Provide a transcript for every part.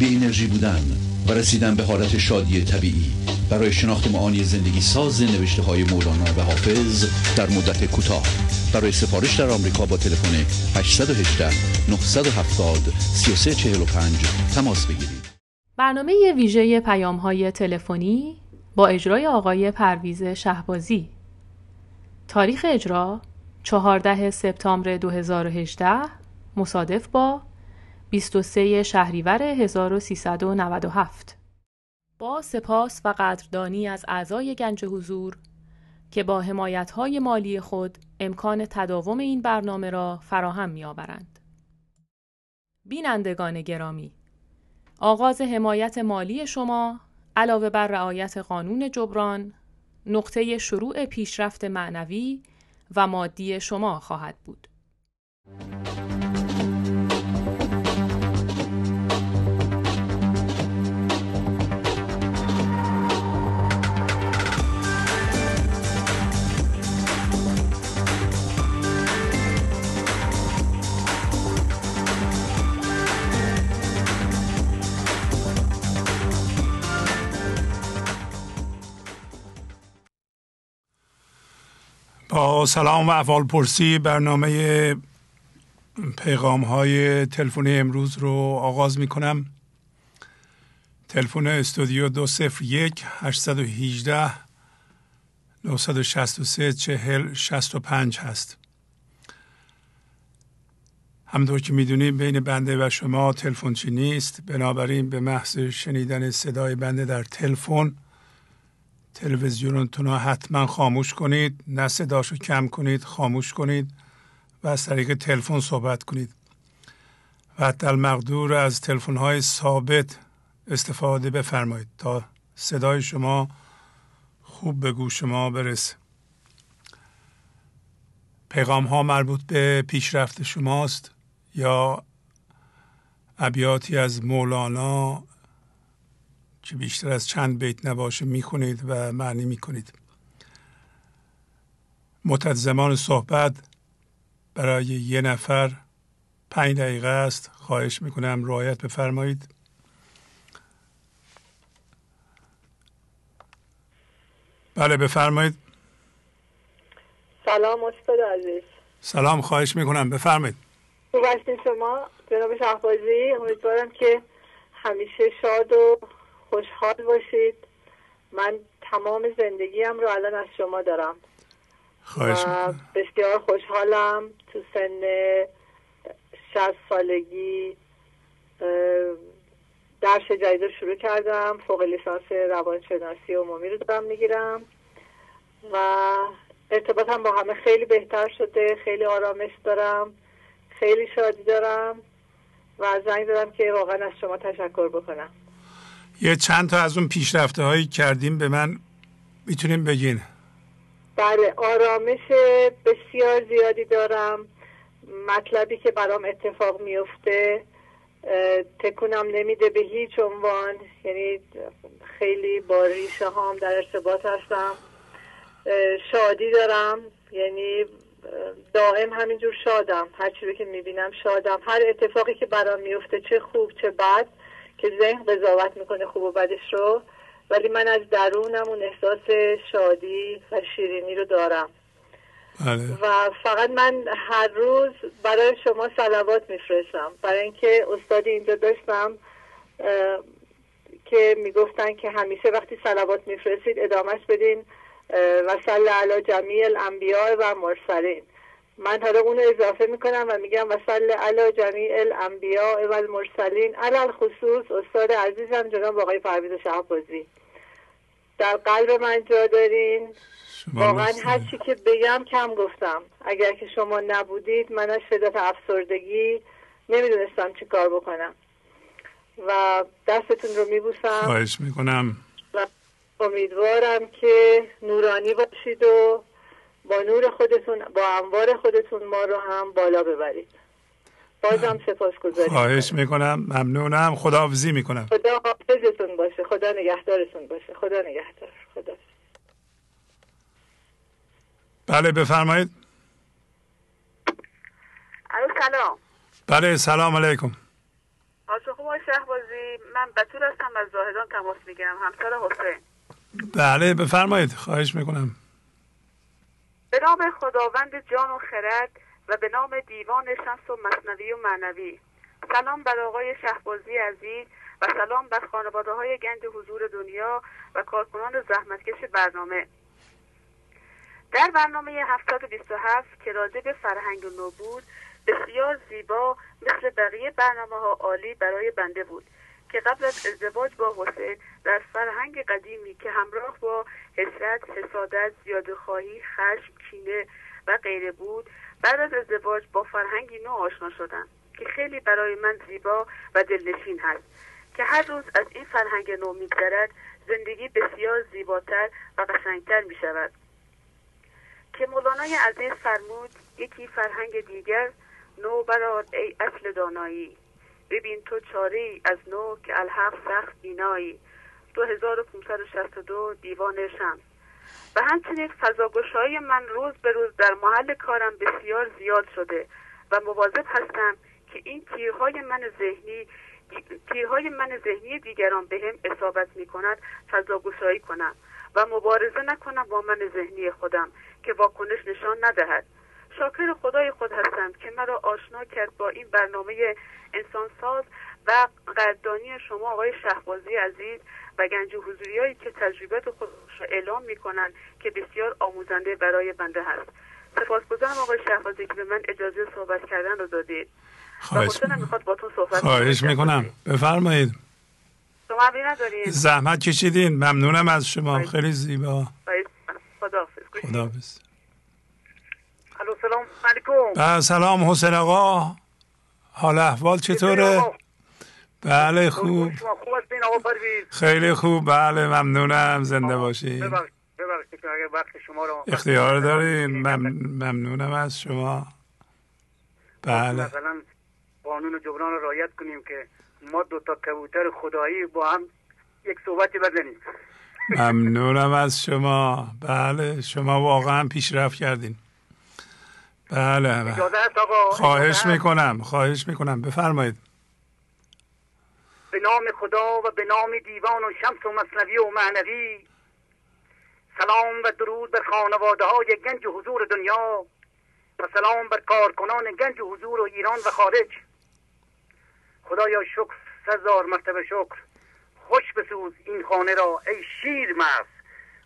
بی انرژی بودن و رسیدن به حالت شادی طبیعی. برای شناخت معانی زندگی ساز نوشته های مولانا و حافظ در مدت کوتاه. برای سفارش در آمریکا با تلفن 818 970 3345 تماس بگیرید. برنامه ویژه پیام های تلفنی با اجرای آقای پرویز شهبازی. تاریخ اجرا 14 سپتامبر 2018 مصادف با 23 شهریور 1397 با سپاس و قدردانی از اعضای گنج حضور که با حمایت‌های مالی خود امکان تداوم این برنامه را فراهم می‌آورند. بینندگان گرامی آغاز حمایت مالی شما علاوه بر رعایت قانون جبران نقطه شروع پیشرفت معنوی و مادی شما خواهد بود. با سلام و احوال پرسی برنامه پیغام های تلفنی امروز رو آغاز می کنم تلفن استودیو دو صفر یک هشتصد و هیجده نهصد و شست و سه چهل شست و پنج هست. همطور که می‌دونیم بین بنده و شما تلفن چی نیست؟ بنابراین به محض شنیدن صدای بنده در تلفن تلویزیونتون رو حتما خاموش کنید نه صداشو کم کنید خاموش کنید و از طریق تلفن صحبت کنید. و حتی المقدور از تلفن های ثابت استفاده بفرمایید تا صدای شما خوب به گوش شما برسه. پیغام ها مربوط به پیشرفت شماست یا ابیاتی از مولانا که بیشتر از چند بیت نباشه می‌خونید و معنی می‌کنید. مدت زمان صحبت برای یه نفر پنج دقیقه است. خواهش می‌کنم رعایت بفرمایید. بله بفرمایید. سلام استاد عزیز. سلام خواهش می‌کنم. بفرمایید. خوب شما؟ جناب شهبازی امیدوارم که همیشه شاد و خوشحال باشید. من تمام زندگیم رو الان از شما دارم. خواهش بسیار خوشحالم تو سن شست سالگی درس جدید رو شروع کردم فوق لیسانس روانشناسی عمومی رو دارم می‌گیرم. و ارتباطم با همه خیلی بهتر شده خیلی آرامش دارم خیلی شادی دارم و زنگ دارم که واقعا از شما تشکر بکنم. یه چند تا از اون پیشرفته هایی کردیم به من می‌تونیم بگین. بله آرامش بسیار زیادی دارم. مطلبی که برام اتفاق میفته تکونم نمیده به هیچ عنوان. یعنی خیلی با ریشه هام در ارتباط هستم. شادی دارم. یعنی دائم همینجور شادم. هر چیزی که می‌بینم شادم. هر اتفاقی که برام میفته چه خوب چه بد. که ذهن قضاوت می‌کنه خوب و بدش رو ولی من از درونم اون احساس شادی و شیرینی رو دارم. بله. و فقط من هر روز برای شما سلوات میفرستم. برای اینکه استادی اینجا داشتم که می‌گفتن که همیشه وقتی سلوات میفرستید ادامهش بدین و صلی علی جمیع الانبیاء و مرسلین من حالا اونو اضافه می‌کنم و میگم و صلی علی جمیع الانبیاء و المرسلین علل خصوص استاد عزیزم جناب آقای پرویز شهبازی. در قلب من جا دارین. واقعا هر چی که بگم کم گفتم. اگر که شما نبودید من از شدت افسردگی نمی‌دونستم چی کار بکنم. و دستتون رو میبوسم. خواهش می‌کنم. و امیدوارم که نورانی باشید و با نور خودتون با انوار خودتون ما رو هم بالا ببرید. بازم سپاس گذاریم خواهش می‌کنم. ممنونم. خداحافظی می‌کنم. خدا حافظتون باشه. خدا نگهدارتون باشه. خدا نگهدار. خدا. بله بفرمایید. سلام. بله سلام علیکم. آشو خوب شهبازی. من بطور هستم از زاهدان تماس می‌گیرم. همسر حسین. بله بفرمایید. خواهش می‌کنم. به نام خداوند جان و خرد و به نام دیوان شمس و مصنوی و معنوی. سلام بر آقای شهبازی عزیز و سلام بر خانواده های گنج حضور دنیا و کارکنان زحمتکش برنامه. در برنامه 727 که راجع به فرهنگ نو بسیار زیبا مثل بقیه برنامه ها عالی برای بنده بود که قبل از ازدواج با حسین در فرهنگ قدیمی که همراه با حسرت، حسادت، خواهی، خشم، کینه و غیره بود. بعد از ازدواج با فرهنگی نو آشنا شدم که خیلی برای من زیبا و دلنشین هست که هر روز از این فرهنگ نو میگذرد زندگی بسیار زیباتر و قشنگتر می شود که مولانای عزیز فرمود یکی فرهنگ دیگر نو برار ای اصل دانایی. ببین تو چاره از نو که الحق سخت بینایی. 2562 دیوان شمس. و همچنین فضاگشایی من روز به روز در محل کارم بسیار زیاد شده و مواظب هستم که این تیرهای من ذهنی تیرهای من ذهنی دیگران به هم اصابت می کند فضاگشایی کنم و مبارزه نکنم با من ذهنی خودم که واکنش نشان ندهد. شاکر خدای خود هستم که مرا آشنا کرد با این برنامه انسانساز و قدردانی شما آقای شهبازی عزیز و گنج حضوریایی که تجربت خودش را اعلام می‌کنند که بسیار آموزنده برای بنده هست. سپاسگزارم آقای شهبازی که به من اجازه صحبت کردن رو دادید. خواهش می‌خواد باتون صحبت خواهش می‌کنم. بفرمایید. شما ندارید زحمت کشیدین. ممنونم از شما. خیلی زیبا. خداحافظ. خداحافظ. سلام علیکم. سلام حسین آقا. حال احوال چطوره؟ بله خوب. خیلی خوب. بله ممنونم. زنده باشید اختیار داریم ممنونم از شما. بله. مثلا قانون جبران رو رایت کنیم که ما دو تا کبوتر خدایی با هم یک صحبتی بزنیم. ممنونم از شما. بله شما واقعا پیشرفت کردین. بله, بله. خواهش می‌کنم خواهش می‌کنم. بفرمایید. به نام خدا و به نام دیوان و شمس و مصنوی و معنوی. سلام و درود بر خانواده های گنج حضور دنیا و سلام بر کارکنان گنج حضور و ایران و خارج. خدایا شکر سزار مرتبه شکر. خوش بسوز این خانه را ای شیر مرز.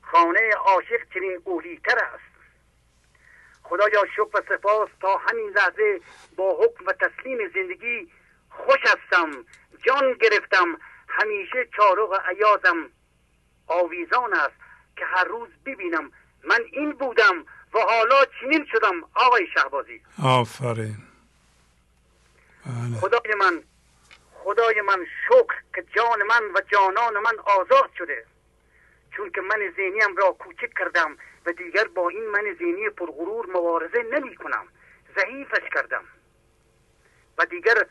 خانه عاشق چنین اولیتر است. خدایا شکر و سپاس تا همین لحظه با حکم و تسلیم زندگی خوش هستم جان گرفتم همیشه چارق عیازم آویزان است که هر روز ببینم من این بودم و حالا چنین شدم آقای شهبازی. آفرین. بله. خدای من خدای من شکر که جان من و جانان من آزاد شده. چون که من ذهنیم را کوچک کردم و دیگر با این من زینی پرغرور مبارزه نمی کنم. ضعیفش کردم. و دیگر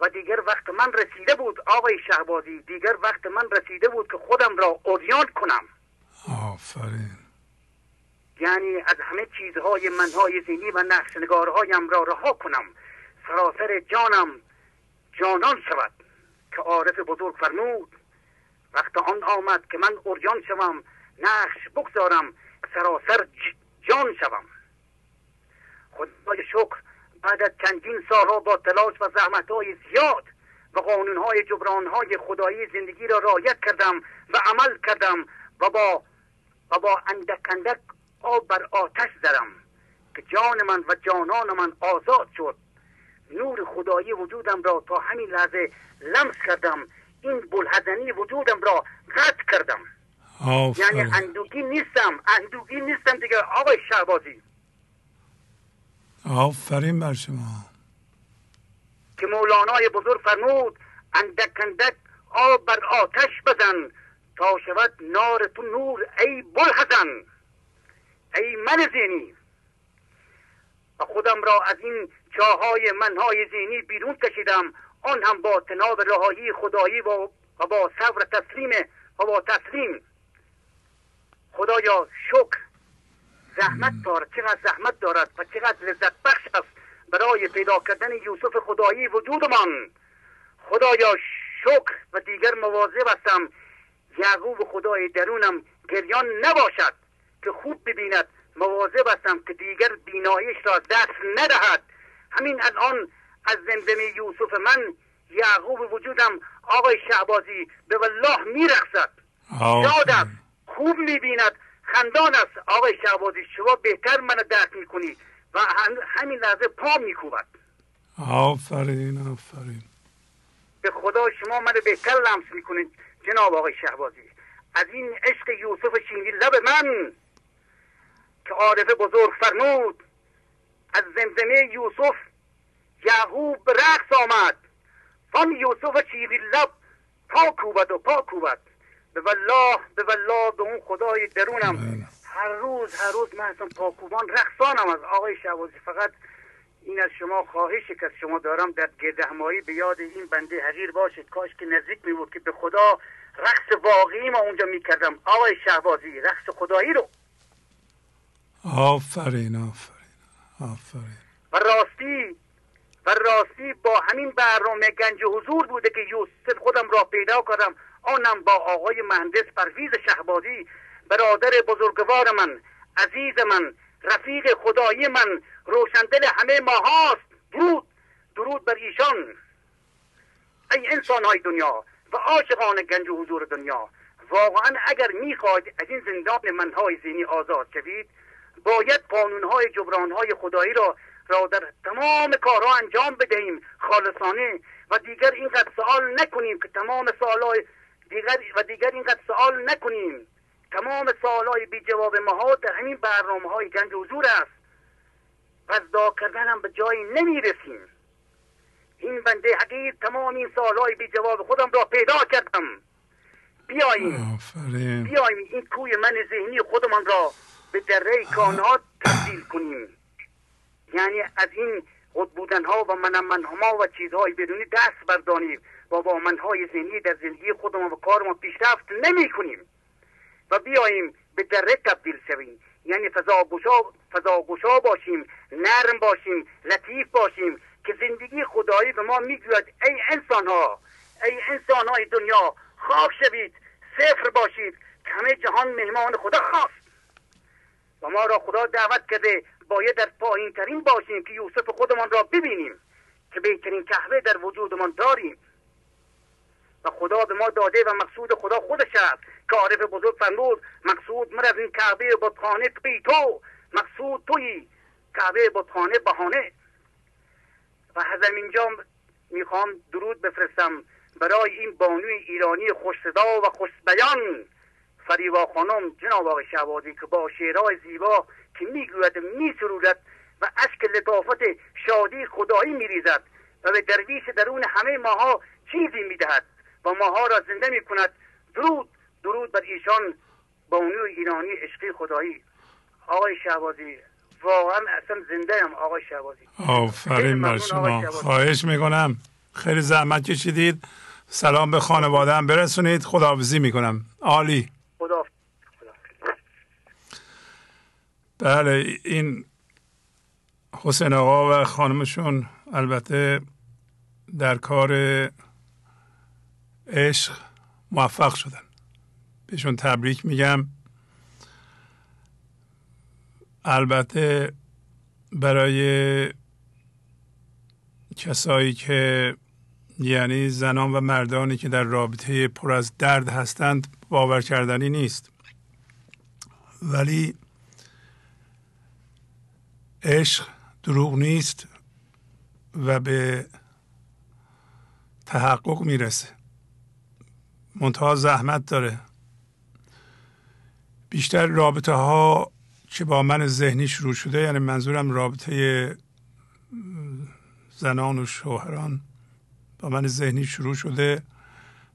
و دیگر وقت من رسیده بود آقای شهبازی دیگر وقت من رسیده بود که خودم را اوریان کنم. آفرین. یعنی از همه چیزهای منهای زینی و نقشنگارهایم را رها کنم. سراسر جانم جانان شود که عارف بزرگ فرمود. وقت آن آمد که من اوریان شوم نقش بگذارم سراسر جان شوم. خدای شکر بعد از چندین سالها با تلاش و های زیاد و قانونهای جبرانهای خدایی زندگی را رعایت کردم و عمل کردم و با و با اندک اندک آب بر آتش زدم که جان من و جانان من آزاد شد. نور خدایی وجودم را تا همین لحظه لمس کردم. این بلحزنی وجودم را قطع کردم. یعنی اندوگی نیستم. اندوگی نیستم دیگه آقای شهبازی. آفرین بر شما. که مولانای بزرگ فرمود اندک اندک آب بر آتش بزن تا شود نار تو نور ای بلحزن ای من زینی. و خودم را از این چاهای منهای زینی بیرون کشیدم آن هم با تناب رهایی خدایی و با صبر تسلیم و با تسلیم. خدایا شکر زحمت دارد. چقدر زحمت دارد و چقدر لذت بخش است برای پیدا کردن یوسف خدایی وجودمان. خدایا شکر و دیگر مواظب هستم یعقوب خدای درونم گریان نباشد که خوب ببیند. مواظب هستم که دیگر بینایش را دست ندهد. همین الان از زمزمه یوسف من یعقوب وجودم آقای شعبازی به والله میرخصد. یاد خوب می‌بیند. خندان است. آقای شعبازی شما بهتر من درک می‌کنی و همین لحظه پا میکوبد. آفرین آفرین. به خدا شما من بهتر لمس می‌کنید جناب آقای شهبازی. از این عشق یوسف شینی لب من که عارف بزرگ فرمود از زمزمه یوسف یعقوب به رقص آمد. فان یوسف شیرین لب پا کوبد و پا کوبد. به والله به والله به اون خدای درونم. بله. هر روز هر روز من اصلا پاکوبان رقصانم از آقای شوازی فقط این از شما خواهشی که از شما دارم در گردهمایی به یاد این بنده حقیر باشید. کاش که نزدیک می بود که به خدا رقص واقعی ما اونجا می کردم. آقای شهبازی رقص خدایی رو. آفرین آفرین آفرین. و راستی و راستی با همین برنامه گنج حضور بوده که یوسف خودم را پیدا کردم. آنم با آقای مهندس پرویز شهبازی برادر بزرگوار من عزیز من رفیق خدایی من روشندل همه ما هاست درود درود بر ایشان. ای انسان های دنیا و عاشقان گنج و حضور دنیا واقعا اگر می‌خواهید از این زندان منهای زینی آزاد شوید باید قانونهای جبرانهای خدایی را را در تمام کارها انجام بدهیم خالصانه و دیگر اینقدر سوال نکنیم که تمام سوالای دیگر و دیگر اینقدر سوال نکنیم. تمام سوالای بی جواب ما در همین برنامه های گنج حضور است. و کردن هم به جایی نمی‌رسیم. این بنده حقیر تمام این سوالای بی جواب خودم را پیدا کردم. بیاییم. بیاییم این کوی من ذهنی خودمان را به دره کانات تبدیل کنیم. یعنی از این خود بودن ها و من ها و چیزهای بدونی دست بردانیم با منهای ذهنی در زندگی خودمان و کارمان پیشرفت نمی کنیم و بیاییم به دره تبدیل شویم. یعنی فضا گشا, باشیم نرم باشیم لطیف باشیم که زندگی خدایی به ما می‌گوید ای انسان ها ای انسان های دنیا خواب شوید صفر باشید. همه جهان مهمان خدا خواست. و ما را خدا دعوت کرده باید در پایین ترین باشیم که یوسف خودمان را ببینیم. که بهترین کهوه در وجودمان داریم. و خدا به ما داده و مقصود خدا خودش است. که عارف بزرگ فرمود مقصود من از این کعبه بطخانه پی تو. مقصود توی کعبه بطخانه بهانه. و از اینجا می‌خوام درود بفرستم برای این بانوی ایرانی خوش صدا و خوش بیان. فریوا خانم جناب آقای شعبازی که با شعرهای زیبا که می‌گوید میسرودد و اشک لطافت شادی خدایی میریزد و به درویش درون همه ماها چیزی می‌دهد. و ماها را زنده می‌کند. درود درود بر ایشان بانو ایرانی عشقی خدایی. آقای شعبازی واقعا اصلا زنده هم آقای شعبازی آفرین بر شما. خواهش می‌کنم. خیلی زحمت کشیدید. سلام به خانواده هم برسونید. خداحافظی می‌کنم. عالی. خدا بله این حسین آقا و خانمشون البته در کار عشق موفق شدن. بهشون تبریک میگم. البته برای کسایی که یعنی زنان و مردانی که در رابطه پر از درد هستند باور کردنی نیست. ولی عشق دروغ نیست و به تحقق می‌رسه. منتها زحمت داره. بیشتر رابطه ها که با من ذهنی شروع شده یعنی منظورم رابطه زنان و شوهران با من ذهنی شروع شده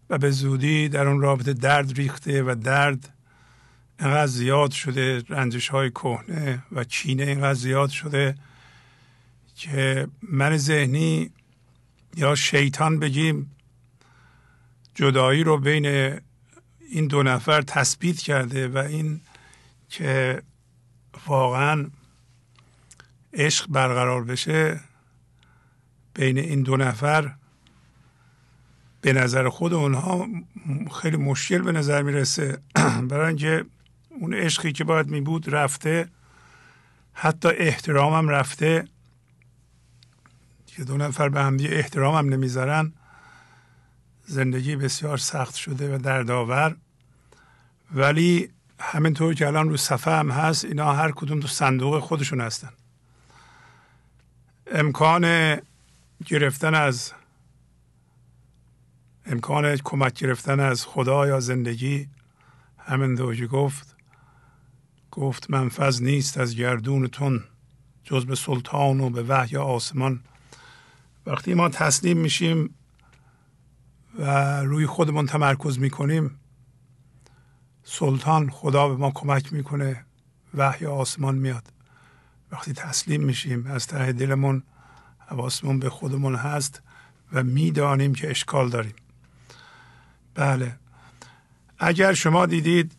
و به زودی در اون رابطه درد ریخته و درد اینقدر زیاد شده رنجش های کهنه و چینه اینقدر زیاد شده که من ذهنی یا شیطان بگیم جدایی رو بین این دو نفر تثبیت کرده و این که واقعا عشق برقرار بشه بین این دو نفر به نظر خود اونها خیلی مشکل به نظر می‌رسه. برای اینکه اون عشقی که باید می بود رفته حتی احترامم رفته که دو نفر به هم احترامم نمی‌ذارن. زندگی بسیار سخت شده و دردآور. ولی همینطور که الان رو صفحه هم هست اینا هر کدوم تو صندوق خودشون هستن. امکان گرفتن از امکان کمک گرفتن از خدا یا زندگی همین دوجی گفت گفت منفذ نیست از گردونتون جز به سلطان و به وحی آسمان. وقتی ما تسلیم میشیم و روی خودمون تمرکز می‌کنیم. سلطان خدا به ما کمک می‌کنه. وحی آسمان میاد. وقتی تسلیم میشیم از ته دلمون حواسمون به خودمون هست و می‌دانیم که اشکال داریم. بله. اگر شما دیدید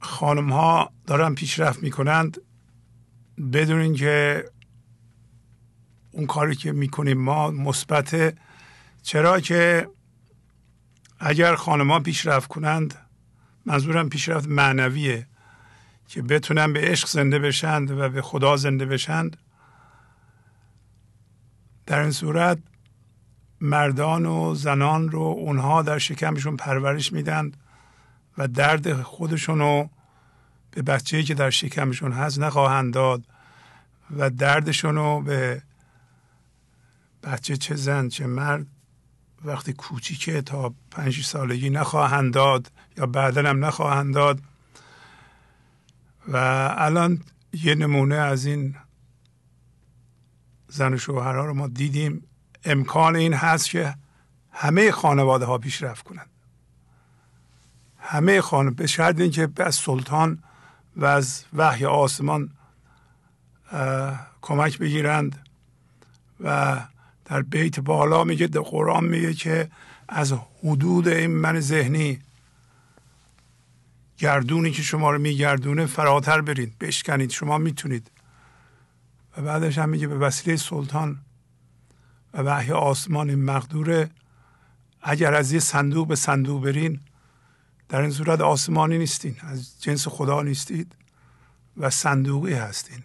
خانم ها دارن پیشرفت می‌کنند بدونین که اون کاری که می‌کنیم ما مثبت چرا که اگر خانمها پیشرفت کنند منظورم پیشرفت معنویه که بتونن به عشق زنده بشند و به خدا زنده بشند. در این صورت مردان و زنان رو اونها در شکمشون پرورش میدن و درد خودشون رو به بچه که در شکمشون هست نخواهند داد و دردشون رو به بچه چه زن چه مرد وقتی کوچیکه تا پنج سالگی نخواهند داد یا بعدا هم نخواهند داد. و الان یه نمونه از این زن و شوهرها رو ما دیدیم. امکان این هست که همه خانواده ها پیشرفت کنند. همه خانه به شرط اینکه از سلطان و از وحی آسمان کمک بگیرند و در بیت بالا میگه در قرآن میگه که از حدود این من ذهنی گردونی که شما رو میگردونه فراتر برید بشکنید شما می‌تونید. و بعدش هم میگه به وسیله سلطان و وحی آسمان مقدوره. اگر از یه صندوق به صندوق برین در این صورت آسمانی نیستین از جنس خدا نیستید و صندوقی هستین.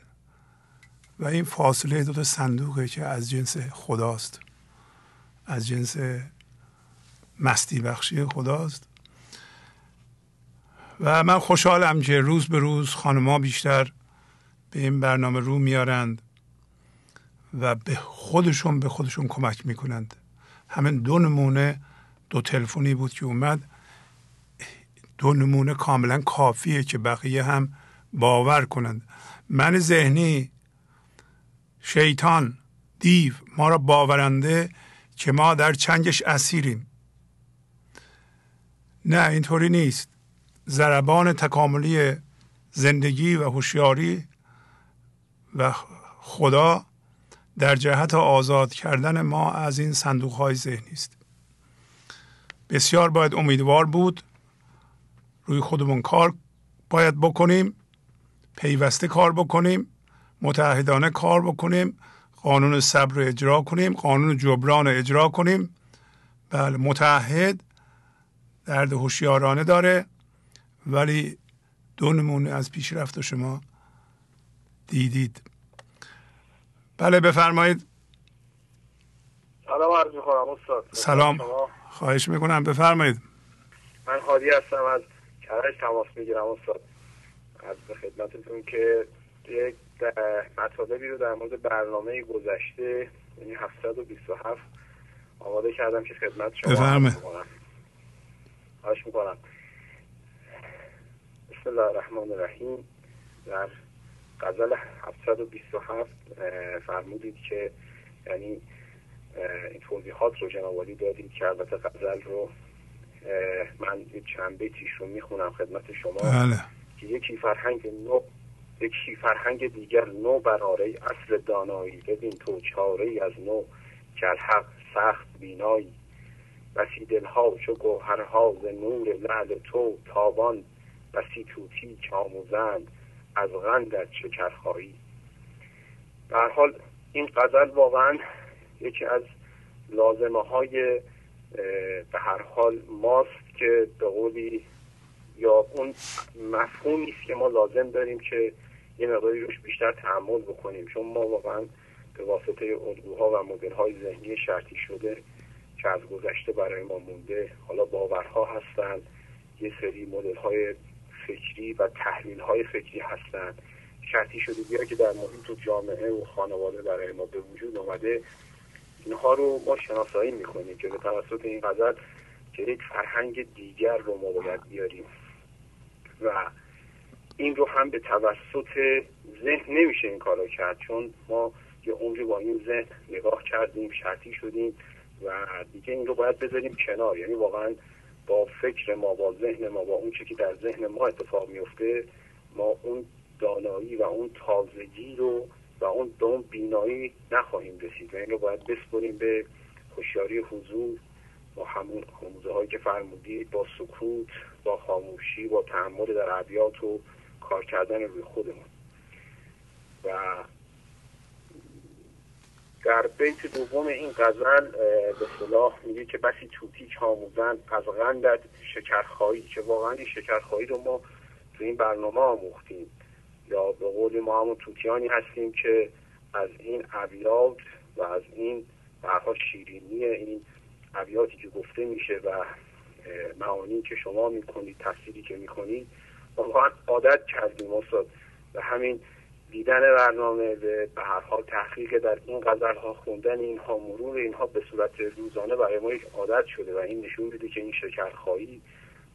و این فاصله دو تا صندوقه که از جنس خداست از جنس مستی بخشی خداست. و من خوشحالم که روز به روز خانما بیشتر به این برنامه رو میارند و به خودشون به خودشون کمک می‌کنند. همین دو نمونه دو تلفنی بود که اومد. دو نمونه کاملا کافیه که بقیه هم باور کنند. من ذهنی شیطان دیو ما را باورنده که ما در چنگش اسیریم. نه اینطوری نیست. ضربان تکاملی زندگی و هوشیاری و خدا در جهت آزاد کردن ما از این صندوق های ذهنی است. بسیار باید امیدوار بود. روی خودمون کار باید بکنیم. پیوسته کار بکنیم. متحدانه کار بکنیم قانون صبر رو اجرا کنیم قانون جبران رو اجرا کنیم. بله متحد درد هوشیارانه داره ولی دو نمونه از پیشرفت شما دیدید. بله بفرمایید. سلام عرض می‌کنم استاد. سلام. خواهش می‌کنم. بفرمایید. من خادی هستم از کرج تماس می‌گیرم استاد. از خدمتتون که یک مطالبی رو در مورد برنامه گذشته یعنی 727 آماده کردم که خدمت شما بفرمایید. خواهش می‌کنم. بسم الله الرحمن الرحیم. در غزل 727 فرمودید که یعنی این توضیحات رو جناب دادید که البته غزل رو من چند بیتیش رو می‌خونم خدمت شما. بله. که یکی فرهنگ نو یکی فرهنگ دیگر نو براره اصل دانایی. ببین تو چاره از نو که حق سخت بینایی. بسی دلها چو گوهرها ز نور لعل تو تابان. بسی توتی که آموزند از غندت شکرخایی. به حال این غزل واقعا یکی از لازمه های به هر حال ماست که به قولی یا اون مفهومی است که ما لازم داریم که یه مقداری روش بیشتر تحمل بکنیم. چون ما واقعا به واسطه الگوها و مدل های ذهنی شرطی شده که از گذشته برای ما مونده حالا باورها هستند یه سری مدل های فکری و تحلیل های فکری هستند شرطی شده بیا که در محیط و جامعه و خانواده برای ما به وجود آمده اینها رو ما شناسایی می‌کنیم که به توسط این غزل که یک فرهنگ دیگر رو ما باید بیاریم. و این رو هم به توسط ذهن نمیشه این کارو کرد چون ما یه عمری با این ذهن نگاه کردیم شرطی شدیم و دیگه این رو باید بذاریم کنار. یعنی واقعا با فکر ما با ذهن ما با اون چه که در ذهن ما اتفاق میفته ما اون دانایی و اون تازگی رو و اون دوم بینایی نخواهیم رسید و این رو باید بسپریم به هوشیاری حضور با همون خموزه هایی که فرمودید با سکوت با خاموشی با تحمل در عبیات و کار کردن روی خودمون. و در بیت دوم این غزل به صلاح میگه که بسی توتیک آموزن از غندت شکرخواهی که واقعا این شکرخواهی رو ما تو این برنامه آموختیم. یا به قول ما همون توتیانی هستیم که از این ابیات و از این برها شیرینی این ابیاتی که گفته میشه و معانی که شما می‌کنید تفسیری که می‌کنید واقعا عادت کردیم استاد. و همین دیدن برنامه به هر حال تحقیق در این غزل ها خوندن اینها مرور اینها به صورت روزانه برای ما یک عادت شده و این نشون میده که این شکرخواهی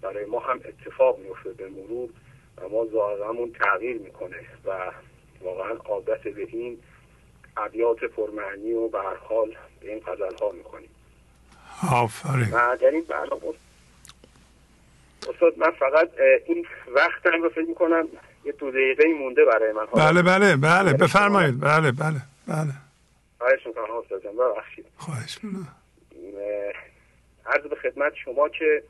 برای ما هم اتفاق میفته به مرور و ما ظاهرمون تغییر می‌کنه و واقعا عادت به این ابیات پرمعنی و به هر حال به این غزل ها می‌کنیم. آفرین. و در این برنامه استاد من فقط این وقت رو فکر می‌کنم یه دو دقیقه مونده برای من. بله بله بله بفرمایید. بله بله بله. خواهش می‌کنم استاد جان ببخشید. خواهش می‌کنم. عرض به خدمت شما که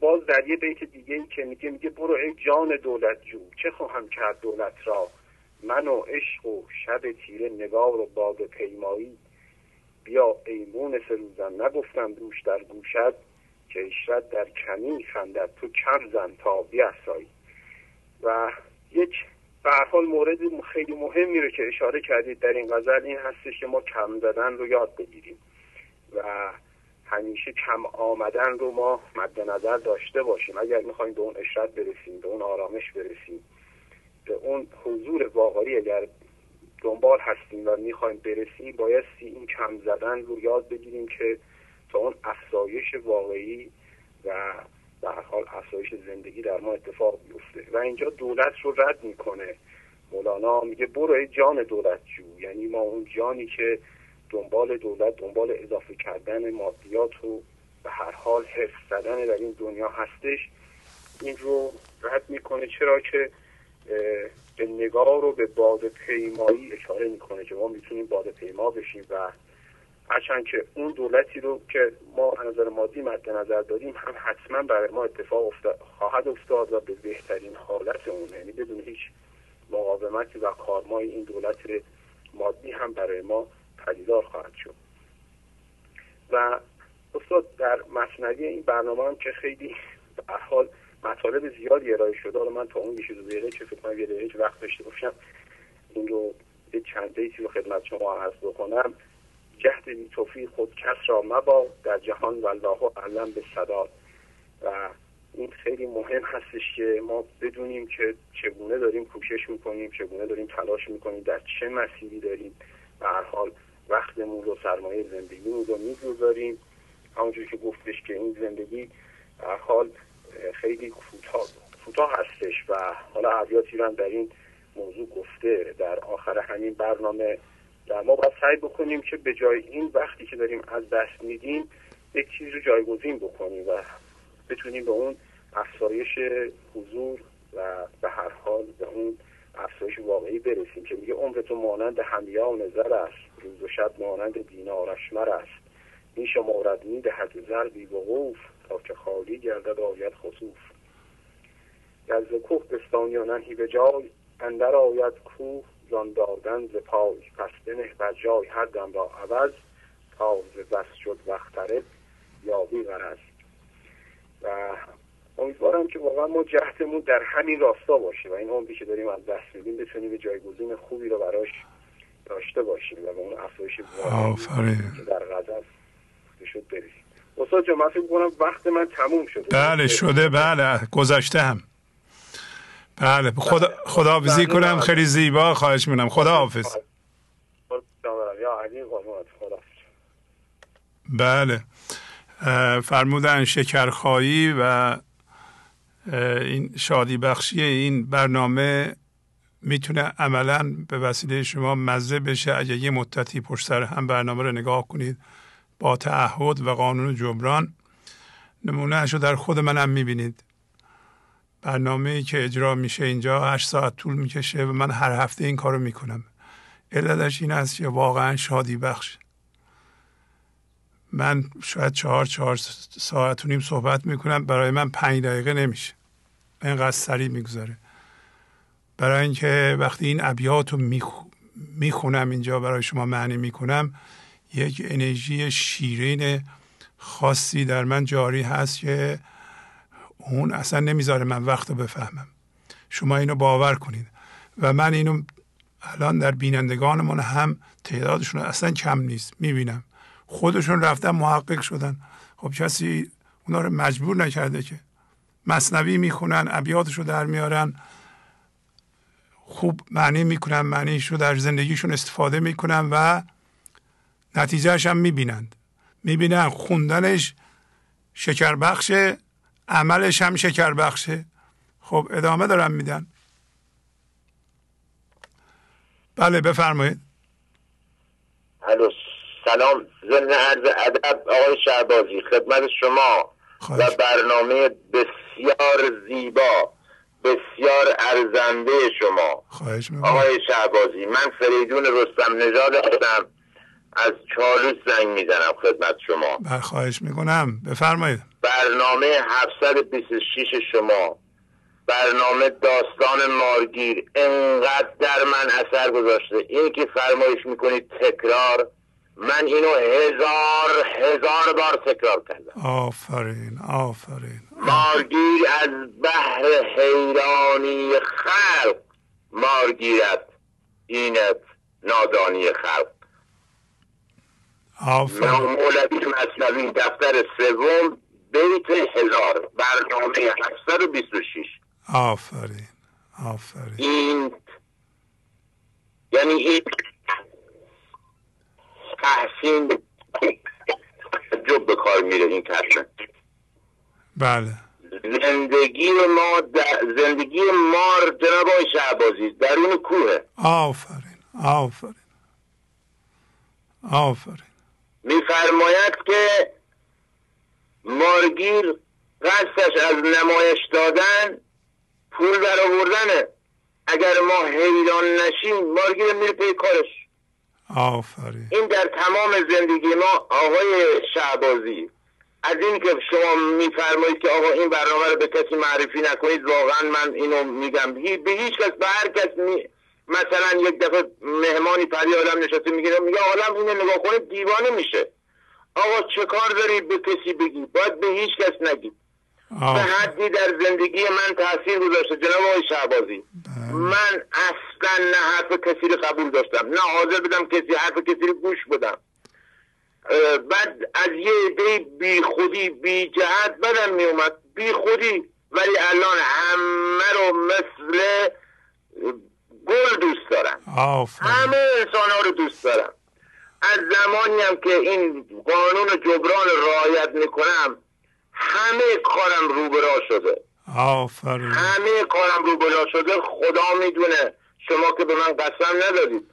باز در یه بیت دیگه ای که میگه میگه برو ای جان دولت جو چه خواهم کرد دولت را؟ من و عشق و شب تیره نگار و باد پیمایی. بیا ایمون سروزن نگفتم دوش در گوشت. که اشرت در کمی خندد تو کم زن تا بیاسایی. و یک به حال مورد خیلی مهمی رو که اشاره کردید در این غزل این هستش که ما کم زدن رو یاد بگیریم و همیشه کم آمدن رو ما مد نظر داشته باشیم. اگر می‌خوایم به اون اشرت برسیم به اون آرامش برسیم به اون حضور واقعی اگر دنبال هستیم و می‌خوایم برسیم بایستی این کم زدن رو یاد بگیریم که تا اون افزایش واقعی و به حال افزایش زندگی در ما اتفاق بیفته و اینجا دولت رو رد می‌کنه. مولانا میگه برو جان دولت جو. یعنی ما اون جانی که دنبال دولت دنبال اضافه کردن مادیات و به هر حال حفظ زدن در این دنیا هستش این رو رد می‌کنه. چرا که به نگاه رو به باد پیمایی اشاره می‌کنه که ما می‌تونیم باد پیما بشیم و هرچند که اون دولتی رو که ما نظر مادی مد نظر داریم هم حتما برای ما اتفاق افتاد خواهد افتاد و به بهترین حالت اون. یعنی بدون هیچ مقاومتی و کارمای این دولت مادی هم برای ما پدیدار خواهد شد. و استاد در مصنوی این برنامه هم که خیلی به حال مطالب زیادی ارائه شده حالا من تا اون بیش دو دقیقه که فکر کنم یه دقیقه وقت داشته باشم این رو یه چند بیتی رو خدمت شما عرض بکنم. جهد بی توفیق خود کس را مبا در جهان والله علم به صداد. و این خیلی مهم هستش که ما بدونیم که چگونه داریم کوشش می‌کنیم چگونه داریم تلاش می‌کنیم در چه مسیری داریم. به هر حال وقتمون رو سرمایه زندگیمون رو می‌گذاریم. همونجور که گفتش که این زندگی هر حال خیلی کوتاه هستش و حالا عبیاتی رو در این موضوع گفته. در آخر همین برنامه ما باید سعی بکنیم که به جای این وقتی که داریم از دست میدیم یک چیز رو جایگزین بکنیم و بتونیم به اون افزایش حضور و به هر حال به اون افزایش واقعی برسیم که میگه عمر تو مانند همیا و نظر است روز و شب مانند دینار اشمر است. این شمارد می‌دهد زر بی وقوف تا که خالی گردد آید خصوف گرز کوه بستانیانن هی به جای اندر آید کوه زان دادن ز پای پس بنه بر جای هر دم را عوض تا ز بس شد وقتره یابی غرض. و امیدوارم که واقعا ما جهتمون در همین راستا باشه و این عمری که داریم از دست میدیم بتونیم به جایگزین خوبی رو براش داشته باشیم و به اون افزایش که در غزل شد برسیم. استاد جان من فکر کنم وقت من تموم شده. بله شده بله. گذشته هم. بله خدا خدا بله. کنم خیلی زیبا خواهش می‌کنم. خدا حافظ بله. فرمودن شکرخایی و این شادی بخشی این برنامه می‌تونه عملا به وسیله شما مزه بشه. اگه یه مدتی پشت سر هم برنامه رو نگاه کنید با تعهد و قانون جبران نمونه رو در خود منم می‌بینید. برنامه ای که اجرا میشه اینجا هشت ساعت طول می‌کشه و من هر هفته این کارو می‌کنم. علتش این است که واقعا شادی بخش. من شاید چهار چهار ساعت و نیم صحبت می‌کنم برای من پنج دقیقه نمیشه. اینقدر سریع می‌گذاره برای اینکه وقتی این ابیات رو می‌خونم اینجا برای شما معنی می‌کنم یک انرژی شیرین خاصی در من جاری هست که اون اصلا نمی‌ذاره من وقت رو بفهمم. شما اینو باور کنید. و من اینو الان در بینندگانمون هم تعدادشون اصلا کم نیست. می‌بینم. خودشون رفتن محقق شدن. خب کسی اونا رو مجبور نکرده که. مصنوی می‌خونن ابیاتش رو در میارن. خوب معنی می‌کنن معنیش رو در زندگیشون استفاده می‌کنن و نتیجهش هم می‌بینند. می‌بینن خوندنش شکر بخشه عملش هم شکر بخشه. خب ادامه دارم میدن بله بفرمایید. الو سلام. ضمن عرض ادب آقای شهبازی خدمت شما و برنامه بسیار زیبا بسیار ارزنده شما. خواهش آقای شهبازی من فریدون رستم نژاد هستم. از چالوس زنگ می‌زنم خدمت شما. بله خواهش می‌کنم. بفرمایید. برنامه 726 شما. برنامه داستان مارگیر. انقدر در من اثر گذاشته. این که فرمایش می‌کنید تکرار. من اینو هزار هزار بار تکرار کردم. آفرین آفرین. مارگیر از بحر حیرانی خلق مارگیرت اینت نادانی خلق. آفرین. مولوی مصنوی دفتر سوم. بیت هزار برنامه 726 آفرین آفرین. این یعنی این تحسین جب به کار میره این کسن بله. زندگی ما زندگی مار جناب آقای شعبازی درون کوه. آفرین آفرین. آفرین. میفرماید که مارگیر قصدش از نمایش دادن پول در آوردنه. اگر ما حیران نشیم مارگیر میره پی کارش. آفرین. این در تمام زندگی ما آقای شعبازی از این که شما میفرمایید که آقا این برنامه رو به کسی معرفی نکنید واقعا من اینو میگم. به هیچ کس به هر کس می... مثلا یک دفعه مهمانی پری آدم نشسته می‌گیره میگه آدم اینو نگاه کنه دیوانه میشه. آقا چه کار داری به کسی بگی؟ باید به هیچ کس نگی. به حدی در زندگی من تاثیر گذاشته. جناب آقای شعبازی بله. من اصلا نه حرف کسی رو قبول داشتم. نه حاضر بدم کسی حرف کسی رو گوش بدم. بعد از یه عده بی خودی بی جهت بدم می اومد بی خودی ولی الان همه رو مثل گل دوست دارم. همه انسان ها رو دوست دارم. از زمانی هم که این قانون جبران رعایت می‌کنم همه کارم روبرا شده. آفرین. همه کارم روبرا شده. خدا می‌دونه شما که به من قسم ندادید.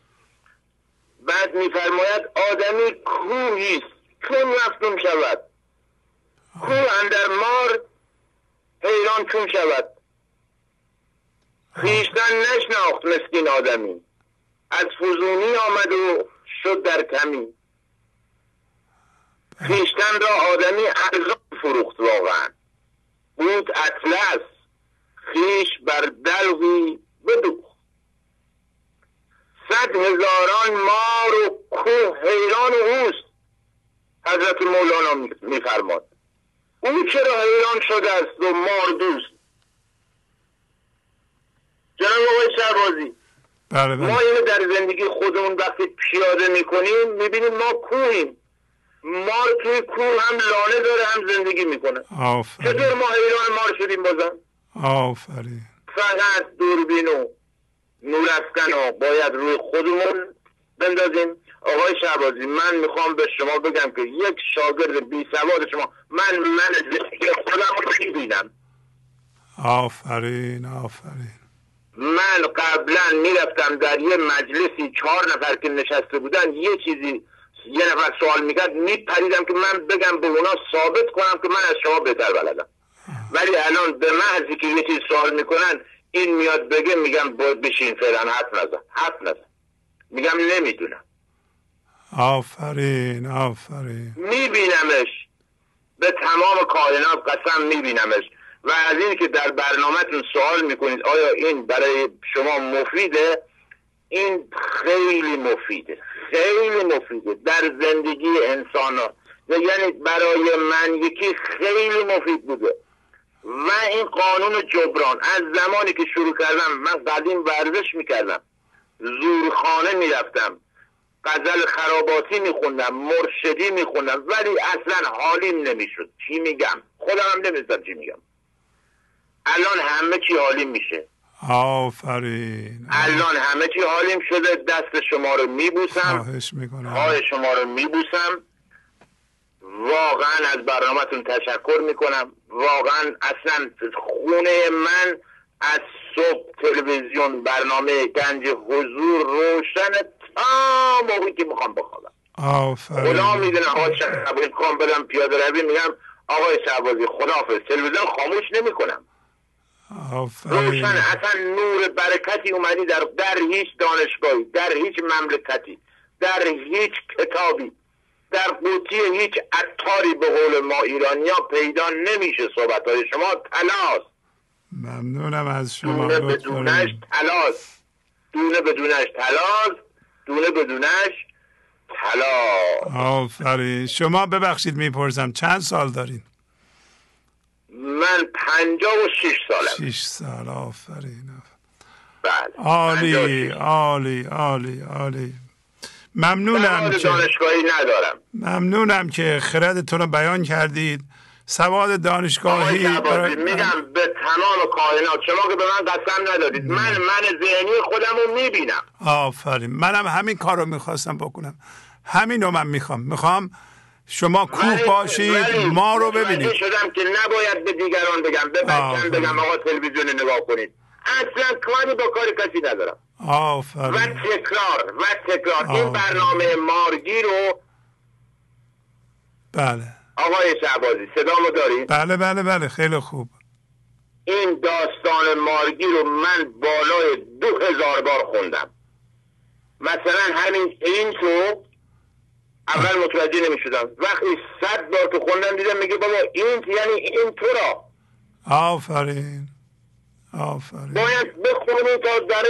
بعد میفرماید آدمی کوهی است چون مفتون شود. کوه اندر مار حیران چون شود. خیشتن نشناخت مسکین آدمی. از فزونی آمد و شد در کمی. خیشتن را آدمی ارزان فروخت واقعا. بود اطلس. خیش بر دلوی بدوخت. صد هزاران مار و کوه حیران اوست. حضرت مولانا میفرماد. او چرا حیران شده است و مار دوست؟ جناب آقای شهبازی بله بله. ما اینو در زندگی خودمون وقتی پیاده می‌کنیم می‌بینیم ما کوهیم. مار توی کوه هم لانه داره هم زندگی می‌کنه. آفرین. چطور ما حیران مار شدیم بازم؟ آفرین. فقط دوربین و نور افکن و باید روی خودمون بندازیم. آقای شعبازی من می‌خوام به شما بگم که یک شاگرد بی سواد شما من من زندگی خودم رو می‌بینم آفرین آفرین. من قبلا می‌رفتم در یه مجلسی چهار نفر که نشسته بودن یه چیزی یه نفر سوال می‌کرد میپریدم که من بگم به اونا ثابت کنم که من از شما بهتر بلدم. ولی الان به محضی که یه چیز سوال می‌کنن این میاد بگه میگم باید بشین فعلا حرف نزن حرف نزن. میگم نمی‌دونم. آفرین آفرین. میبینمش. به تمام کائنات قسم میبینمش. و از این که در برنامهتون سوال می‌کنید آیا این برای شما مفیده؟ این خیلی مفیده خیلی مفیده در زندگی انسان ها یعنی برای من یکی خیلی مفید بوده. و این قانون جبران از زمانی که شروع کردم من قدیم ورزش می‌کردم زورخانه می‌رفتم غزل خراباتی میخوندم مرشدی میخوندم ولی اصلا حالیم نمی‌شد. چی میگم؟ خودم هم نمی‌دونم چی میگم. الان همه چی حالیم میشه. آفرین. الان همه چی حالیم شده. دست شما رو میبوسم. خواهش می‌کنم. پای شما رو میبوسم. واقعا از برنامهتون تشکر می‌کنم. واقعا اصلا خونه من از صبح تلویزیون برنامه گنج حضور روشن تا موقعی که می‌خوام بخوابم. خدا آفرین می‌دونه آقای شهبازی می‌خوام برم پیاده روی میگم. آقای شهبازی خداحافظ. تلویزیون خاموش نمی‌کنم. روشن اصلا نور برکتی اومدی در در هیچ دانشگاهی در هیچ مملکتی در هیچ کتابی در قوطی هیچ عطاری به قول ما ایرانیا پیدا نمیشه صحبت های شما. تلاست ممنونم از شما دونه بدونش. تلاست دونه بدونش تلاست دونه بدونش تلاست آفرین. شما ببخشید می‌پرسم چند سال دارین؟ من پنجاه و شش سالم. شیش سال آفرین بله. عالی. عالی عالی عالی. ممنونم که دانشگاهی ندارم. ممنونم که خردتون رو بیان کردید. سواد دانشگاهی برای- میگم به تمام کائنات شما که به من قسم ندادید. من من ذهنی خودم رو می‌بینم. آفرین. منم همین کار رو می‌خواستم بکنم. همین رو من می‌خوام. می‌خوام شما کوه باشید ما رو ببینید. شدم که نباید به دیگران بگم. به. بچم بگم آقا تلویزیون نگاه کنید. اصلا کاری با کار کسی ندارم. و آفرین تکرار و تکرار. این. برنامه مارگی رو بله. آقای شعبازی صدامو دارید؟ بله بله بله. خیلی خوب. این داستان مارگی رو من بالای دو هزار بار خوندم. مثلا همین این تو اول متوجه نمی شدم وقتی صد بار که خوندم دیدم میگه بابا این یعنی این تو را آفرین. آفرین. باید بخونی تا در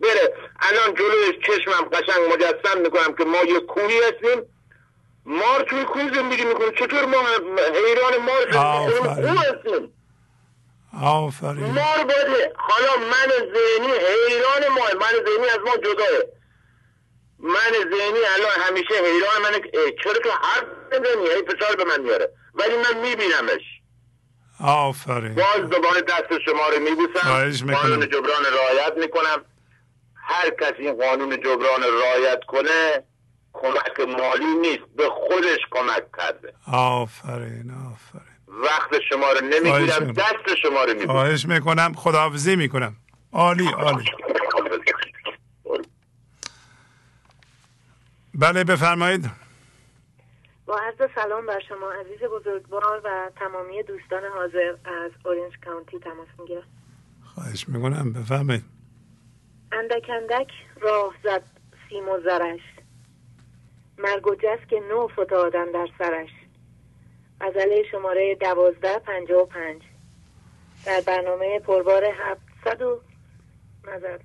بره. الان جلوی چشمم قشنگ مجسم می‌کنم که ما یه کوهی هستیم. مار توی کوه زندگی می‌کنه. چطور ما حیران مار هستیم. آفرین. مار باید حالا من ذهنی حیران ما من ذهنی از ما جداه. من ذهنی الان همیشه حیران من چرا که حرف نمی‌زنی هی فشار به من میاره ولی من میبینمش. آفرین. باز دوباره دست شما رو میبوسم. قانون جبران رعایت می‌کنم. هر کسی این قانون جبران رعایت کنه کمک مالی نیست به خودش کمک کرده. آفرین آفرین. وقت شما رو نمی‌گیرم. دست شما رو میبوسم. خواهش می‌کنم خداحافظی می‌کنم. عالی عالی. بله بفرمایید. با عرض سلام بر شما عزیز بزرگوار و تمامی دوستان حاضر از اورنج کانتی تماس می‌گیرم. خواهش می‌کنم بفرمایید. اندک اندک راه زد سیم و زرش. مرگ و که نو فتادن در سرش. غزله شماره دوازده پنجاه و پنج. در برنامه پربار هفتصد و نظر.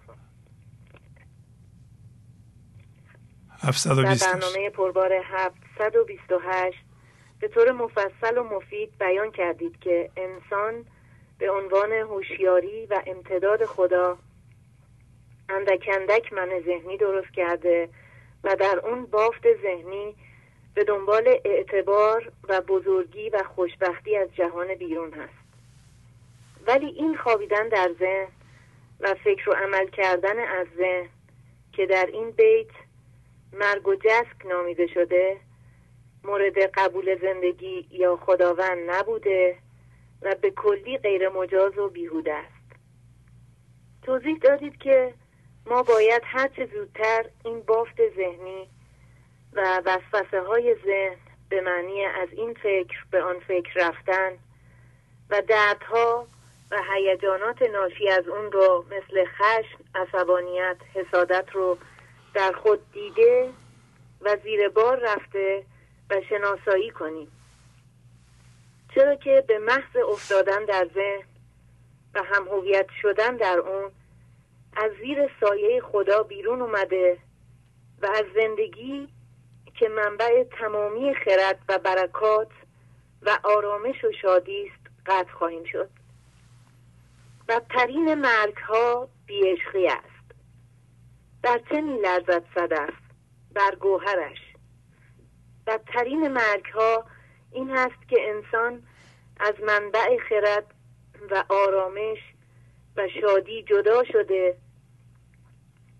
در برنامه پربار 728 به طور مفصل و مفید بیان کردید که انسان به عنوان هوشیاری و امتداد خدا اندک اندک من ذهنی درست کرده و در اون بافت ذهنی به دنبال اعتبار و بزرگی و خوشبختی از جهان بیرون هست. ولی این خوابیدن در ذهن و فکر و عمل کردن از ذهن که در این بیت مرگ و جسک نامیده شده مورد قبول زندگی یا خداوند نبوده و به کلی غیر مجاز و بیهوده است. توضیح دادید که ما باید هرچه زودتر این بافت ذهنی و وسوسه های ذهن به معنی از این فکر به آن فکر رفتن و دردها و هیجانات ناشی از اون رو مثل خشم، عصبانیت، حسادت رو در خود دیده و زیر بار رفته و شناسایی کنیم چرا که به محض افتادن در ذهن و هم هویت شدن در اون از زیر سایه خدا بیرون اومده و از زندگی که منبع تمامی خرد و برکات و آرامش و شادی است قطع خواهیم شد. بدترین مرگ ها بیعشقی در چه می لرزد صدف بر گوهرش؟ بدترین مرگ ها این هست که انسان از منبع خرد و آرامش و شادی جدا شده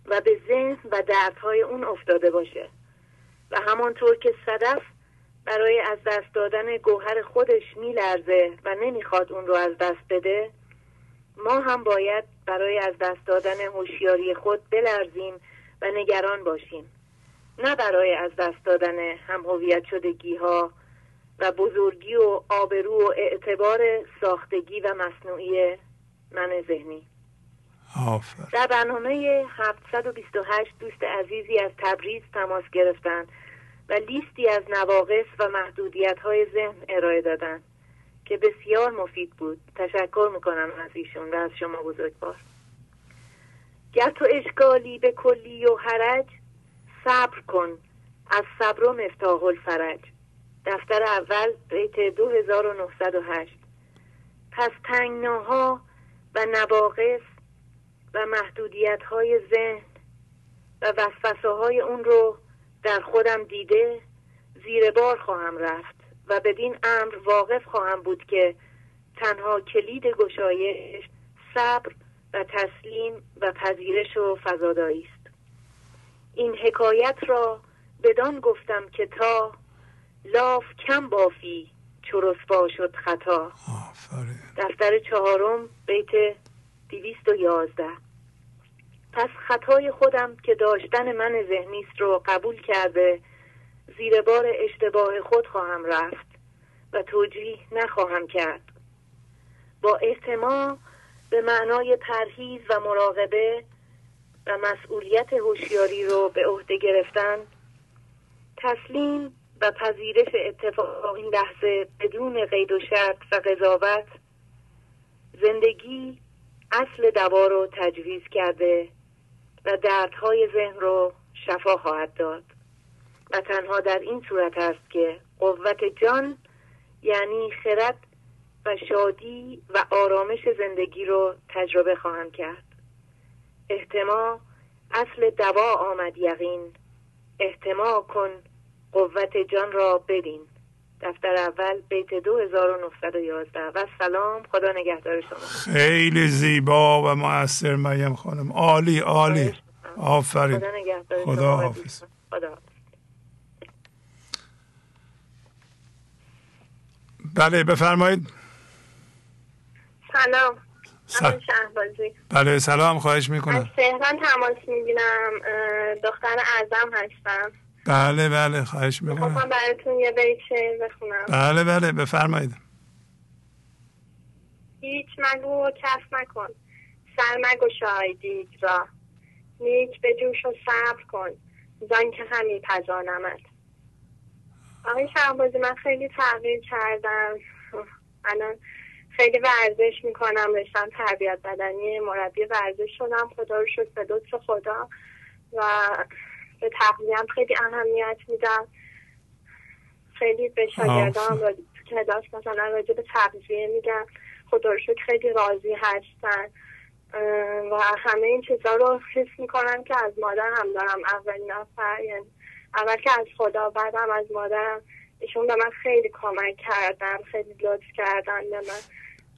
و به ذهن و دردهای اون افتاده باشه و همانطور که صدف برای از دست دادن گوهر خودش میلرزه و نمی‌خواد اون رو از دست بده ما هم باید برای از دست دادن هوشیاری خود بلرزیم و نگران باشیم. نه برای از دست دادن هم هویت شدگی ها و بزرگی و آبرو و اعتبار ساختگی و مصنوعی من ذهنی. آفر. در برنامه 728 دوست عزیزی از تبریز تماس گرفتند و لیستی از نواقص و محدودیت های ذهن ارائه دادند. که بسیار مفید بود. تشکر می‌کنم از ایشون و از شما بزرگوار. گر تو اشکالی به کلی و حرج صبر کن. از صبر و مفتاح الفرج. دفتر اول بیت 2908 پس تنگناها و نواقص و محدودیت های ذهن و وسوسه های اون رو در خودم دیده زیر بار خواهم رفت. و بدین امر واقف خواهم بود که تنها کلید گشایش صبر و تسلیم و پذیرش و فضادایی است. این حکایت را بدان گفتم که تا لاف کم بافی چو شد خطا. دفتر چهارم بیت دیویست و یازده. پس خطای خودم که داشتن من ذهنیست رو قبول کرده زیر بار اشتباه خود خواهم رفت و توجیه نخواهم کرد. با احتما به معنای پرهیز و مراقبه و مسئولیت هوشیاری رو به عهده گرفتن تسلیم و پذیرش اتفاق این لحظه بدون قید و شرط و قضاوت زندگی اصل دوا رو تجویز کرده و دردهای ذهن رو شفا خواهد داد. و تنها در این صورت است که قوت جان یعنی خرد و شادی و آرامش زندگی رو تجربه خواهم کرد. احتما اصل دوا آمد یقین. احتما کن قوت جان را ببین دفتر اول بیت 2911 و سلام خدا نگهدار شما. خیلی زیبا و مؤثر مریم خانم. عالی عالی. آفرین. خدا نگهدار خدا حافظ خدا بله بفرمایید. سلام. سلام بله سلام خواهش می‌کنم. از تهران تماس می‌گیرم. دختر اعظم هستم. بله بله خواهش می‌کنم. خواستم براتون یه بیت شعر بخونم. بله بله بفرمایید. هیچ مگو و کف مکن. سر مگشای دیگ را. نیک به جوش و صبر کن. زن که همی پزانمت. آقای شهبازی من خیلی تغییر کردم. الان خیلی ورزش می‌کنم رشتم تربیت بدنی مربی ورزش شدم. خدا رو شد به لطف خدا. و به تقویم خیلی اهمیت میدم. خیلی به شاگردان تو کلاس مثلا راجع به تغذیه میگم. خدا رو شکر خیلی راضی هستن. و همه این چیزا رو حس می‌کنم که از مادر هم دارم اولین نفر. یعنی اول که از خدا بعدم از مادرم ایشون به من خیلی کمک کردن خیلی لطف کردن به من.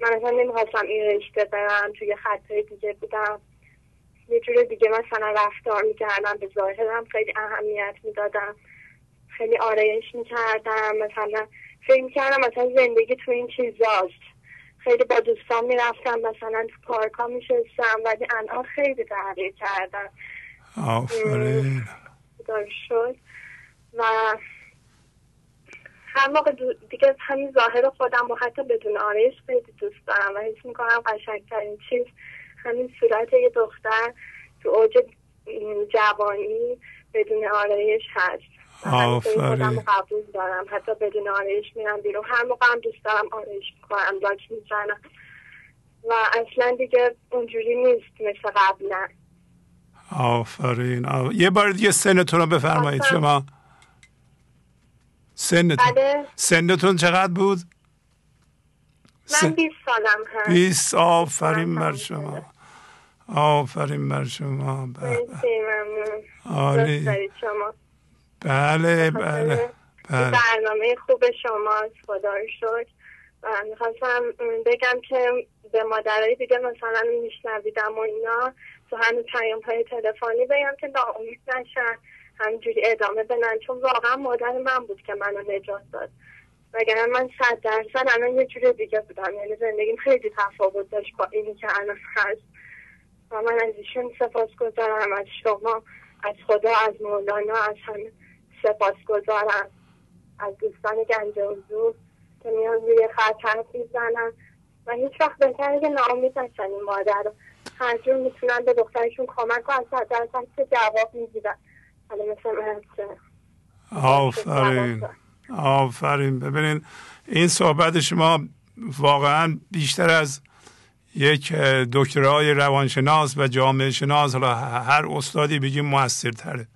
من اصلا نمی‌خواستم این رشته برم توی خطای دیگه بودم. یه جور دیگه مثلا رفتار می‌کردم به ظاهرم خیلی اهمیت می‌دادم. خیلی آرایش می‌کردم مثلا فکر می‌کردم مثلا زندگی تو این چیزاست. خیلی با دوستان می‌رفتم مثلا تو پارک ها میشستم ولی الان خیلی تغییر کردم. آفرین. شد و هر موقع دیگه همین ظاهر خودم و حتی بدون آرایش خیلی دوست دارم و حس می‌کنم قشنگترین چیز همین صورت یه دختر تو اوج جوانی بدون آرایش هست. آفرین. قبول دارم. حتی بدون آرایش میرم بیرون. هر موقع هم دوست دارم آرایش می‌کنم لاک می‌زنم. و اصلا دیگه اونجوری نیست مثل قبلا آفرین. آف... یه بار دیگه سنتون رو بفرمایید شما. سنتون. بله. سنتون چقدر بود؟ من 20 سالم هست. 20 آفرین بر شما. آفرین بر شما. عالی. شما. بله بله بله. برنامه خوب شماست خدا و می‌خواستم بگم که به مادرای دیگه مثلا میشنویدم و اینا. تو همین پیام های تلفنی بگم که ناامید نشن. همینجوری ادامه بدن. چون واقعا مادر من بود که منو نجات داد. وگرنه من صد درصد الان یه جور دیگه بودم. یعنی زندگیم خیلی تفاوت داشت با اینی که الان هست. و من از ایشون سپاس گذارم. از شما از خدا از مولانا از همه سپاس گذارم. از دوستان گنج حضور که میان روی خط حرف می‌زنن. و هیچ وقت بهتره که ناامید نشن این مادر رو. جور می‌تونن به دخترشون کمک و از درصد که جواب می‌گیرن حالا مثل آفرین. آفرین. ببینید این صحبت شما واقعا بیشتر از یک دکترای روانشناس و جامعه شناس حالا هر استادی بگیم موثرتره.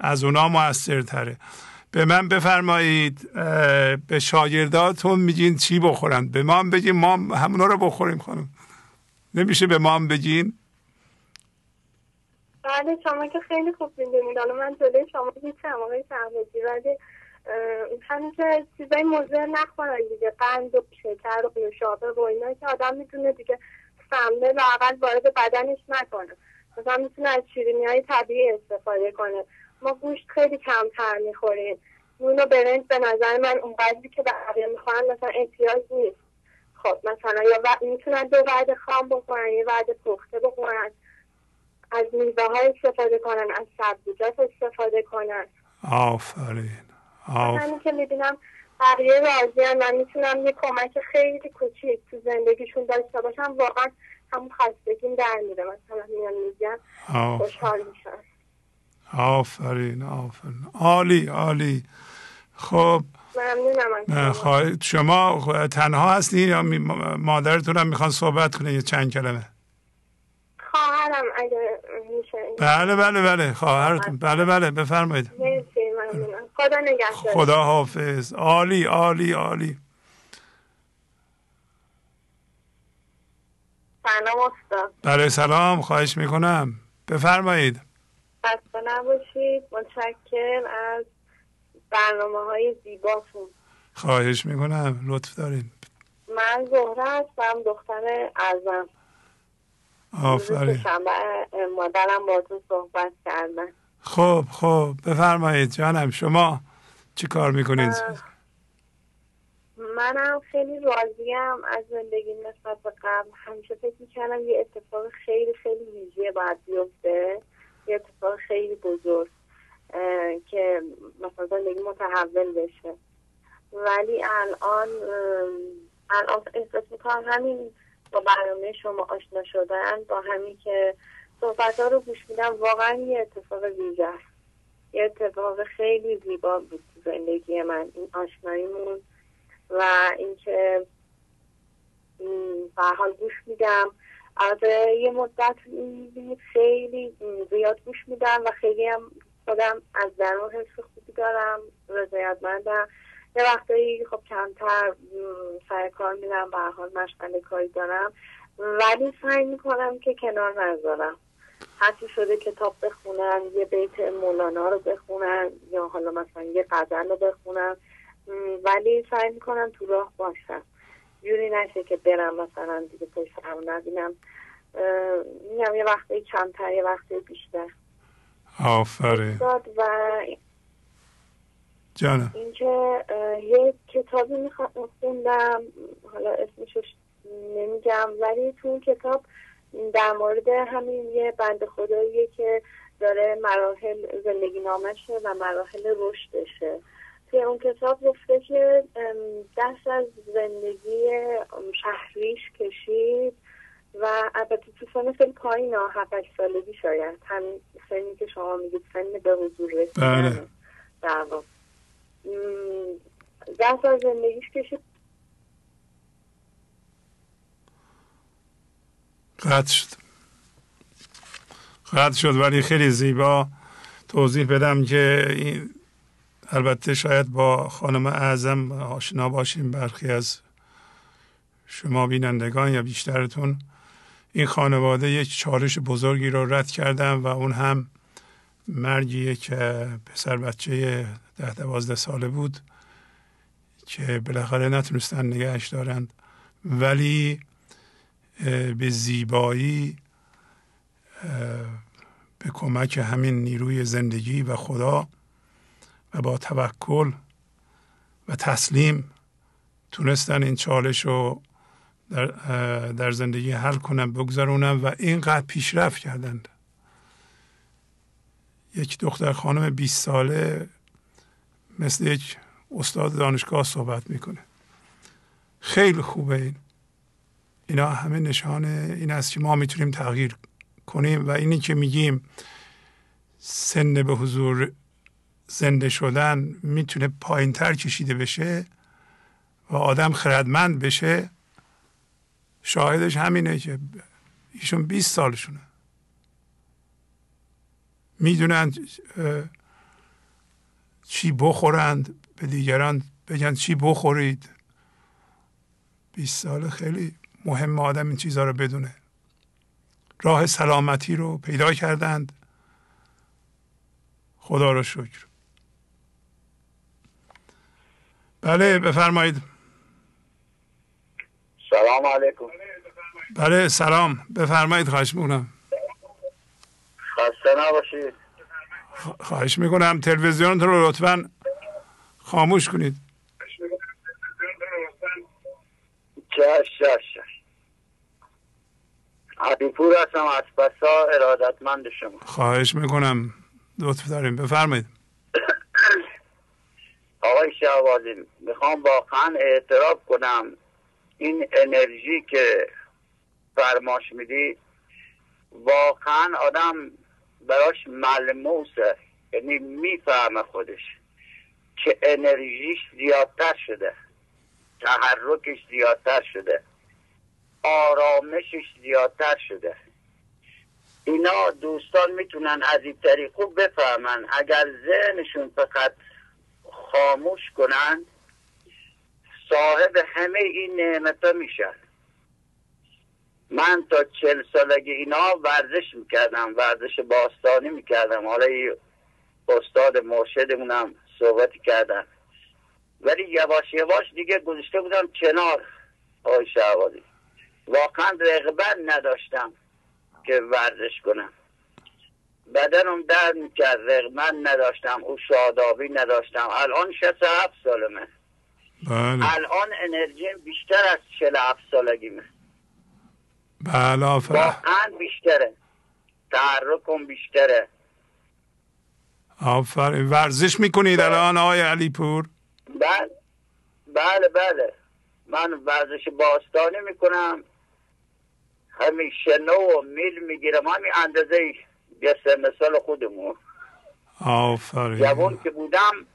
از اونا موثرتره. به من بفرمایید به شاگرداتون میگین چی بخورن. به ما هم بگین ما همونا رو بخوریم خانم. نمیشه به ما هم بگین؟ بله شما که خیلی خوب می‌دونید. حالا من جلوی شما هیچم آقای شهبازی ولی همین که چیزای مضر نخورن دیگه. قند و شکر و نوشابه و اینا که آدم می‌تونه دیگه سمنه لاقل وارد بدنش نکنه. مثلا می‌تونه از شیرینی های طبیعی استفاده کنه. ما گوشت خیلی کمتر می‌خوریم. نون و برنج به نظر من اونقدری که بقیه می‌خورن مثلا احتیاج نیست. خب مثلا یا و... می‌تونن دو بعد خام بخورن یه بعد پخته بخورن. از میوه های استفاده کنن از سبزیجات استفاده کنن. آفرین. همین که می‌بینم بقیه راضی من می‌تونم یه کمک خیلی کوچیک تو زندگیشون داشته باشم. واقعا همون خستگیم در میره. مثلا میان میگن خوشحال میشن. آفرین آفرین. عالی عالی. خب ممنونم شما. تنها هستین یا مادرتون هم می‌خوان صحبت کنه یه چند کلمه؟ خواهرم اگه میشه. بله بله بله خواهرتون بله بله بفرمایید. خدا نگهدار. خدا حافظ. عالی عالی عالی. سلام استاد. بله سلام خواهش می‌کنم. بفرمایید. خسته نباشید. متشکر از برنامه های زیباتون. خواهش می‌کنم لطف دارین. من زهره هستم دختر ازم آفرین. مادرم با تو صحبت کردن. خب خب بفرمایید جانم شما چی کار می‌کنید؟ منم خیلی راضیم از زندگی نسبت به قبل. همیشه فکر می‌کردم یه اتفاق خیلی خیلی ویژه باید بیفته. یه اتفاق خیلی بزرگ. که مثلا زندگی متحول بشه. ولی الان الان احساس می‌کنم همین با برنامه شما آشنا شدن با همین که صحبت ها رو گوش میدم واقعا یه اتفاق ویژه یه اتفاق خیلی زیبا بود زندگی من این آشناییمون و اینکه به حال گوش میدم. از یه مدت خیلی زیاد گوش میدم و خیلی هم خودم از درون حس خوبی دارم رضایتمندم یه وقتایی خب کمتر سر کار میرم به حال مشغله کاری دارم. ولی سعی می‌کنم که کنار نذارم. حتی شده کتاب بخونم یه بیت مولانا رو بخونم یا حالا مثلا یه غزل رو بخونم ولی سعی می‌کنم تو راه باشم. جوری نشه که برم مثلا دیگه پشت هم نبینم. میگم یه وقتی کمتر یه وقتی بیشتر. آفره و جانم. اینکه یه کتابی خوندم. حالا اسمشو نمیگم ولی تو اون کتاب در مورد همین یه بند خداییه که داره مراحل زندگی نامشه و مراحل رشدشه. توی اون کتاب گفته که دست از زندگی شهریش کشید. و البته تو سن خیلی پایین ها هفت سالگی شاید. همین سنی که شما میگید سن به حضور رسیدن بله. در از زندگیش کشید قطع شد. قطع شد ولی خیلی زیبا توضیح بدم که این البته شاید با خانم اعظم آشنا باشیم برخی از شما بینندگان یا بیشترتون. این خانواده یک چالش بزرگی رو رد کردن و اون هم مرگیه که پسر بچه ده دوازده ساله بود که بالاخره نتونستن نگهش دارند. ولی به زیبایی به کمک همین نیروی زندگی و خدا و با توکل و تسلیم تونستن این چالش رو در, در زندگی حل کنن بگذرونن و اینقدر پیشرفت کردند. یک دختر خانم 20 ساله مثل یک استاد دانشگاه صحبت می‌کنه. خیلی خوبه این. اینا همه نشانه این است که ما می‌تونیم تغییر کنیم و اینی که میگیم سن به حضور زنده شدن می‌تونه پایین تر کشیده بشه و آدم خردمند بشه. شاهدش همینه که ایشون 20 سالشونه. می‌دونند چی بخورند به دیگران بگن چی بخورید. 20 سال خیلی مهم آدم این چیزها رو بدونه. راه سلامتی رو پیدا کردند. خدا رو شکر. بله بفرمایید. سلام علیکم. بله سلام. بفرمایید خواهش می‌کنم. خسته نباشید. خواهش می‌کنم. تلویزیون رو لطفا خاموش کنید. چش چش عبیپور هستم از بسا ارادتمند شما. خواهش می‌کنم. لطف داریم. بفرمایید. آقای شهبازی می‌خوام واقعا اعتراف کنم. این انرژی که فرماش میدی واقعا آدم براش ملموسه. یعنی می‌فهمه خودش که انرژیش زیادتر شده تحرکش زیادتر شده آرامشش زیادتر شده. اینا دوستان می‌تونن از این طریق بفهمن. اگر ذهنشون فقط خاموش کنن صاحب همه این نعمت میشن من تا چل سالگی اینا ورزش می‌کردم ورزش باستانی می‌کردم. حالا استاد مرشدمونم صحبتی کردم ولی یواش یواش دیگه گذاشته بودم کنار آقای شعبادی واقعا رغبت نداشتم که ورزش کنم. بدنم درد می‌کرد رغبت نداشتم او شادابی نداشتم. الان 67 سالمه. بله. الان انرژیم بیشتر از 47 سالگیمه. بله آفرین واقعا بیشتره. تحرکم بیشتره. آفرین. ورزش می‌کنید الان آقای علی پور بله. بله بله. من ورزش باستانی می‌کنم. همین شنو و میل می‌گیرم. همین اندازه یه سن سال خودمون. آفرین. جوان که بودم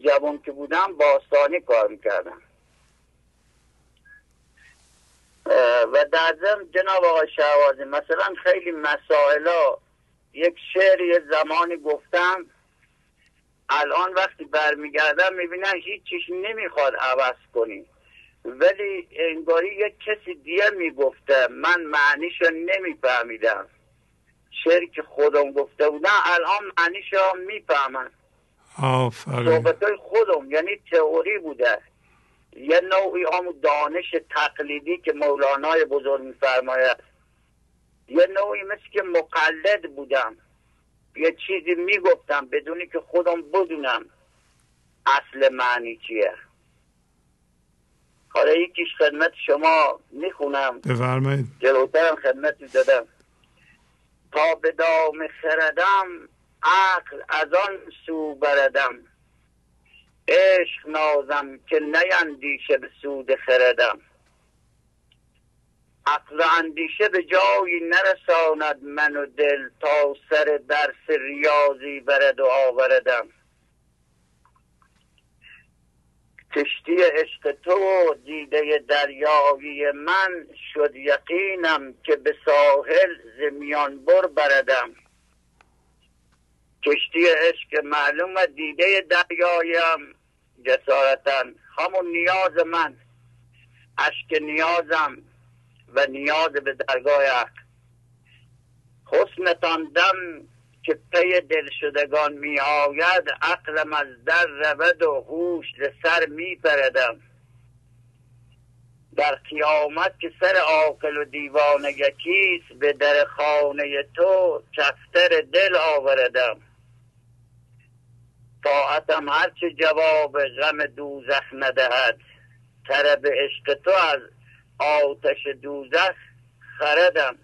جوان که بودم باستانی کار می‌کردم. و در ضمن جناب آقای شهوازی مثلا خیلی مسائل یک شعر یه زمانی گفتم الان وقتی برمیگردم می‌بینم هیچ چیش نمی‌خواد عوض کنی. ولی انگاری یک کسی دیگه می‌گفته من معنیشو نمیفهمیدم. شعری که خودم گفته بودم الان معنیشو می‌فهمم. آفرین. صحبت های خودم یعنی تئوری بوده. یه نوعی همون دانش تقلیدی که مولانای بزرگ میفرماید. یه نوعی مثل که مقلد بودم. یه چیزی می‌گفتم بدونی که خودم بدونم اصل معنی چیه. حالا یکیش خدمت شما می‌خونم. بفرمایید. جلوترم خدمتی دادم. تا به دام خردم عقل از آن سو بردم. عشق نازم که نیندیشه به سود خردم. عقل اندیشه به جایی نرساند من و دل تا سر درس ریاضی برد و آوردم. کشتی عشق تو دیده دریایی من شد یقینم که به ساحل زمیان بر بردم. کشتی عشق معلوم دیده دریایم. جسارتا همون نیاز من. اشک نیازم و نیاز به درگاه حق. حسنتان دم که پی دل شدگان می آید عقلم از در رود و هوش سر می پردم در قیامت که سر عاقل و دیوانه یکیست به در خانه تو کفتر دل آوردم. طاعتم هرچه جواب غم دوزخ ندهد. طرب عشق تو از آتش دوزخ خردم.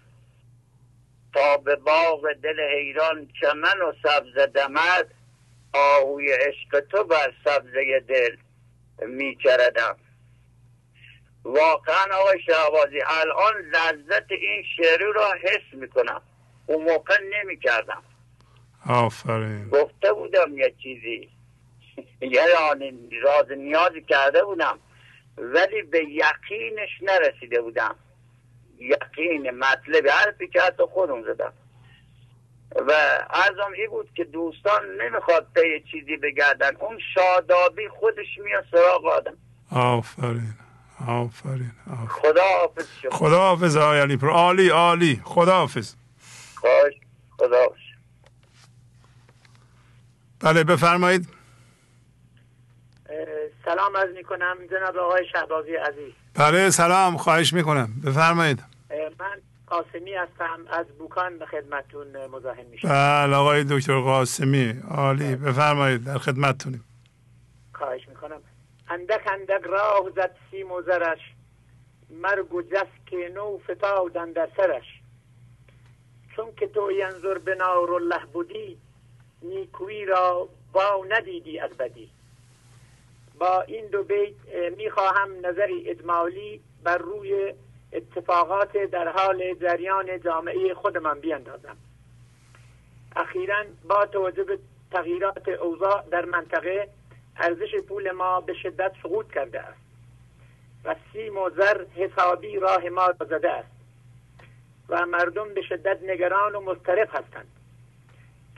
تا به باغ دل حیران چمن و سبز دمد آهوی عشق تو بر سبزه دل میچردم. واقعا آقای شهبازی الان لذت این شعری را حس می‌کنم. اون موقع نمی‌کردم. آفرین. گفته بودم یه چیزی. یه راز نیازی کرده بودم. ولی به یقینش نرسیده بودم. یقین مطلب حرفی که حتی خودم زدم. و ارزم ای بود که دوستان نمی‌خواد یه چیزی بگردن. اون شادابی خودش میاد سراغ آدم. آفرین. آفرین, آفرین. خدا حافظ شما. خدا حافظ آقای علی پر عالی عالی. خدا حافظ خوش خدا حافظ بله بفرمایید. سلام از می‌کنم جناب آقای شهبازی عزیز. بله سلام خواهش می‌کنم. بفرمایید. من قاسمی هستم از بوکان به خدمتون مزاحم میشم. بله آقای دکتر قاسمی عالی. بفرمایید در خدمتتونیم. خواهش می‌کنم. اندک اندک راه زد سیم و زرش مرگ و جسک نو فتادن در سرش. چون که تو ینظر به نار الله بودی نیکویی را با ندیدی از بدی. با این دو بیت می‌خواهم نظری اجمالی بر روی اتفاقات در حال جریان جامعه خودمان بیاندازم. اخیرا با توجه به تغییرات اوضاع در منطقه ارزش پول ما به شدت سقوط کرده است و سیم و زر حسابی راه ما را زده است و مردم به شدت نگران و مضطرب هستند.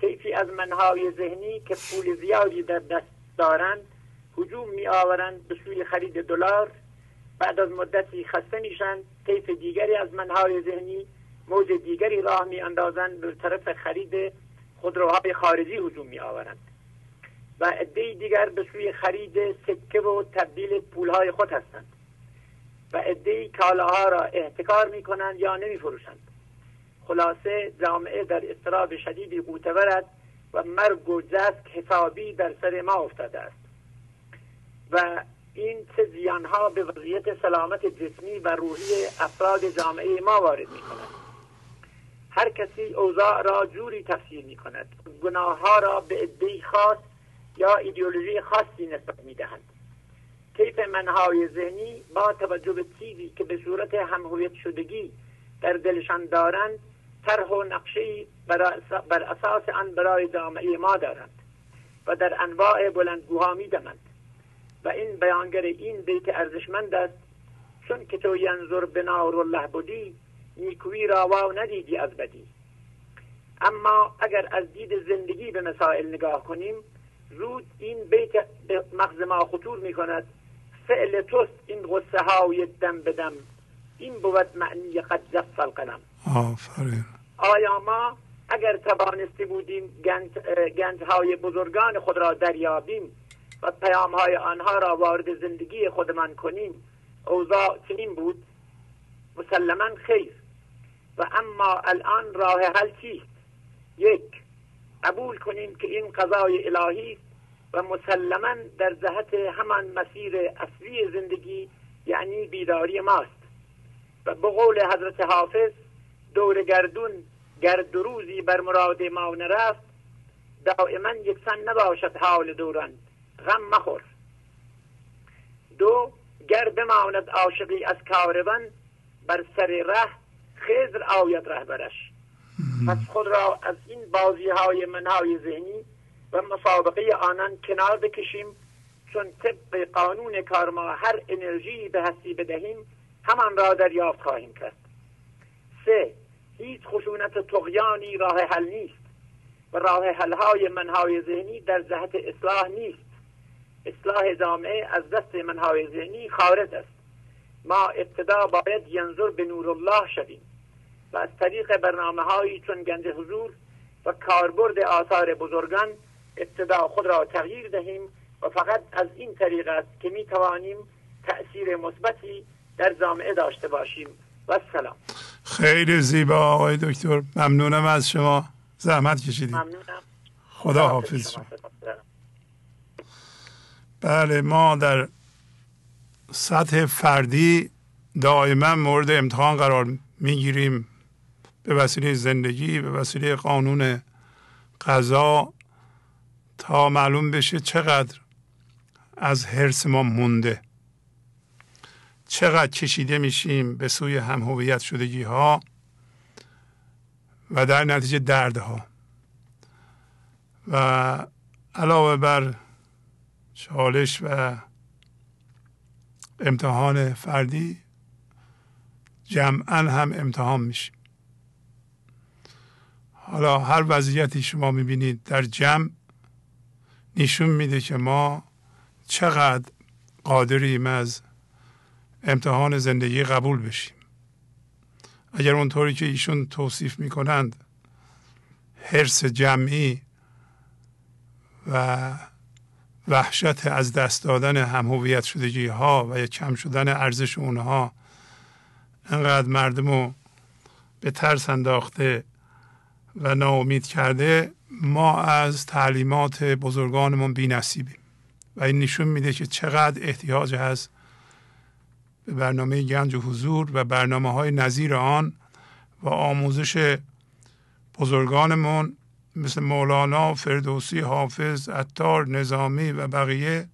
کیفی از منهای ذهنی که پول زیادی در دست دارند هجوم می آورند به سوی خرید دلار. بعد از مدتی خسته میشن طیف دیگری از منهای ذهنی موج دیگری راه می اندازند به طرف خرید خودروهای خارجی هجوم می آورند و عده دیگر به سوی خرید سکه و تبدیل پولهای خود هستند. و عده کالاها را احتکار می کنند یا نمی فروشند خلاصه جامعه در اضطراب شدیدی قوتورد و مرگ و جسک حسابی در سر ما افتاده است. و این چه زیانها به وضعیت سلامت جسمی و روحی افراد جامعه ما وارد می کند هر کسی اوضاع را جوری تفسیر می کند گناه ها را به عده خاص یا ایدئولوژی خاصی نسبت می دهند طیف منهای ذهنی با توجه به چیزی که به صورت همهویت شدگی در دلشان دارند طرح و نقشه بر اساس آن برای جامعه ما دارند و در انواع بلندگوها می دمند و این بیانگر این بیت ارزشمند است چون که تو ینظر به نار الله بودی نیکویی را واو ندیدی از بدی. اما اگر از دید زندگی به مسائل نگاه کنیم زود این بیت به مغز ما خطور می کند فعل توست این غصه های دم. بدم این بود معنی قد زف القلم. آفرین. آیا ما اگر توانستی بودیم گنج, گنج های بزرگان خود را دریابیم و پیام های آنها را وارد زندگی خودمان کنیم اوضاع چنین بود؟ مسلما خیر. و اما الان راه حل چیست؟ یک قبول کنیم که این قضای الهی و مسلما در جهت همان مسیر اصلی زندگی یعنی بیداری ماست. و به قول حضرت حافظ دور گردون گرد روزی بر مراد ما نرفت دائما یکسان نباشد حال دوران. غم مخور. دو گر بماند عاشقی از کاروان بر سر ره خزر آید رهبرش. پس خود را از این بازی های منهای ذهنی و مسابقه آنان کنار بکشیم چون طبق قانون کار ما هر انرژی به هستی بدهیم همان را دریافت خواهیم کرد. سه هیچ خشونت تقیانی راه حل نیست و راه های منهای ذهنی در جهت اصلاح نیست. اصلاح جامعه از دست منهای ذهنی خارج است. ما ابتدا باید ینظر به نور الله شویم و از طریق برنامه هایی چون گنج حضور و کاربرد آثار بزرگان ابتدا خود را تغییر دهیم و فقط از این طریق است که می توانیم تأثیر مثبتی در جامعه داشته باشیم. و سلام. خیلی زیبا آقای دکتر. ممنونم از شما. زحمت کشیدیم ممنونم. خدا حافظ شما. بله ما در سطح فردی دائما مورد امتحان قرار می‌گیریم. به وسیله زندگی به وسیله قانون قضا تا معلوم بشه چقدر از حرس ما مونده. چقدر کشیده میشیم به سوی هم هویت شدگی ها و در نتیجه دردها. و علاوه بر چالش و امتحان فردی جمعا هم امتحان میشیم. حالا هر وضعیتی شما می‌بینید در جمع نشون میده که ما چقدر قادریم از امتحان زندگی قبول بشیم. اگر اونطوری که ایشون توصیف می‌کنند حرس جمعی و وحشت از دست دادن هم هویت شدگی ها و یا کم شدن ارزش اونها انقدر مردم رو به ترس انداخته و ناامید کرده ما از تعلیمات بزرگانمون بی نصیبیم و این نشون میده که چقدر احتیاج هست به برنامه گنج و حضور و برنامه های نظیر آن و آموزش بزرگانمون مثل مولانا، فردوسی، حافظ، عطار، نظامی و بقیه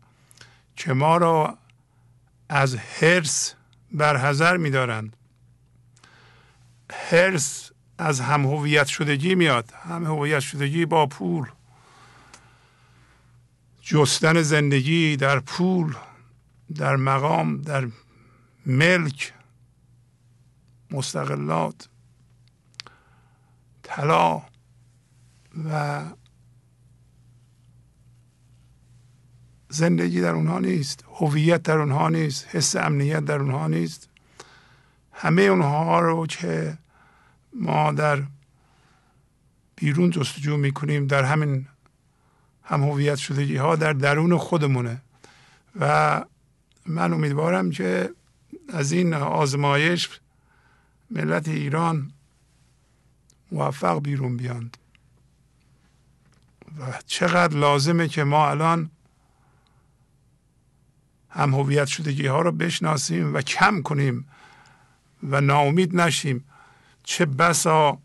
که ما را از حرس برحضر میدارند. حرس از هم هویت شدگی میاد. هم هویت شدگی با پول. جستن زندگی در پول در مقام در ملک مستقلات طلا و زندگی در اونها نیست هویت در اونها نیست حس امنیت در اونها نیست. همه اونها رو که ما در بیرون جستجو می‌کنیم در همین هم هویت شدگی ها در درون خودمونه. و من امیدوارم که از این آزمایش ملت ایران موفق بیرون بیاند. و چقدر لازمه که ما الان هم هویت شدگی ها رو بشناسیم و کم کنیم و ناامید نشیم. چه بسا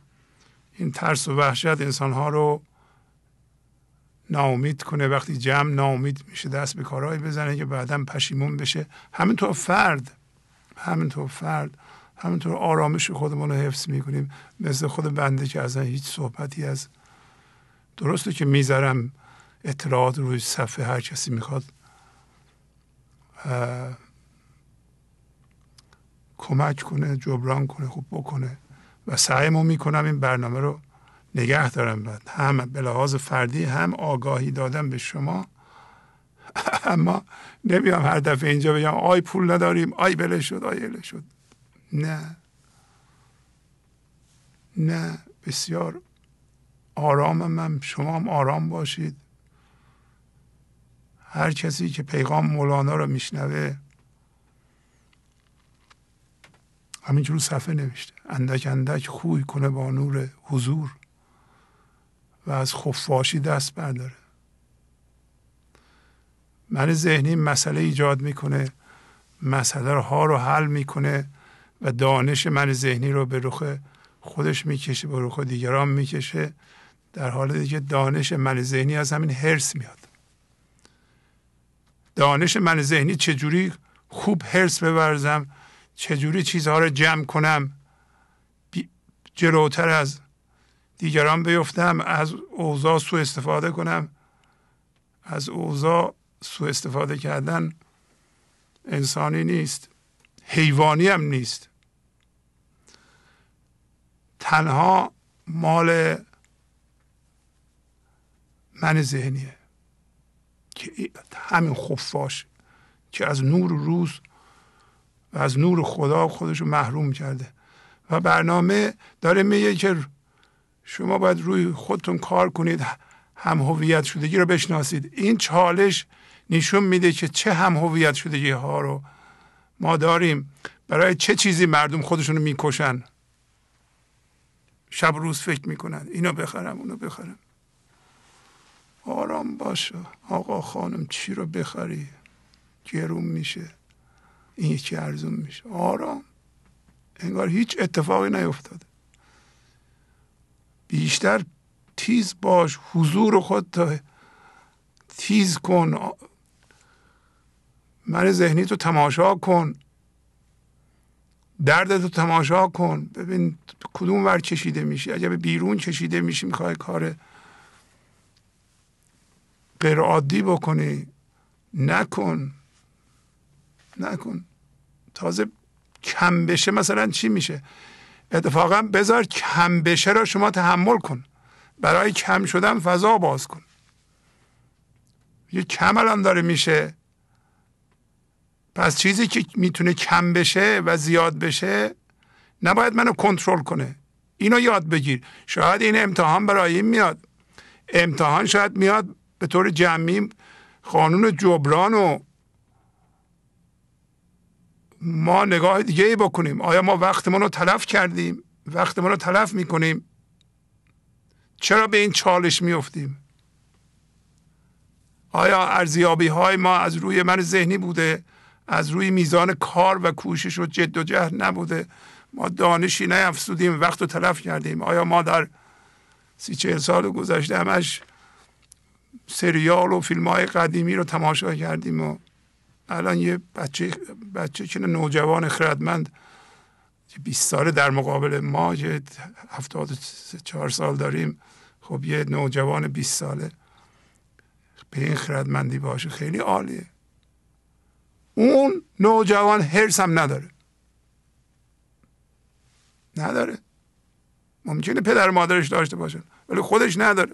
این ترس و وحشت انسان ها رو ناامید کنه وقتی جمع ناامید میشه دست به کارهایی بزنه که بعدا پشیمون بشه. همینطور فرد. همینطور فرد همینطور آرامش خودمون رو حفظ می‌کنیم. مثل خود بنده که از هیچ صحبتی از درسته که می‌ذارم اطلاعات روی صفحه هر کسی می‌خواد. کمک کنه جبران کنه خوب بکنه. و سعیمو می‌کنم این برنامه رو نگه دارم بعد. هم به لحاظ فردی هم آگاهی دادم به شما اما نمیام هر دفعه اینجا بگم آی پول نداریم آی بله شد آی بله شد. نه. نه. بسیار آرامم من شما هم آرام باشید. هر کسی که پیغام مولانا رو میشنوه همینجور صفحه نوشته. اندک اندک خوی کنه با نور حضور و از خفاشی دست برداره. من ذهنی مسئله ایجاد می‌کنه مسئله ها رو حل می‌کنه و دانش من ذهنی رو به رخ خودش می‌کشه به رخ دیگران می‌کشه. در حال که دانش من ذهنی از همین هرس میاد. دانش من ذهنی چجوری خوب هرس ببرزم؟ چجوری چیزها رو جمع کنم؟ جلوتر از دیگران بیفتم از اوضاع سو استفاده کنم از اوضاع سو استفاده کردن انسانی نیست. حیوانی هم نیست. تنها مال من ذهنیه که همین خفاش که از نور روز و از نور خدا خودش رو محروم کرده. و برنامه داره میگه که شما باید روی خودتون کار کنید هم هویت شدگی رو بشناسید. این چالش نشون میده که چه هم هویت شدگی ها رو. ما داریم. برای چه چیزی مردم خودشون رو می‌کشن؟ شب روز فکر می‌کنن. اینو بخرم اونو بخرم. آرام باشه آقا خانم چی رو بخری؟ گرون میشه. این یکی ارزون میشه. آرام. انگار هیچ اتفاقی نیفتاده. بیشتر تیز باش. حضور خود تیز کن. من ذهنی تو تماشا کن. درد تو تماشا کن. ببین کدوم ور کشیده میشی؟ اگر به بیرون کشیده میشی می‌خوای کار غیر عادی بکنی. نکن. نکن. تازه کم بشه مثلا چی میشه؟ اتفاقا بذار کم بشه را شما تحمل کن. برای کم شدن فضا باز کن. یه کم الان داره میشه. پس چیزی که می‌تونه کم بشه و زیاد بشه نباید منو کنترل کنه. اینو یاد بگیر. شاید این امتحان برای این میاد. امتحان شاید میاد به طور جمعی قانون جبران و ما نگاه دیگه ای بکنیم. آیا ما وقتمون رو تلف کردیم؟ وقتمون رو تلف می‌کنیم. چرا به این چالش میفتیم آیا ارزیابی های ما از روی من ذهنی بوده؟ از روی میزان کار و کوشش و جد و جهد نبوده. ما دانشی نیافزودیم وقت رو تلف کردیم. آیا ما در سی چهل سال گذشته همش سریال و فیلم های قدیمی رو تماشا کردیم و الان یه بچه بچه که نوجوان خردمند 20 ساله در مقابل ما که 74 سال داریم. خب یه نوجوان 20 ساله. به این خردمندی باشه. خیلی عالیه. اون نوجوان هرس هم نداره. نداره. ممکنه پدر مادرش داشته باشن ولی خودش نداره.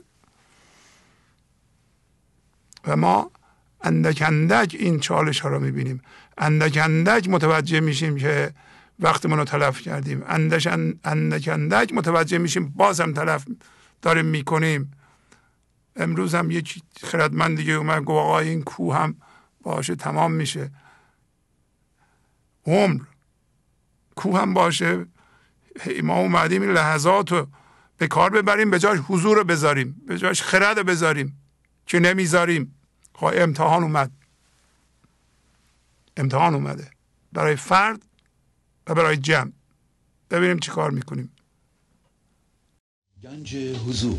و ما اندک اندک این چالش ها رو می‌بینیم. اندک اندک متوجه میشیم که وقتمون رو تلف کردیم. اندک اندک اندک متوجه میشیم باز هم تلف داریم می‌کنیم. امروز هم یک خردمند دیگه اومد گفت این کوه هم باشه تمام میشه. عمر. کوه هم باشه. ما اومدیم این لحظات رو به کار ببریم به جاش حضور رو بذاریم به جاش خرد رو بذاریم که نمی‌ذاریم. خب امتحان اومد. امتحان اومده. برای فرد و برای جمع. ببینیم چی کار می‌کنیم. گنج حضور.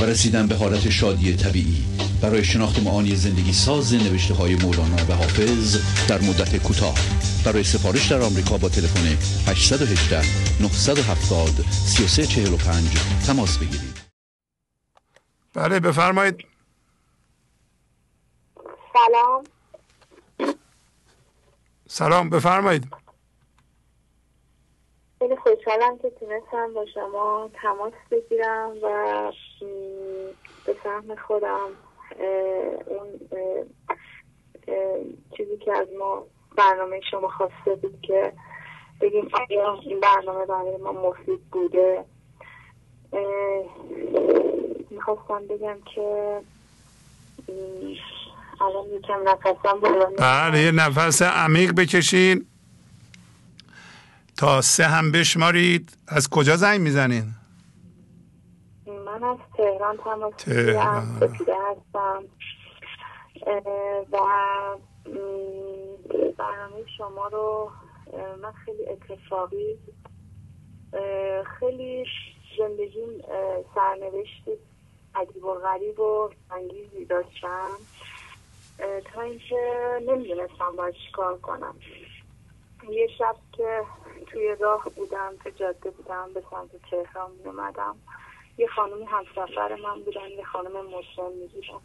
و رسیدن به حالت شادی طبیعی. برای شناخت معانی زندگی ساز نوشته های مولانا و حافظ در مدت کوتاه. برای سفارش در آمریکا با تلفن 818 970 3345 تماس بگیرید. بله بفرمایید. سلام. سلام بفرمایید. خیلی خوشحالم که تونستم با شما تماس بگیرم و به فهم خودم اون چیزی که از ما برنامه شما خواسته بود که بگیم آیا این برنامه برای ما مفید بوده. می‌خواستم بگم که الان یکم نفسم بله یه نفس عمیق بکشین. تا سه هم بشمارید. از کجا زنگ می‌زنین؟ من از تهران تماس تهران. هستم. و برنامه شما رو من خیلی اتفاقی خیلی زندگیم سرنوشت عجیب و غریب و انگیزی داشتم. تا اینکه نمی‌دونستم باید چیکار کنم. یه شب که توی راه بودم تو جاده بودم به سمت تهران می اومدم یه خانمی همسفر من بودن یه خانم مسلم میگیدم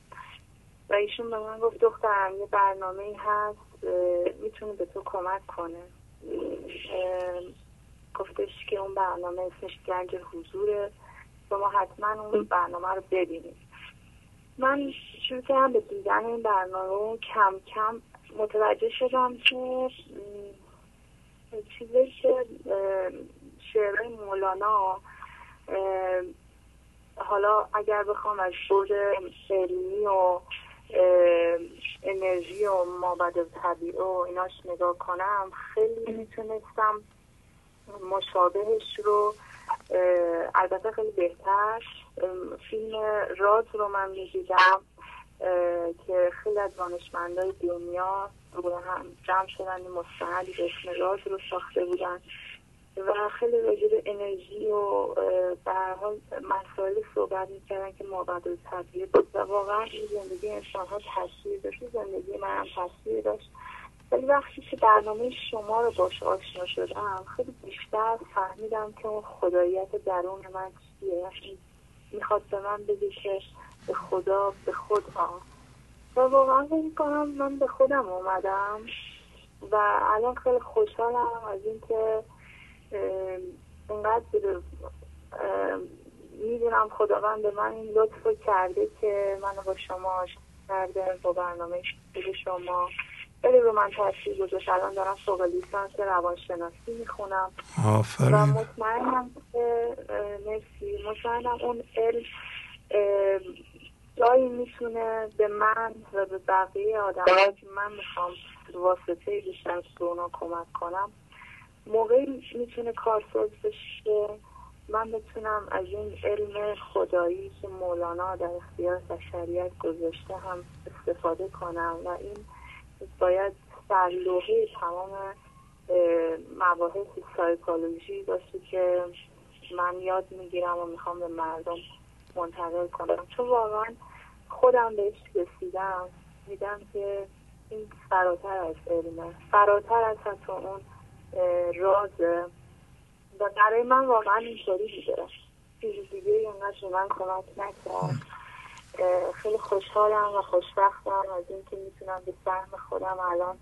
و ایشون به من گفت دخترم یه برنامه ای هست می‌تونه به تو کمک کنه. گفتش که اون برنامه اسمش گنج حضوره. شما حتما اون برنامه رو ببینید. من شروع کردم به دیدن این برنامه کم کم متوجه شدم که چیزی که شعرهای مولانا حالا اگر بخوام از بود علمی و انرژی و مابد طبیعه و ایناش نگاه کنم خیلی می‌تونستم مشابهش رو البته خیلی بهتر. فیلم راز رو من می‌دیدم که خیلی از دانشمندای دنیا هم جمع شدن مستندی به اسم راز رو ساخته بودن. و خیلی راجع انرژی و به حال مسائل صحبت می‌کردن که مابد طبیعه بود و واقعا این زندگی انسان ها تاثیر داشت زندگی من هم تاثیر داشت. ولی وقتی که برنامه شما رو باش آشنا شدم خیلی بیشتر فهمیدم که اون خداییت درون من چیه. یعنی می‌خواد به من بگه به خدا به خود آ. و واقعا فکر کنم من به خودم اومدم و الان خیلی خوشحالم از اینکه اینقدر می‌دونم خداوند به من این لطف کرده که منو با شما آشنا کرده با برنامه شما. خیلی رو من تاثیر گذاشت. الان دارم فوق لیسانس روانشناسی می‌خونم. و مطمئنم که مرسی. مطمئنم اون علم جایی می‌تونه به من و به بقیه آدم که من می‌خوام واسطه بیشتر به اونا کمک کنم موقعی می‌تونه کارساز بشه. من بتونم از این علم خدایی که مولانا در اختیار بشریت گذاشته هم استفاده کنم و این باید در لوحه تمام مباحث سایکولوژی باشه که من یاد می‌گیرم و می‌خوام به مردم منتقل کنم. چون واقعا خودم بهش رسیدم میدم که این فراتر از علمه. فراتر از حتی اون رازه و برای من واقعا اینطوری بوده چیزی دیگه اینقدر من کمک نکرد خیلی خوشحالم و خوشبختم از اینکه می‌تونم به سهم خودم الان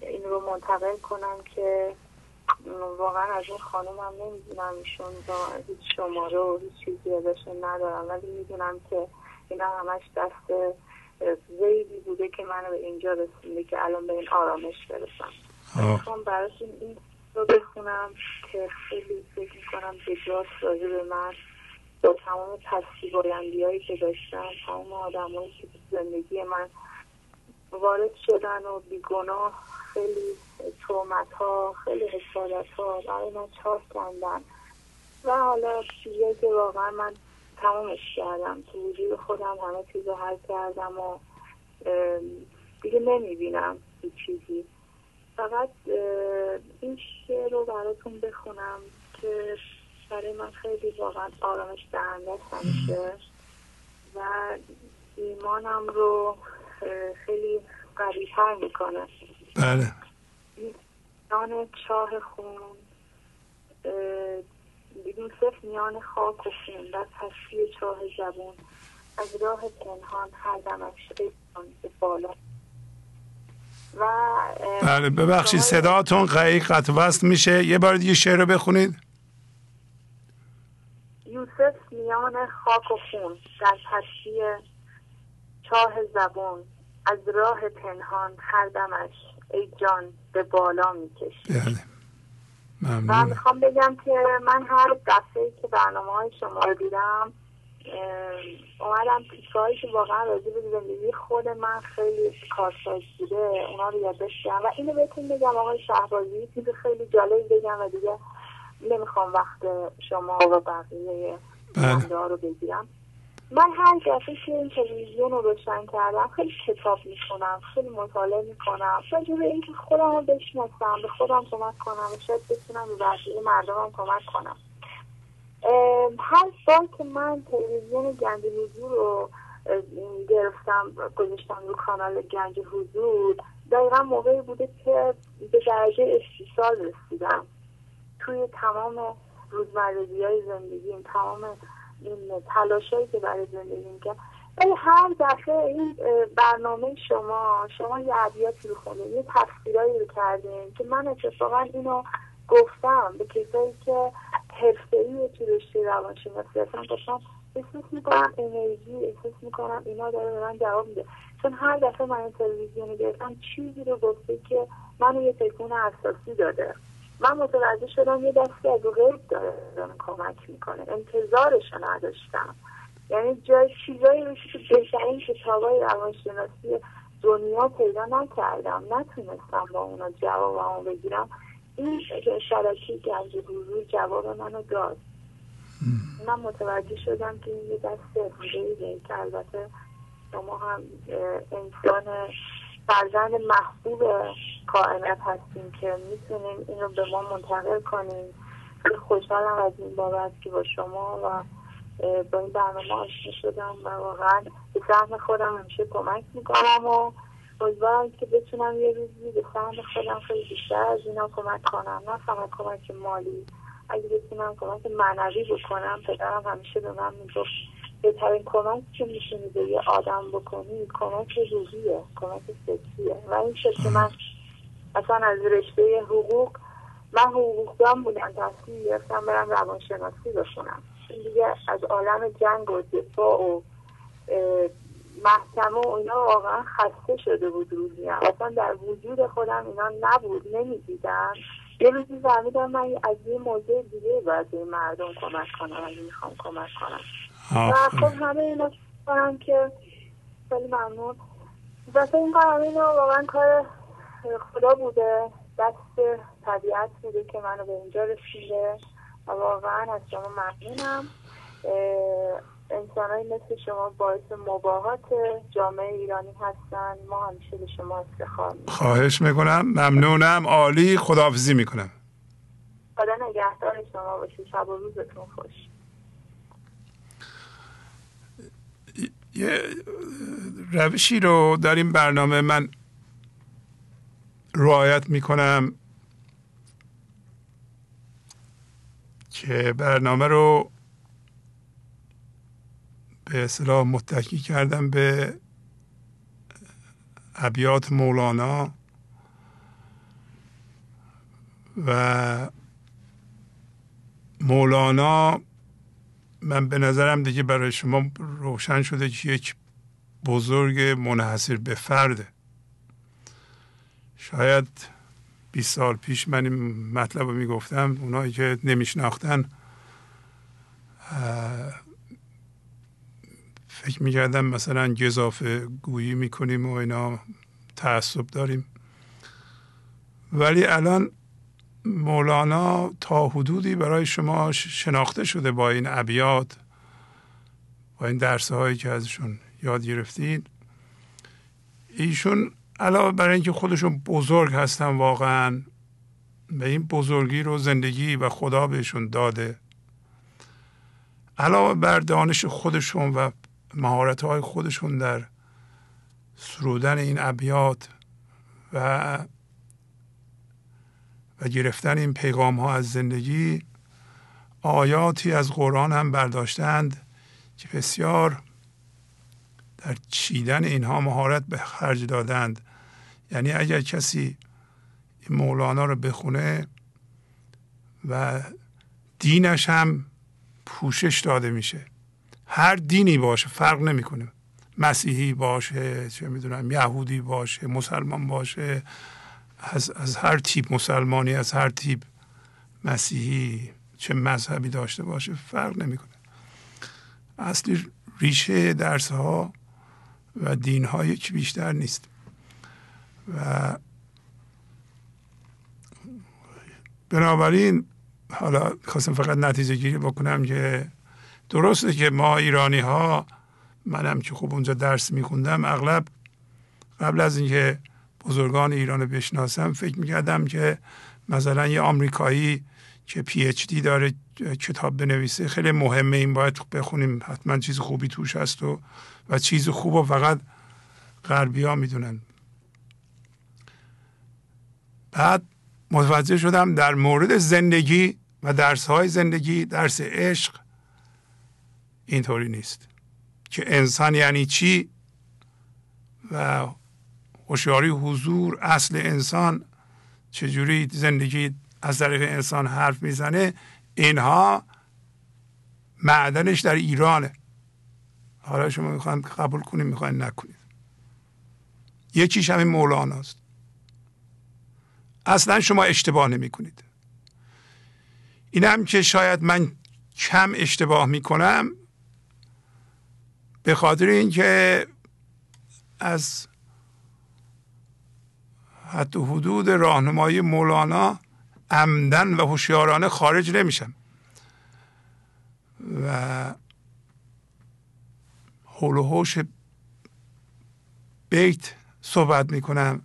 این رو منتقل کنم که واقعا از این خانم هم نمی‌دونم ایشون هیچ شماره و هیچ چیزی ازشون ندارم. ولی می‌دونم که اینا همش دست زیدی بوده که منو به اینجا رسونده که الان به این آرامش برسم. می‌خوام براتون این رو بخونم که خیلی فکر می‌کنم جاست راجع به من با تمام تصویبایندی هایی که داشتم تمام آدمایی که زندگی من وارد شدن و بیگناه خیلی تومت ها خیلی حسادت ها برای من چاس کندن و حالا چیزی که واقعا من تمامش کردم تو وجود خودم همه چیز رو حل کردم و دیگه نمی‌بینم چیزی. فقط این شعر رو براتون بخونم که برای من خیلی واقعا آرامش دهنده همیشه و ایمانم رو خیلی قویتر می‌کنه. بله. میان چاه خون یوسف میان خاک و خون در پشتی چاه زبون از راه پنهان هر دمش به بالا. و بله ببخشید صداتون قیق قطع وست میشه. یه بار دیگه شعر رو بخونید. یوسف میان خاک و خون در پشتی چاه زبون. از راه پنهان هر دمش ای جان به بالا می‌کشید بله و می‌خوام بگم که من هر دفعه که برنامه های شما رو دیدم اومدم پیچه که واقعا راجع به زندگی خود من خیلی کارساز بوده. اونا رو یادداشت و اینو بهتون بگم آقای شهبازی چیز خیلی جالب بگم و دیگه نمی‌خوام وقت شما و بقیه بله. رو بگیرم. من هر دفعه که این تلویزیون رو روشن کردم خیلی کتاب می‌خونم خیلی مطالعه می‌کنم. راجع اینکه خودم رو بشناسم به خودم کمک کنم و شاید بتونم به بقیه مردمم کمک کنم. هر بار که من تلویزیون گنج حضور رو گرفتم گذاشتم رو کانال گنج حضور دقیقا موقعی بوده که به درجه استیصال رسیدم. توی تمام روزمرگی های زندگیم تمام این تلاشایی که برای زندگی می‌کنم ولی هر دفعه این برنامه شما شما یه عبیاتی رو خونده یه تفسیرایی رو کردین که من اتفاقا اینو گفتم به کسایی که حرفه‌ای تو رشته روانشناسی هستن گفتم احساس می‌کنم انرژی احساس می‌کنم اینا داره به من جواب میده. چون هر دفعه من این تلویزیون گرفتم چیزی رو گفته که منو یه تکون اساسی داده. من متوجه شدم یه دستی از غیب داره کمک می‌کنه. انتظارش نداشتم. یعنی جای چیزایی رو بهترین کتابای روانشناسی دنیا پیدا نکردم. نتونستم با اونا جوابمو بگیرم. این شرکی گنج حضور جواب منو داد. من متوجه شدم که این یه دست دیگه که البته شما هم انسان فرزند محبوب کائنات هستیم که می‌تونیم این رو به ما منتقل کنیم خیلی خوشحالم از این بابت که با شما و با این برنامه آشنا شدم و واقعا به سهم خودم همیشه کمک می‌کنم و امیدوارم که بتونم یه روزی به سهم خودم خیلی بیشتر از اینا کمک کنم. نه فقط کمک مالی. اگه بتونم کمک معنوی بکنم پدرم همیشه به من می‌گفت بهترین کمک که می‌تونی به یه آدم بکنی کمک روحیه کمک فکریه. و این که من اصلا از رشته حقوق من حقوقدان بودم تصمیم گرفتم برم روانشناسی بخونم. دیگه از عالم جنگ و دفاع و محکمه و اینا واقعا خسته شده بود روزیم اصلا در وجود خودم اینا نبود نمی‌دیدم. یه روزی فهمیدم من از یه موضوع دیگه باید به مردم کمک کنم اگه می‌خوام کمک کنم. و خب همه اینا کنم که خیلی ممنون. و این کار همه واقعا کار خدا بوده. دست طبیعت بوده که منو به اینجا رسیده. و واقعا از شما ممنونم. انسان مثل شما باعث مباهات جامعه ایرانی هستن. ما همیشه به شما افتخار خواهش می‌کنم. ممنونم. عالی. خداحافظی می‌کنم. خدا نگهدار شما باشید شب و روزتون خوش. یه روشی رو در این برنامه من رعایت می‌کنم که برنامه رو به اصطلاح متکی کردم به ابیات مولانا و مولانا من به نظرم دیگه برای شما روشن شده که یک بزرگ منحصر به فرده. شاید 20 سال پیش من این مطلب رو می‌گفتم اونایی که نمیشناختن فکر می‌کردم مثلا گذافه گویی می‌کنیم و اینا تعصب داریم. ولی الان مولانا تا حدودی برای شما شناخته شده با این ابیات با این درس هایی که ازشون یاد گرفتید. ایشون علاوه برای اینکه خودشون بزرگ هستن واقعا به این بزرگی رو زندگی و خدا بهشون داده. علاوه بر دانش خودشون و مهارت های خودشون در سرودن این ابیات و و گرفتن این پیغام ها از زندگی آیاتی از قرآن هم برداشتند که بسیار در چیدن اینها مهارت به خرج دادند. یعنی اگر کسی این مولانا رو بخونه و دینش هم پوشش داده میشه. هر دینی باشه فرق نمی‌کنه. مسیحی باشه چه می‌دونم یهودی باشه مسلمان باشه از, از هر تیپ مسلمانی از هر تیپ مسیحی چه مذهبی داشته باشه فرق نمی‌کنه. اصلی ریشه درس ها و دین ها یکی بیشتر نیست. و بنابراین حالا خواستم فقط نتیجه گیری بکنم که درسته که ما ایرانی ها منم که خوب اونجا درس میخوندم اغلب قبل از اینکه بزرگان ایران رو بشناسم فکر می‌کردم که مثلا یه آمریکایی که پی اچ دی داره کتاب بنویسه خیلی مهمه این باید بخونیم حتما چیز خوبی توش هست و و چیز خوب و فقط غربی ها می‌دونن. بعد متوجه شدم در مورد زندگی و درس های زندگی درس عشق اینطوری نیست. که انسان یعنی چی؟ و هوشیاری حضور اصل انسان چجوری زندگی از طریق انسان حرف می‌زنه اینها معدنش در ایرانه. حالا شما می‌خواین قبول کنید می‌خواین نکنید یکیش همین مولاناست. اصلا شما اشتباه نمی کنید این هم که شاید من کم اشتباه می‌کنم به خاطر اینکه از حتی حدود راهنمایی مولانا عمدن و هوشیارانه خارج نمیشم و حول و حوش بیت صحبت می‌کنم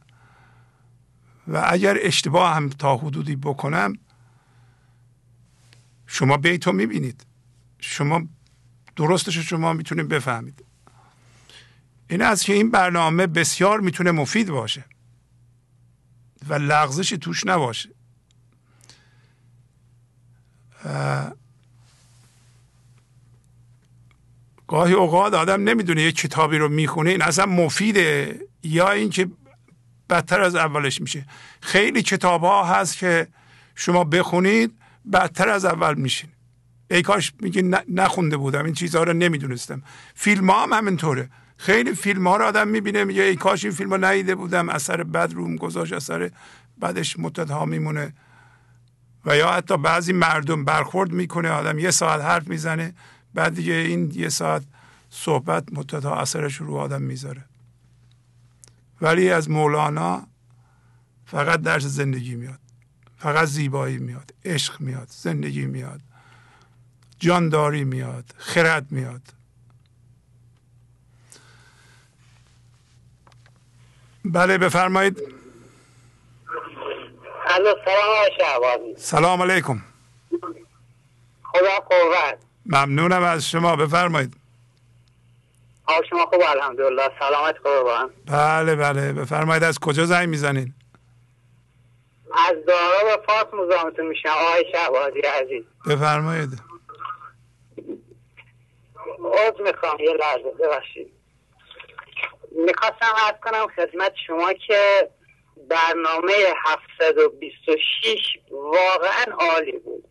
و اگر اشتباه هم تا حدودی بکنم شما بیت رو می‌بینید. شما درستش شما می‌تونید بفهمید. این است که این برنامه بسیار می‌تونه مفید باشه. و لغزشی توش نباشه. گاهی اوقات آدم نمی‌دونه یه کتابی رو می‌خونه این اصلا مفیده یا اینکه بدتر از اولش میشه. خیلی کتاب ها هست که شما بخونید بدتر از اول میشین. ای کاش میگه نخونده بودم این چیزها رو نمی‌دونستم. فیلم ها هم همینطوره. خیلی فیلم ها رو آدم می‌بینه میگه ای کاش این فیلم ندیده بودم اثر بد روم گذاشت اثر بعدش مدت ها میمونه. و یا حتی بعضی مردم برخورد می‌کنه آدم یه ساعت حرف می‌زنه بعد دیگه این یه ساعت صحبت مدت ها اثرش رو آدم می‌ذاره. ولی از مولانا فقط درس زندگی میاد فقط زیبایی میاد عشق میاد زندگی میاد. جانداری میاد خرد میاد. بله بفرمایید. سلام سلام علیکم. خدا قوت ممنونم از شما بفرمایید. حال شما خوب الحمدلله. سلامت قربان. بله بله. بفرمایید از کجا زنگ می‌زنین؟ از دارا به فاس مزاحمتون میشم آقای شهبازی عزیز. بفرمایید. عوض می‌خوام. یه لحظه ببخشید. می‌خواستم عرض کنم خدمت شما که برنامه 726 واقعا عالی بود.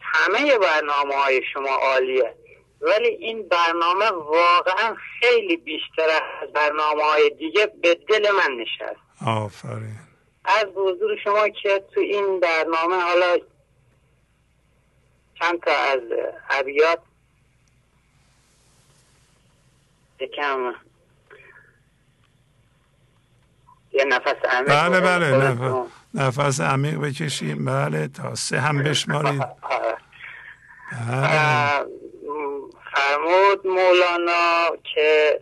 همه برنامه های شما عالیه. ولی این برنامه واقعا خیلی بیشتر از برنامه های دیگه به دل من نشست. آفرین. از حضور شما که تو این برنامه حالا چند تا از ابیات یکم یه نفس عمیق بله بله. نفس, نفس عمیق بکشیم. بله تا سه هم بشمارید. بله. فرمود مولانا که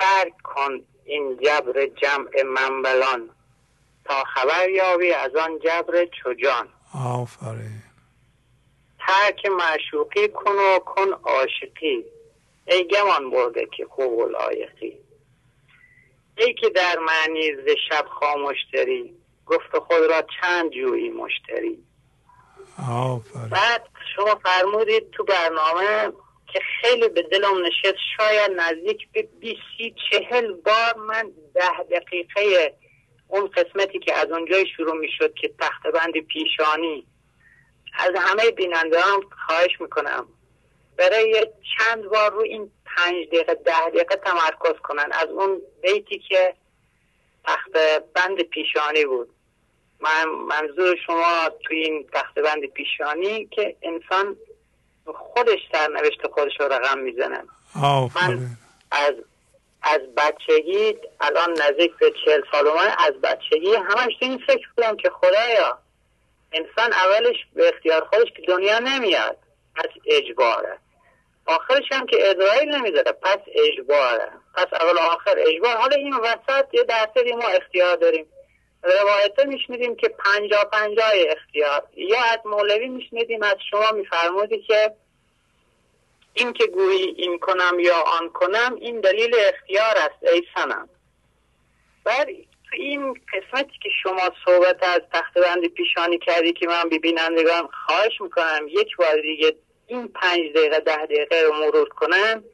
ترک کن این جبر جمع منبلان تا خبر یابی از آن جبر چجان. آفرین. ترک معشوقی کن و کن عاشقی. ای گمان برده که خوب و لایقی. ای که در معنی ز شب خاموش داری گفت خود را چند جویی مشتری. آفرین. بعد شما فرمودید تو برنامه که خیلی به دلم نشست شاید نزدیک به 20 چهل بار من ده دقیقه اون قسمتی که از اونجای شروع می شد که تخت بند پیشانی از همه بیننده هم خواهش می‌کنم. برای چند بار رو این پنج دقیقه ده دقیقه تمرکز کنن. از اون بیتی که تخت بند پیشانی بود. من منظور شما توی این تخت بند پیشانی که انسان خودش سرنوشت خودش رو رقم می‌زنه. آفرین. از از بچگی الان نزدیک به چهل سال من از بچگی همش تو این فکر بودم که خدایا انسان اولش به اختیار خودش که دنیا نمیاد پس اجباره. آخرش هم که ادرایل نمیداره پس اجباره. پس اول آخر اجبار. حالا این وسط یه درصدی ما اختیار داریم. روایت میشنیدیم که پنجا پنجا اختیار. یا از مولوی میشنیدیم از شما میفرمودی که این که گویی این کنم یا آن کنم این دلیل اختیار است ای سنم بعد تو این قسمتی که شما صحبت از تخت بند پیشانی کردی که من ببینندگان خواهش می‌کنم یک بار دیگه این پنج دقیقه ده دقیقه رو مرور کنم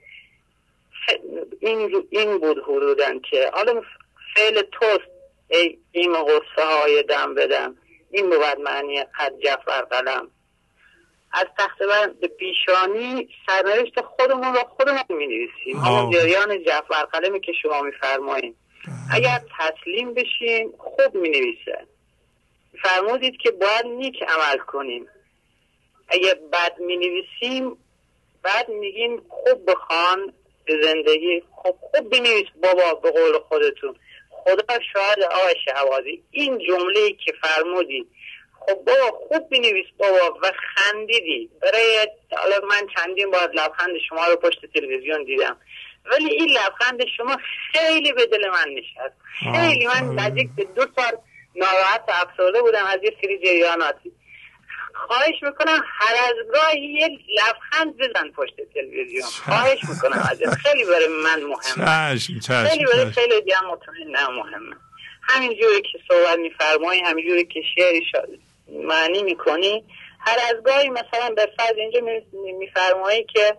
این, این بود حدودن که. حالا فعل توست. ای این غصه های دم بدم این بود معنی قد جفر قلم. از تخت بند پیشانی سرنوشت خودمون را خودمون می نویسیم همون جریان جعفر قلمی که شما می فرماییم اگر تسلیم بشیم خوب می نویسه فرمودید که باید نیک عمل کنیم. اگر بد می نویسیم بعد میگیم خوب بخوان زندگی خوب خوب بنویس بابا به قول خودتون. خدا شاید آقای شهوازی این جمله که فرمودید خب بابا خوب بنویس بابا و خندیدی. برای حالا من چندین بار لبخند شما رو پشت تلویزیون دیدم. ولی این لبخند شما خیلی به دل من نشست. خیلی من نزدیک به دو سال ناراحت افسرده بودم از یه سری جریاناتی. خواهش می‌کنم هر از گاهی یه لبخند بزن پشت تلویزیون. خواهش می‌کنم از خیلی برای من مهمه. چشم چشم خیلی برای. خیلی دیگه مهمه. همین جوری که صحبت میفرمایی همین جوری که شعری شا... معنی می‌کنی هر از گاهی مثلا به فرض اینجا میفرمایی که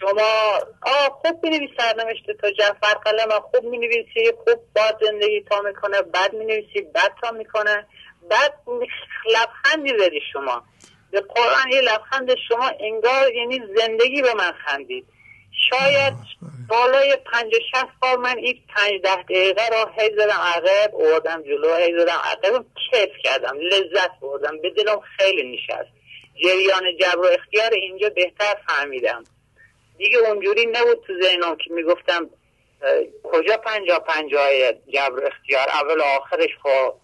شما آه خوب بینویسی سرنوشت تا جعفر قلم خوب می‌نویسی خوب باد زندگی تا می‌کنه بد می‌نویسی بد تا می‌کنه. بعد لبخندی زدی شما. به قرآن یه لبخند شما انگار یعنی زندگی به من خندید. شاید بالای پنج شست بار من این پنج ده دقیقه را هی زدم عقب اوردم جلو هی زدم عقب. کیف کردم لذت بردم. به دلم خیلی نشست. جریان جبر و اختیار اینجا بهتر فهمیدم. دیگه اونجوری نبود تو ذهنم که می‌گفتم کجا پنجا پنجاه جبر اختیار؟ اول آخرش خب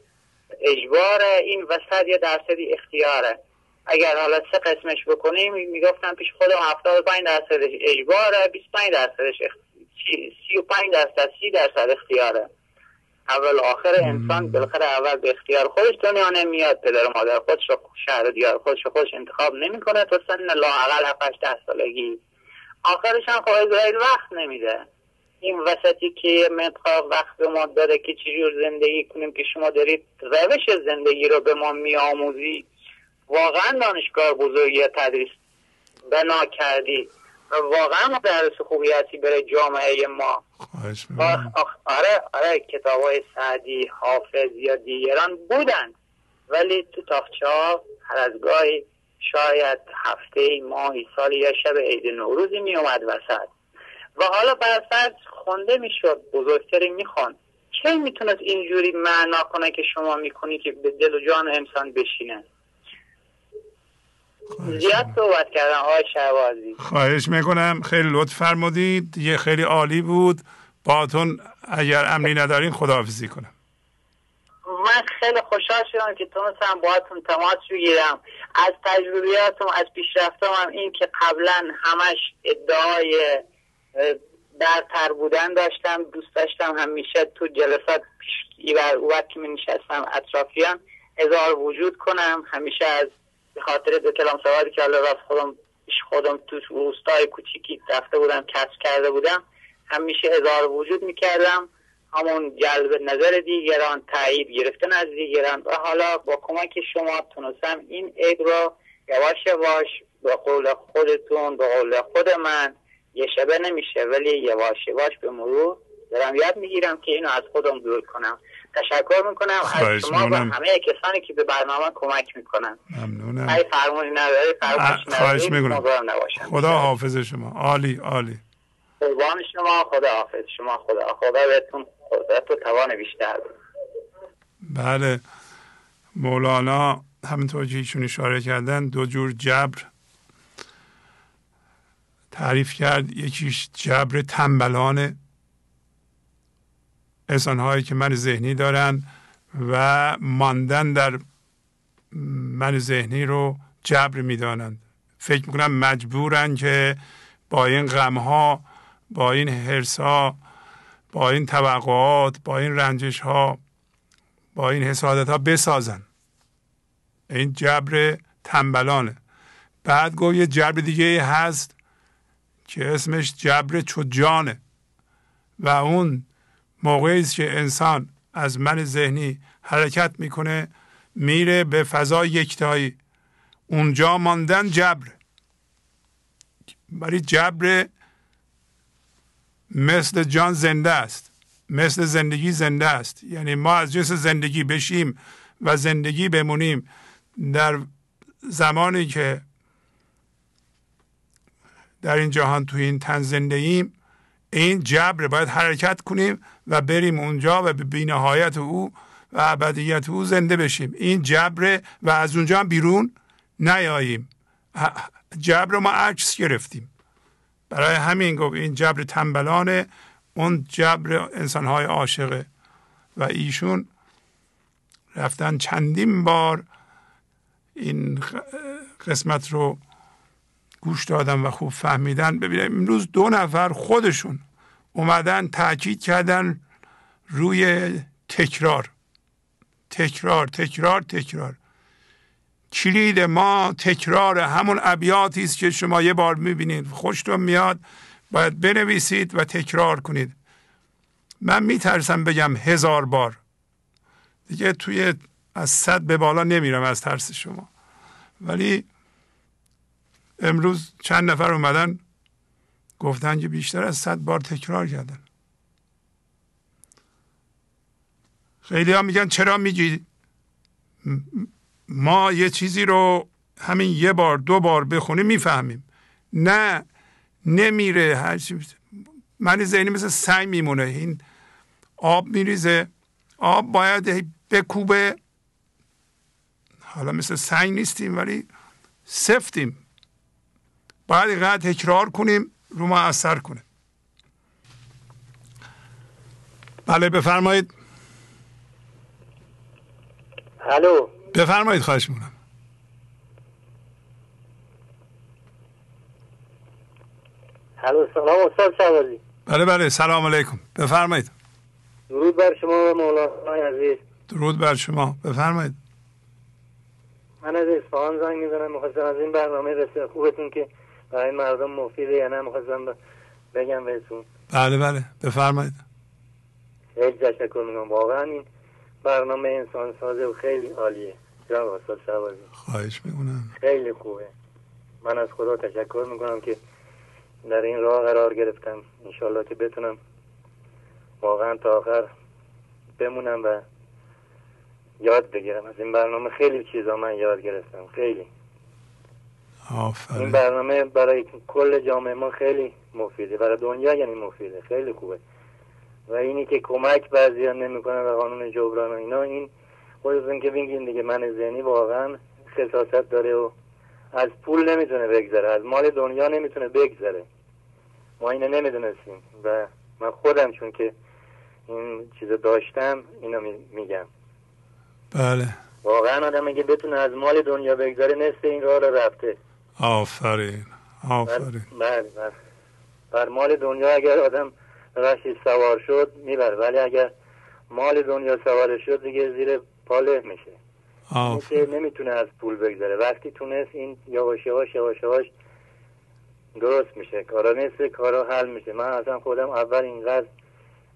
اجباره. این وسط یه درصدی اختیاره. اگر حالا سه قسمش بکنیم می‌گفتم پیش خودم 75 درصدش اجباره 25 درصدش اخ... 35 درصد 30 درصد اختیاره. اول آخر انسان بالاخره اول به اختیار خودش دنیا نمیاد. پدر و مادر خودش رو شهر دیار خودش رو خودش انتخاب نمی‌کنه. تا سن لااقل 7 ده سالگی. آخرش هم خب وقت نمیده. این وسطی که مدخاق وقت به ما داره که چجور زندگی کنیم که شما دارید روش زندگی رو به ما میآموزی. واقعا دانشگاه بزرگی تدریس بنا کردی. و واقعا مدرس خوبی هستی برای جامعه ما. آره آره کتاب های سعدی حافظ یا دیگران بودن. ولی تو تاخچه ها هر از گاهی شاید هفته ماهی سالی یا شب عید نوروزی می اومد وسط. و حالا برفرض خونده می‌شد بزرگتری می‌خوان چه می‌تونست اینجوری معنا کنه که شما می‌کنی که به دل و جان انسان بشینه؟ زیاد صحبت کردم آقای شهبازی. خواهش می‌کنم. خیلی لطف فرمودید. یه خیلی عالی بود. باتون اگر امنی ندارین خداحافظی کنم. من خیلی خوشحال شدم که تونستم باهاتون تماس بگیرم. از تجربیاتم از پیشرفتم هم این که قبلا همش ادعای برتر بودن داشتم دوست داشتم همیشه تو جلسات ایور وقت که می نشستم اطرافیان هزار وجود کنم. همیشه از به خاطر دو کلام سوادی که حالا راست خودم خودم تو روستای کوچیکی رفته بودم کسب کرده بودم همیشه هزار وجود می‌کردم. همون جلب نظر دیگران تایید گرفتن از دیگران و حالا با کمک شما تونستم این عید را یواش یواش به قول خودتون به قول خود من یه شبه نمیشه ولی یواش یواش به مرور دارم یاد می‌گیرم که اینو از خودم دور کنم. تشکر می‌کنم از شما و همه کسانی که به برنامه کمک می‌کنن. ممنونم. ای فرمونی نداری خواهش می‌کنم. خدا حافظ شما. عالی عالی. قربان شما خدا حافظ شما خدا خدا بهتون قدرت و توان بیشتر بله. مولانا همینطور که ایشون اشاره کردن دو جور جبر تعریف کرد یکیش جبر تنبلانه انسان که من ذهنی دارن و ماندن در من ذهنی رو جبر می‌دانند. فکر می‌کنم مجبورن که با این غم ها با این حرس ها با این توقعات با این رنجش ها با این حسادت ها بسازن. این جبر تنبلانه. بعد گفت یه جبر دیگه هست که اسمش جبر چجانه و اون موقعی است که انسان از من ذهنی حرکت می‌کنه میره به فضای یکتایی. اونجا ماندن جبر. ولی جبر مثل جان زنده است. مثل زندگی زنده است. یعنی ما از جنس زندگی بشیم و زندگی بمونیم در زمانی که در این جهان تو این تن زنده ایم این جبر باید حرکت کنیم و بریم اونجا و به بینهایت او و ابدیت او زنده بشیم. این جبر و از اونجا هم بیرون نیاییم. جبر ما عکس گرفتیم. برای همین گفت این جبر تنبلانه اون جبر انسانهای عاشقه. و ایشون رفتن چندین بار این قسمت رو گوش دادن و خوب فهمیدن. ببینید امروز دو نفر خودشون اومدن تاکید کردن روی تکرار. تکرار تکرار تکرار. کلید ما تکرار همون ابیاتی است که شما یه بار می‌بینید. خوشتون میاد باید بنویسید و تکرار کنید. من میترسم بگم هزار بار. دیگه توی از صد به بالا نمیرم از ترس شما. ولی امروز چند نفر اومدن؟ گفتن که بیشتر از صد بار تکرار کردن. خیلی ها میگن چرا میگی؟ ما یه چیزی رو همین یه بار دو بار بخونیم می‌فهمیم. نه نمیره. هر چی من ذهنی مثل سنگ میمونه. این آب میریزه. آب باید بکوبه. حالا مثل سنگ نیستیم ولی سفتیم. باید اینقدر تکرار کنیم رو ما اثر کنه بله بفرمایید. الو. بفرمایید خواهش می‌کنم. الو سلام استاد شوازی بله بله سلام علیکم. بفرمایید. درود بر شما مولانا عزیز. درود بر شما. بفرمایید. من از اصفهان زنگ می‌زنم. می‌خواستم از این برنامه بسیار خوبتون که برای مردم مفیده یا نه می‌خواستم بگم بهتون. بله بله. بفرمایید. خیلی تشکر می‌کنم. واقعا این برنامه انسان سازه و خیلی عالیه. جناب استاد شعبازی خواهش می‌کنم. خیلی خوبه. من از خدا تشکر می‌کنم که در این راه قرار گرفتم. انشالله که بتونم واقعا تا آخر بمونم و یاد بگیرم. از این برنامه خیلی چیزا من یاد گرفتم. خیلی. آفرین. این برنامه برای کل جامعه ما خیلی مفیده. برای دنیا یعنی مفیده. خیلی خوبه. و اینی که کمک بعضی نمی‌کنه و قانون جبران و اینا این خودتون که بگین دیگه من ذهنی واقعا خصاصت داره و از پول نمی‌تونه بگذره. از مال دنیا نمی‌تونه بگذره. ما اینو نمی‌دونستیم و من خودم چون که این چیز داشتم اینو میگم. بله. واقعا آدم اگه بتونه از مال دنیا بگذاره نصف این راه رو رفته. آفرین. آفرین. بله بله بر مال دنیا اگر آدم رشی سوار شد می‌بره. ولی اگر مال دنیا سوار شد دیگه زیر پاله میشه. که نمی‌تونه از پول بگذاره وقتی تونست این یواش یواش یواش یواش درست میشه. کارا نصف کارا حل میشه. من اصلا خودم اول اینقدر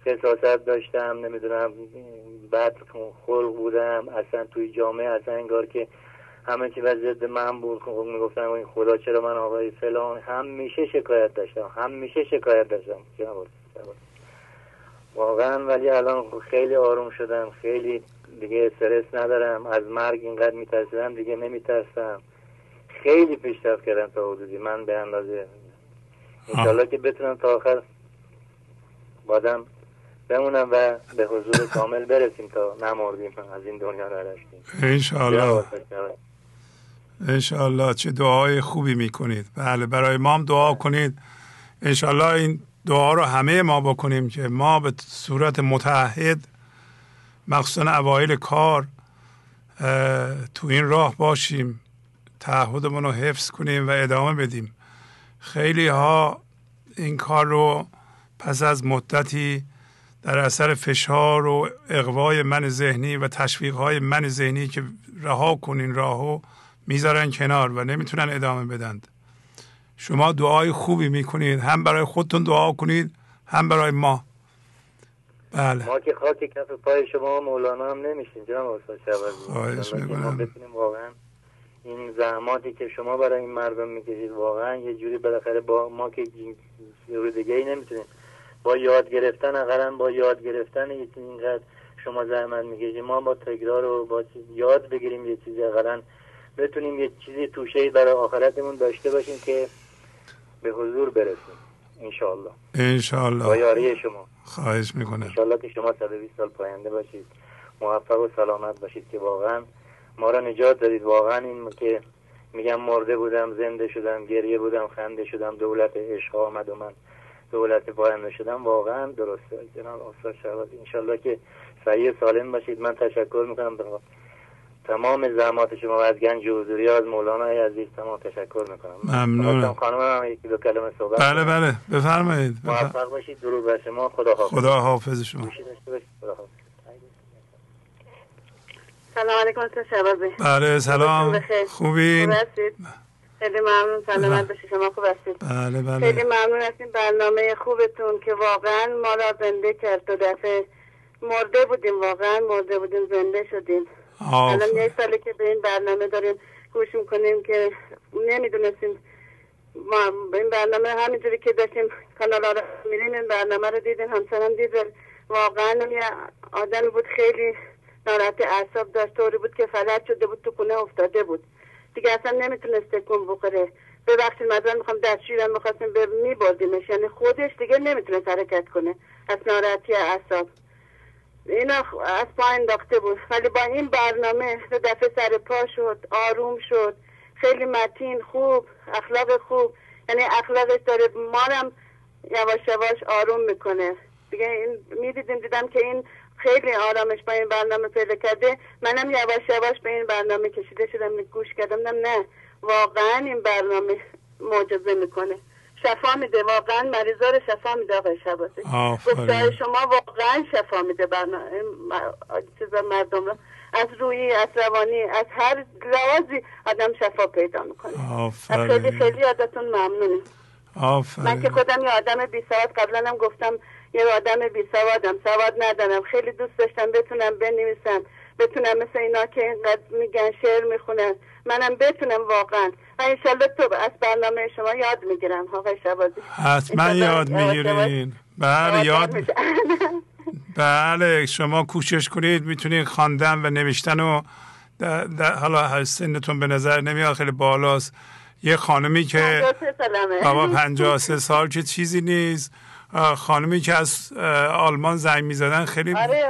خصاصت داشتم نمی‌دونم بعد خلق بودم اصلا توی جامعه اصلا انگار که همه چی و ضد من بود خب می‌گفتن این خدا چرا من آقای فلان؟ همیشه شکایت داشتم همیشه شکایت داشتم. واقعا ولی الان خیلی آروم شدم خیلی دیگه استرس ندارم از مرگ اینقدر میترسیدم دیگه نمیترسم. خیلی پیشرفت کردم تا حدودی من به اندازه. انشالله که بتونم تا آخر بادم بمونم و به حضور کامل برسیم تا نمردیم از این دنیا نرشتیم انشالله انشالله چه دعای خوبی می‌کنید. بله برای ما هم دعا کنید. انشالله این دعا رو همه ما بکنیم که ما به صورت متحد مخصوصا اوایل کار تو این راه باشیم تعهدمون رو حفظ کنیم و ادامه بدیم. خیلی ها این کار رو پس از مدتی در اثر فشار و اقوای من ذهنی و تشویق های من ذهنی که رها کنین راهو می‌ذارن کنار و نمی‌تونن ادامه بدند شما دعای خوبی می‌کنید. هم برای خودتون دعا کنید هم برای ما. بله. ما که خاک کف پای شما مولانا هم نمیشین جناب خواهش می‌کنم. بتونیم واقعا این زحماتی که شما برای این مردم می‌کشید واقعا یه جوری بالاخره با ما که رو دیگه ای نمی‌تونیم. با یاد گرفتن اقلا با یاد گرفتن اینقدر شما زحمت می‌کشید. ما با تکرار و با یاد بگیریم یه چیزی اقلا بتونیم یه چیزی توشه برای آخرتمون داشته باشیم که به حضور برسیم. انشالله انشالله با یاری شما. خواهش می‌کنه انشالله که شما 120 سال پاینده باشید. موفق و سلامت باشید که واقعا ما را نجات دادید. واقعا این که میگم مرده بودم زنده شدم گریه بودم خنده شدم دولت عشق آمد و من دولت پاینده شدم واقعا درسته. جناب آسا شود انشالله که صحیح سالم باشید. من تشکر می‌کنم. تمام زحمات شما و از گنج حضوری از مولانا عزیز تمام تشکر می‌کنم. ممنونم خانم هم یکی دو کلمه صحبت بله بله. بفرمایید. موفق باشید. درود بر شما. خدا حافظ. خدا حافظ شما. سلام علیکم شبازی بله سلام. خوبین؟ خیلی ممنون. سلامت باشید شما خوب هستید؟ بله بله. خیلی ممنون از این برنامه خوبتون که واقعا ما را زنده کرد. دو دفعه مرده بودیم واقعا مرده بودیم زنده شدیم. الان یه ساله که به این برنامه داریم گوش می‌کنیم که نمی‌دونستیم ما این برنامه همینجوری که داشتیم کانال رو میریم این برنامه رو دیدیم همسرم دید. واقعا یه آدم بود خیلی ناراحت اعصاب داشت طوری بود که فلج شده بود تو خونه افتاده بود. دیگه اصلا نمی‌تونست تکون بخوره. ببخشید مثلا می‌خوام دستشویرم می‌خواستیم میبردیمش. یعنی خودش دیگه نمی‌تونه حرکت کنه. از ناراحتی اعصاب. اینا از پا انداخته بود. ولی با این برنامه دفعه سر پا شد آروم شد. خیلی متین خوب اخلاق خوب. یعنی اخلاقش داره مارم یواش یواش آروم می‌کنه. دیگه این می‌دیدیم دیدم که این خیلی آرامش با این برنامه پیدا کرده. منم یواش یواش به این برنامه کشیده شدم گوش کردم. نه واقعا این برنامه معجزه می‌کنه. شفا میده واقعا مریضا رو شفا میده آقای شباسی گفتار شما واقعا شفا میده چیزا مردم رو. از روی از روانی از هر لوازی آدم شفا پیدا می‌کنه. خیلی خیلی ازتون ممنونیم. من که خودم یه آدم بی سواد قبلا هم گفتم یه آدم بی سوادم. سواد ندارم. خیلی دوست داشتم بتونم بنویسم. بتونم مثل اینا که اینقدر میگن شعر می‌خونن. منم بتونم واقعا. و انشالله تو از برنامه شما یاد می‌گیرم آقای شبازی حتما یاد می‌گیرین. بله یاد بله شما کوشش کنید می‌تونید خواندن و نوشتن و حالا سنتون به نظر نمیاد خیلی بالاست. یه خانمی که بابا 53 سال که چیزی نیست. خانمی که از آلمان زنگ می‌زدن خیلی آره.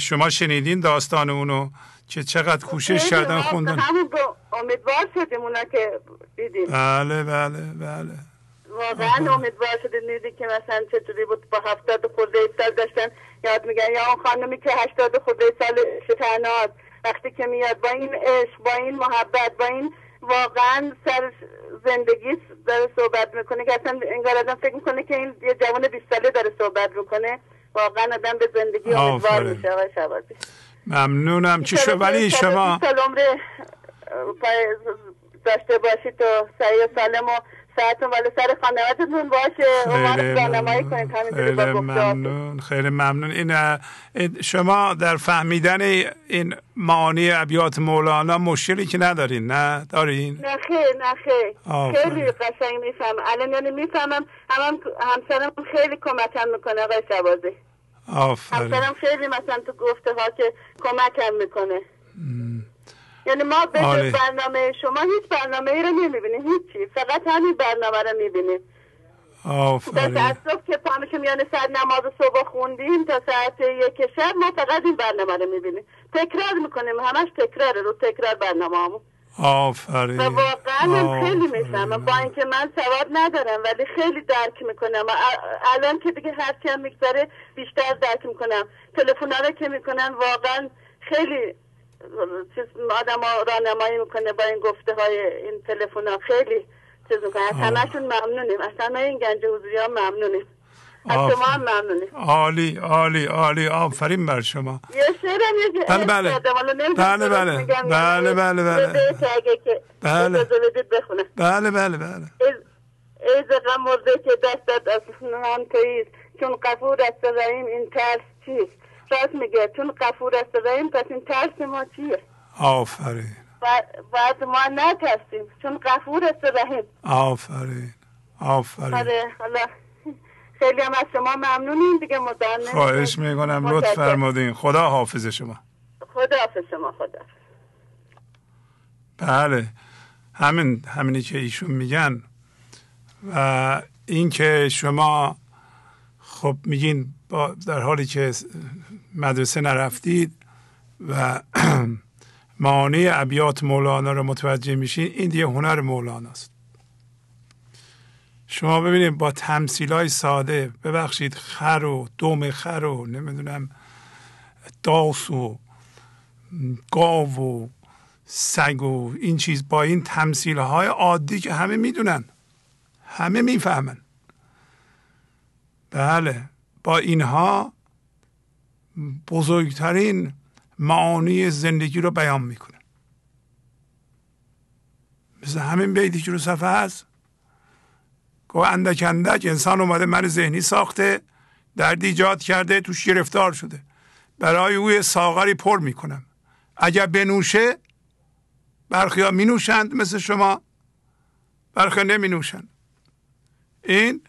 شما شنیدین داستان اونو؟ که چقدر کوشش کردن خوندن؟ همون امیدوار شدیم اونا که دیدیم. بله بله بله. واقعا امیدوار شدیم دیدی که مثلا چطوری بود با هفتاد خورده سال داشتن. یاد میگن یا اون خانمی که هشتاد خورده سال شتنات وقتی که میاد با این عشق با این محبت با این واقعا سر زندگی داره صحبت می‌کنه که اصلا انگار آدم فکر می‌کنه که این یه جوان 20 ساله داره صحبت می‌کنه. واقعا آدم به زندگی امیدوار میشه آقای ممنونم. چی شو ولی شما داشته باشید تو سعی سالم و ساعتون ولی سر خانوادتون باشه. خیلی ممنون. خیلی ممنون. این شما در فهمیدن این معانی ابیات مولانا مشکلی که ندارین نه؟ دارین؟ نه خیلی نه خیلی خیلی قشنگ میفهم الان یعنی می‌فهمم هم همسرم خیلی کمکم می‌کنه آقای شبازی آفرین. همسرم خیلی مثلا تو گفته ها که کمکم می‌کنه. یعنی ما به برنامه شما هیچ برنامه ای رو نمی‌بینیم هیچی. فقط همین برنامه رو می‌بینیم. آفرین. صبح که پامش میانه سر نماز صبح خوندیم تا ساعت یک شب ما فقط این برنامه رو می‌بینیم. تکرار می‌کنیم همش تکرار رو تکرار برنامه همون آفرین. و واقعا خیلی می‌فهمم با اینکه من سواد ندارم ولی خیلی درک می‌کنم. الان که دیگه هر کم میگذره بیشتر درک می‌کنم. تلفن رو که می‌کنن واقعا خیلی چیز آدم رانمایی می‌کنه با این گفته های این تلفن ها خیلی چیز می‌کنه. از همشون ممنونیم. از همه این گنج حضوری ها ممنونیم. از شما هم ممنونیم. عالی عالی عالی. آفرین بر شما. یه شعرم یه بله بله. بله بله. بله بله بله. بله. بله بله بله. ای غم مرده که دستت از هم تویست چون قفور است رحیم این ترس چیست؟ راست میگه. چون قفور است رحیم پس این ترس ما چیه؟ آفرین. باید ما نترسیم. چون قفور است رحیم. آفرین. آفرین. آره حالا خیلی هم از شما ممنونیم دیگه مدن خواهش می‌کنم. لطف فرمودین. خدا حافظ شما. خدا حافظ شما خدا بله. همین همینی که ایشون میگن. و اینکه شما خب میگین با در حالی که مدرسه نرفتید و معانی ابیات مولانا رو متوجه میشین این دیگه هنر مولاناست. شما ببینید با تمثیل های ساده ببخشید خر و دوم خر و نمی‌دونم داس و گاو و سگ و این چیز با این تمثیل های عادی که همه می‌دونن همه می‌فهمن. بله با اینها بزرگترین معانی زندگی رو بیان می‌کنه. مثل همین بیتی که رو صفحه هست. گو اندک اندک انسان اومده من ذهنی ساخته درد ایجاد کرده توش گرفتار شده. برای او ساغری پر می‌کنم. اگر بنوشه برخی ها می نوشند مثل شما برخی نمی نوشند این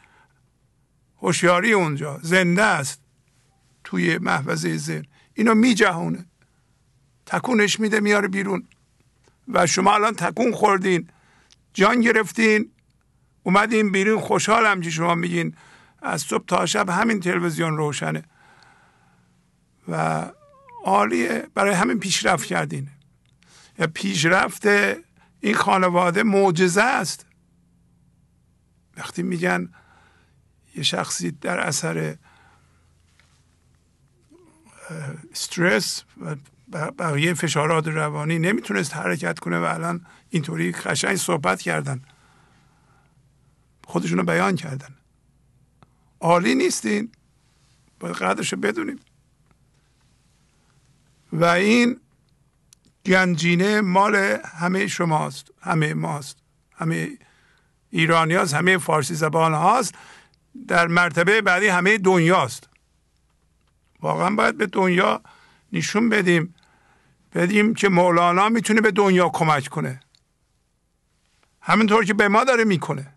هوشیاری اونجا. زنده است. توی محفظه ذهن اینو می جهونه. تکونش میده میاره بیرون. و شما الان تکون خوردین جان گرفتین اومدین بیرون. خوشحالم که شما میگین از صبح تا شب همین تلویزیون روشنه. و عالیه برای همین پیشرفت کردین. پیشرفت این خانواده معجزه است. وقتی میگن یه شخصی در اثر استرس و بقیه فشارات روانی نمی‌تونست حرکت کنه و الان اینطوری قشنگ صحبت کردن. خودشون رو بیان کردن. عالی نیستین؟ باید قدرش بدونیم و این گنجینه مال همه شماست همه ماست. همه ایرانی هاست همه فارسی زبان هاست. در مرتبه بعدی همه دنیاست. واقعا باید به دنیا نشون بدیم. بدیم که مولانا می‌تونه به دنیا کمک کنه. همینطور که به ما داره می‌کنه.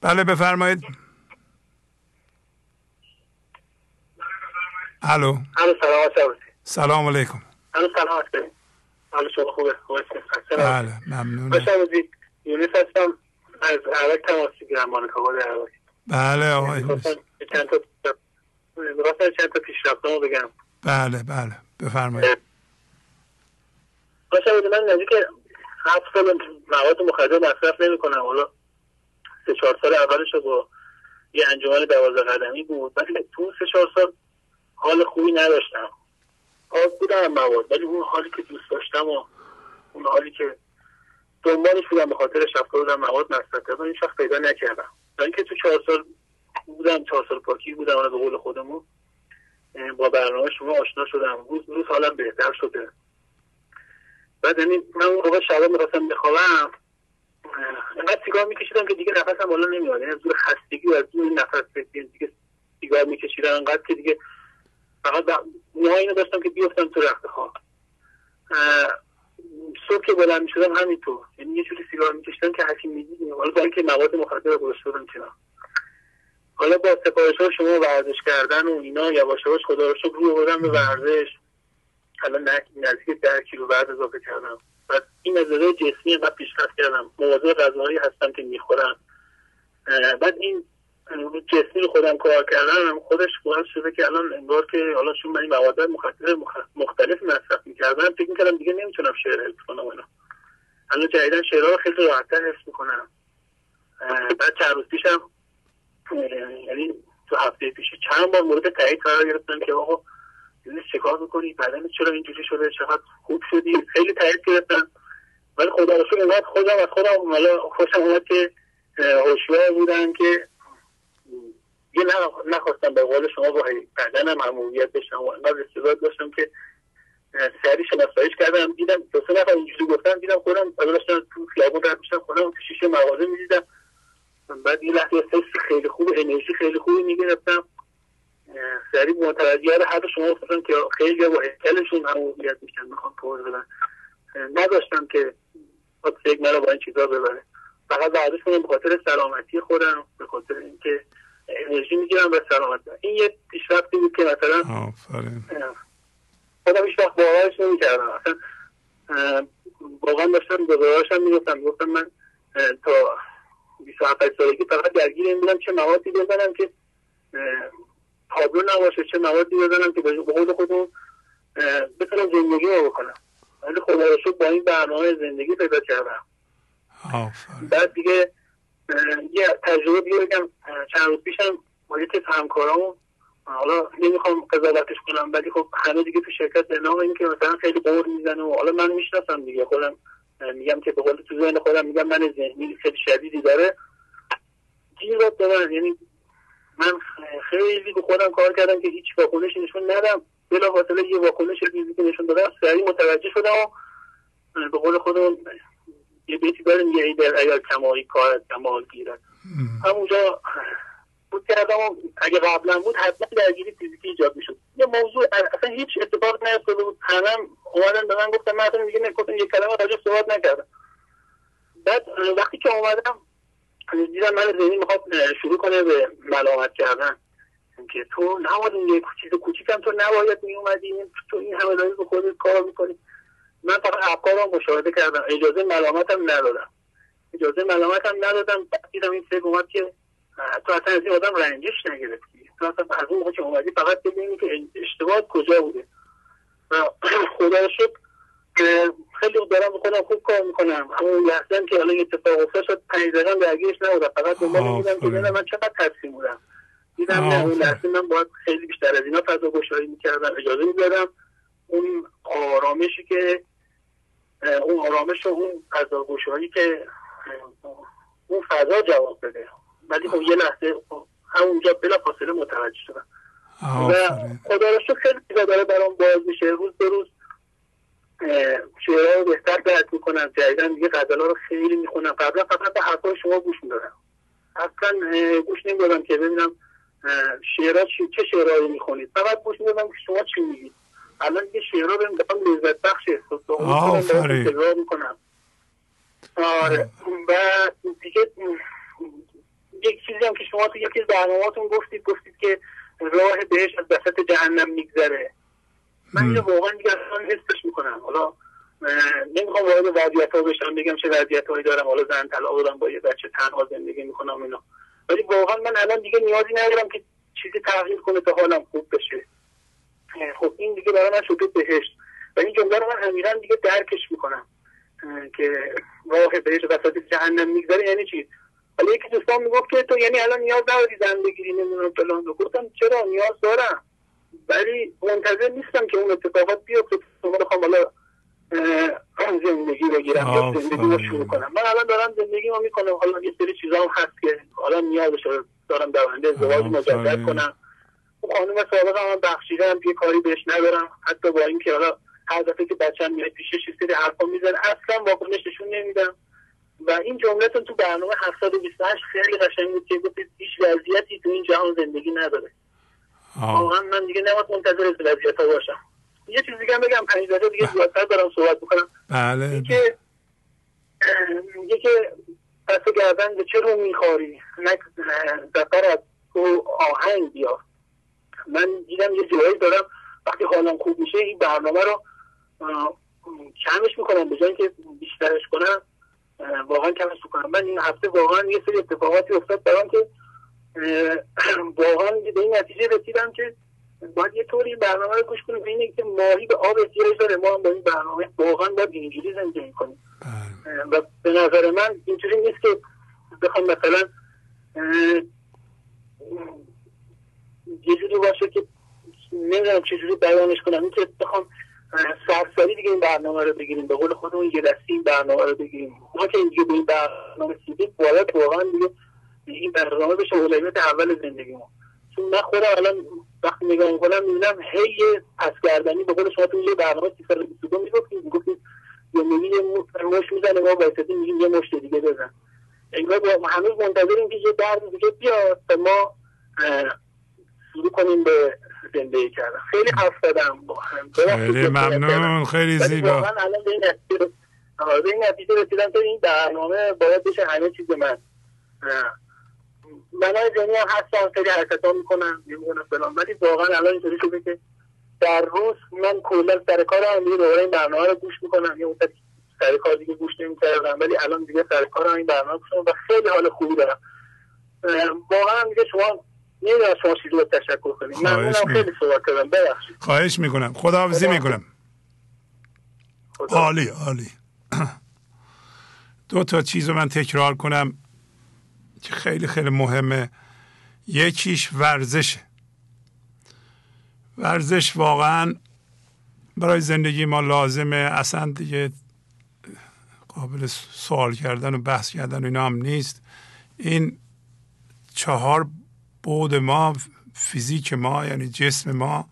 بله بفرمایید. الو. سلام سلام علیکم. سلام حال شما خوبه؟ بله ممنون یونس هستم. از عراق تماس می‌گیرم مانکا بله آقای چند تا چند تا پیشرفتامو بگم. بله بله. بفرمایید. باشه من نزدیک هفت سال مواد مخدر مصرف نمی کنم حالا سه چهار سال اولش با یه انجمن دوازده قدمی بود. ولی تو سه چهار سال حال خوبی نداشتم. آز بودم مواد ولی اون حالی که دوست داشتم و اون حالی که دنبالش بودم به خاطر رفته بودم مواد مصرف کردم این شخص پیدا نکردم. تا اینکه تو چهار سال بودم چهار سال پاکی بودم به قول خودمون. با برنامه شما آشنا شدم. روز روز حالم بهتر شده. بعد یعنی من اون موقع شبا می‌خواستم بخوابم. انقدر سیگار میکشیدم که دیگه نفسم بالا نمیاد. یعنی از دور خستگی و از دور نفس دیگه سیگار میکشیدم. انقدر که دیگه فقط نیای اینو داشتم که بیفتم تو رخت خواب. صبح که بلند می‌شدم همینطور. یعنی یه جوری سیگار میکشیدم که حکیم می‌دیدیم حالا با اینکه مواد مخدر گذاشته بودم کنار. حالا با سفارش شما ورزش کردن و اینا یواش یواش خدا رو شکر روی بودم به ورزش. الان نزدیک ده کیلو بعد اضافه کردم. و این نظره جسمی و پیشرفت کردم. مواظب غذاهایی هستم که می‌خورم. بعد این جسمی خودم کار کردم خودش باعث شده که الان انگار که حالا چون من این مواد مخدر مختلف مصرف می‌کردم فکر می‌کردم دیگه نمی‌تونم شعر حفظ کنم اینا الان جدیدا شعرها رو خیلی راحتتر حفظ می‌کنم. بعد چند روز پیشم یعنی تو هفته پیش چند بار مورد تایید قرار گرفتم که آقا چه کار می‌کنی بدن چرا اینجوری شده؟ چقدر خوب شدی؟ خیلی تایید گرفتم. ولی خدا رو شکر خودم از خودم حالا خوشم اومد که هوشیار بودن که یه نخواستم به قول شما با بدنم عمومیت بشم و انقدر استعداد داشتم که سری شناساییش کردم. دیدم دو سه نفر اینجوری گفتم دیدم خودم داشتم تو خیابون رد میشم خودم تو شیشه مغازه می‌دیدم. بعد یه لحظه حس خیلی خوب انرژی خیلی خوبی می‌گرفتم. سریع متوجه هر شما گفتم که خیلی با هیکلشون عمومیت میشن می‌خوام پول بدن. نداشتم که فکر مرا با این چیزا ببره. فقط ورزش کنم به خاطر سلامتی خودم به خاطر اینکه انرژی می‌گیرم و سلامت این یه پیشرفتی بود که مثلا خودم هیچ وقت باورش نمی‌کردم. اصلا واقعا داشتم به باورشم می‌گفتم گفتم من تا 27 سالگی فقط درگیر این بودم چه موادی بزنم که تابلو نباشه چه موادی بزنم که به قول خودم بتونم زندگی رو بکنم. ولی خدا رو شد با این برنامه زندگی پیدا کردم. بعد دیگه یه تجربه دیگه بگم. چند روز پیشم با یکی همکارامو حالا نمی‌خوام قضاوتش کنم ولی خب همه دیگه تو شرکت به نام این که مثلا خیلی قور می‌زنه و حالا من می‌شناسم دیگه خودم میگم که به قول تو ذهن خودم میگم من ذهنی خیلی شدیدی داره. گیر من یعنی من خیلی به خودم کار کردم که هیچ واکنش نشون ندم. بلا فاصله یه واکنش فیزیکی نشون دادم سریع متوجه شدم. و به قول خودم یه بیتی داریم یه ایدر اگر کمایی کار کمال گیرد همونجا بود کردم اگه قبلا بود حتما درگیری فیزیکی ایجاد می‌شد. یه موضوع اصلا هیچ اتفاق نیفتاده بود. همه اومدن به من گفتن من اصلا دیگه نکردم یه کلمه راجع صحبت نکردم. بعد وقتی که اومدم دیدم من ذهنی می‌خواد شروع کنه به ملامت کردن. که تو نباید یه چیز کوچیکم تو نباید میومدی تو این همه داری به خودت کار می‌کنی. من فقط افکار رو مشاهده کردم. اجازه ملامتم ندادم. اجازه ملامتم ندادم. دیدم این فکر اومد که تو اصلا از این آدم رنجش نگرفتی تو اصلا از اون که اومدی فقط ببینی که اشتباه کجا بوده. و خدا رو شکر خیلی دارم خودم خوب کار می‌کنم. همون لحظه که حالا اتفاق افتاد شد پنج دقیقه درگیرش نبودم. فقط دنبال میدم که ببینم من چقدر تصمیم بودم. دیدم نه اون لحظه من باید خیلی بیشتر از اینا فضا گشایی می‌کردم اجازه می‌دادم. اون آرامشی که اون آرامش و اون فضا گشایی که اون فضا جواب بده. ولی خب یه لحظه همونجا بلا فاصله متوجه شدم. و خدا رو خیلی چیزا داره برام باز میشه. روز به روز شعرها رو بهتر درک می‌کنم. جدیدا دیگه غزلها رو خیلی می‌خونم. قبلا فقط به حرفای شما گوش می‌دادم. اصلا گوش نمی‌دادم که ببینم شعرها چه شعرهایی می‌خونید. فقط گوش می‌دادم که شما چی میگید. الان دیگه شعرها بهم دارم لذت بخش احساس می‌کنم. آره. و دیگه یک چیزی هم که شما تو یکی برنامهاتون گفتید گفتید که راه بهش از وسط جهنم میگذره. من اینو واقعا دیگه اصلا حسش می‌کنم. حالا نمی‌خوام وارد وضعیت ها بشم بگم چه وضعیت هایی دارم. حالا زن طلا بودم با یه بچه تنها زندگی می‌کنم اینا. ولی واقعا من الان دیگه نیازی ندارم که چیزی تغییر کنه تا حالم خوب بشه. خب این دیگه برای من شده بهشت. و این جمله رو من عمیقا دیگه درکش می‌کنم. که راه بهش وسط جهنم می‌گذاره یعنی چی؟ حالا یکی دوستان می‌گفت که تو یعنی الان نیاز نداری زن بگیری نمی‌دونم فلان گفتم چرا نیاز دارم؟ ولی منتظر نیستم که اون اتفاقات بیفته. تو بخوام حالا زندگی بگیرم یا زندگی رو شروع کنم. من الان دارم زندگی رو می‌کنم. حالا یه سری چیزا هم هست که حالا نیازش دارم در آینده ازدواج مجدد کنم. اون خانم سابقه هم بخشیدم یه کاری بهش ندارم. حتی با اینکه حالا هر دفعه که بچه‌م میاد پیشش یه سری حرفا می‌زنه اصلا واکنش نشون نمیدم. و این جملتون تو برنامه 728 خیلی قشنگ بود که گفتید هیچ وضعیتی تو این جهان زندگی نداره. واقعا من دیگه نماد منتظر از وضعیت ها باشم. یه چیز دیگه بگم پنج دقیقه دیگه زیادتر دارم صحبت بکنم. بله. که میگه که پس گردن به چه رو میخواری نه زفر از تو آهنگ بیا من دیدم یه جایی دارم وقتی حالم خوب میشه این برنامه رو کمش می‌کنم به جایی که بیشترش کنم. واقعا کمش می‌کنم من این هفته واقعا یه سری اتفاقاتی افتاد برام که واقعا به این نتیجه رسیدم که باید یه طوری برنامه رو گوش کنیم. اینه که ماهی به آب احتیاج داره. ما هم با این برنامه واقعا باید اینجوری زندگی کنیم. و به نظر من اینجوری نیست که بخوام مثلا یه جوری باشه که نمی‌دونم چجوری بیانش کنم. این که بخوام سرسری دیگه این برنامه رو بگیریم. به قول خودمون یه دستی این برنامه رو بگیریم. ما که اینجا به این برنامه سیدیم باید واقعا دیگه این برنامه بشه اولویت اول زندگی ما چون من خودم الان وقتی نگاه می‌کنم می‌بینم هی پس گردنی به قول شما تو یه برنامه سی سال بیست دو می‌گفتیم. می‌گفتیم یه یه مش می‌زنه ما بایستیم میگیم یه مشت دیگه بزن. انگار هنوز منتظریم که یه درد دیگه بیاد ما شروع کنیم به زندگی کردن. خیلی حرف زدم خیلی ممنون خیلی زیبا. واقعا الان به این نتیجه به این نتیجه رسیدم که این برنامه باید بشه همه چیز من. منای ذهنی هم هستم خیلی حرکت ها می‌کنم میمونم فلان. ولی واقعا الان اینطوری شده که در روز من کلا سر کارم دیگه دوباره این برنامه رو گوش می‌کنم. یه مدت سر کار دیگه گوش نمی‌کردم ولی الان دیگه سر کارم این برنامه گوش و خیلی حال خوبی دارم. واقعا دیگه شما نمی‌دونم شما چیزی رو تشکر کنید من خیلی صحبت کردم ببخشید خواهش می‌کنم خداحافظی می‌کنم عالی عالی دو تا چیز رو من تکرار کنم که خیلی خیلی مهمه یکیش ورزشه ورزش واقعا برای زندگی ما لازمه اصلا دیگه قابل سوال کردن و بحث کردن و اینا هم نیست این چهار بود ما فیزیک ما یعنی جسم ما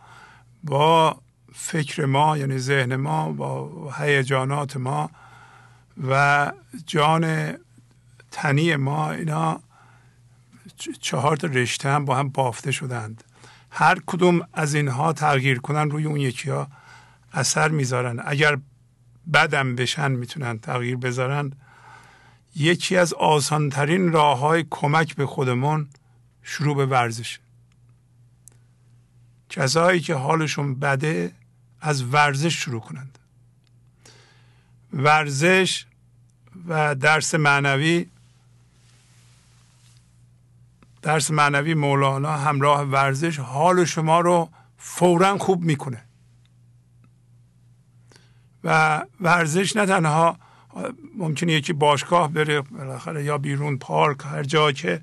با فکر ما یعنی ذهن ما با هیجانات ما و جان تنی ما اینا چهار تا رشته هم با هم بافته شدند. هر کدوم از اینها تغییر کنن روی اون یکی ها اثر می‌ذارن. اگر بدم بشن می‌تونن تغییر بذارن. یکی از آسانترین راه های کمک به خودمون شروع به ورزش. کسایی که حالشون بده از ورزش شروع کنند. ورزش و درس معنوی درس معنوی مولانا همراه ورزش حال شما رو فورا خوب می‌کنه. و ورزش نه تنها ممکنه یکی باشگاه بره بالاخره یا بیرون پارک هر جا که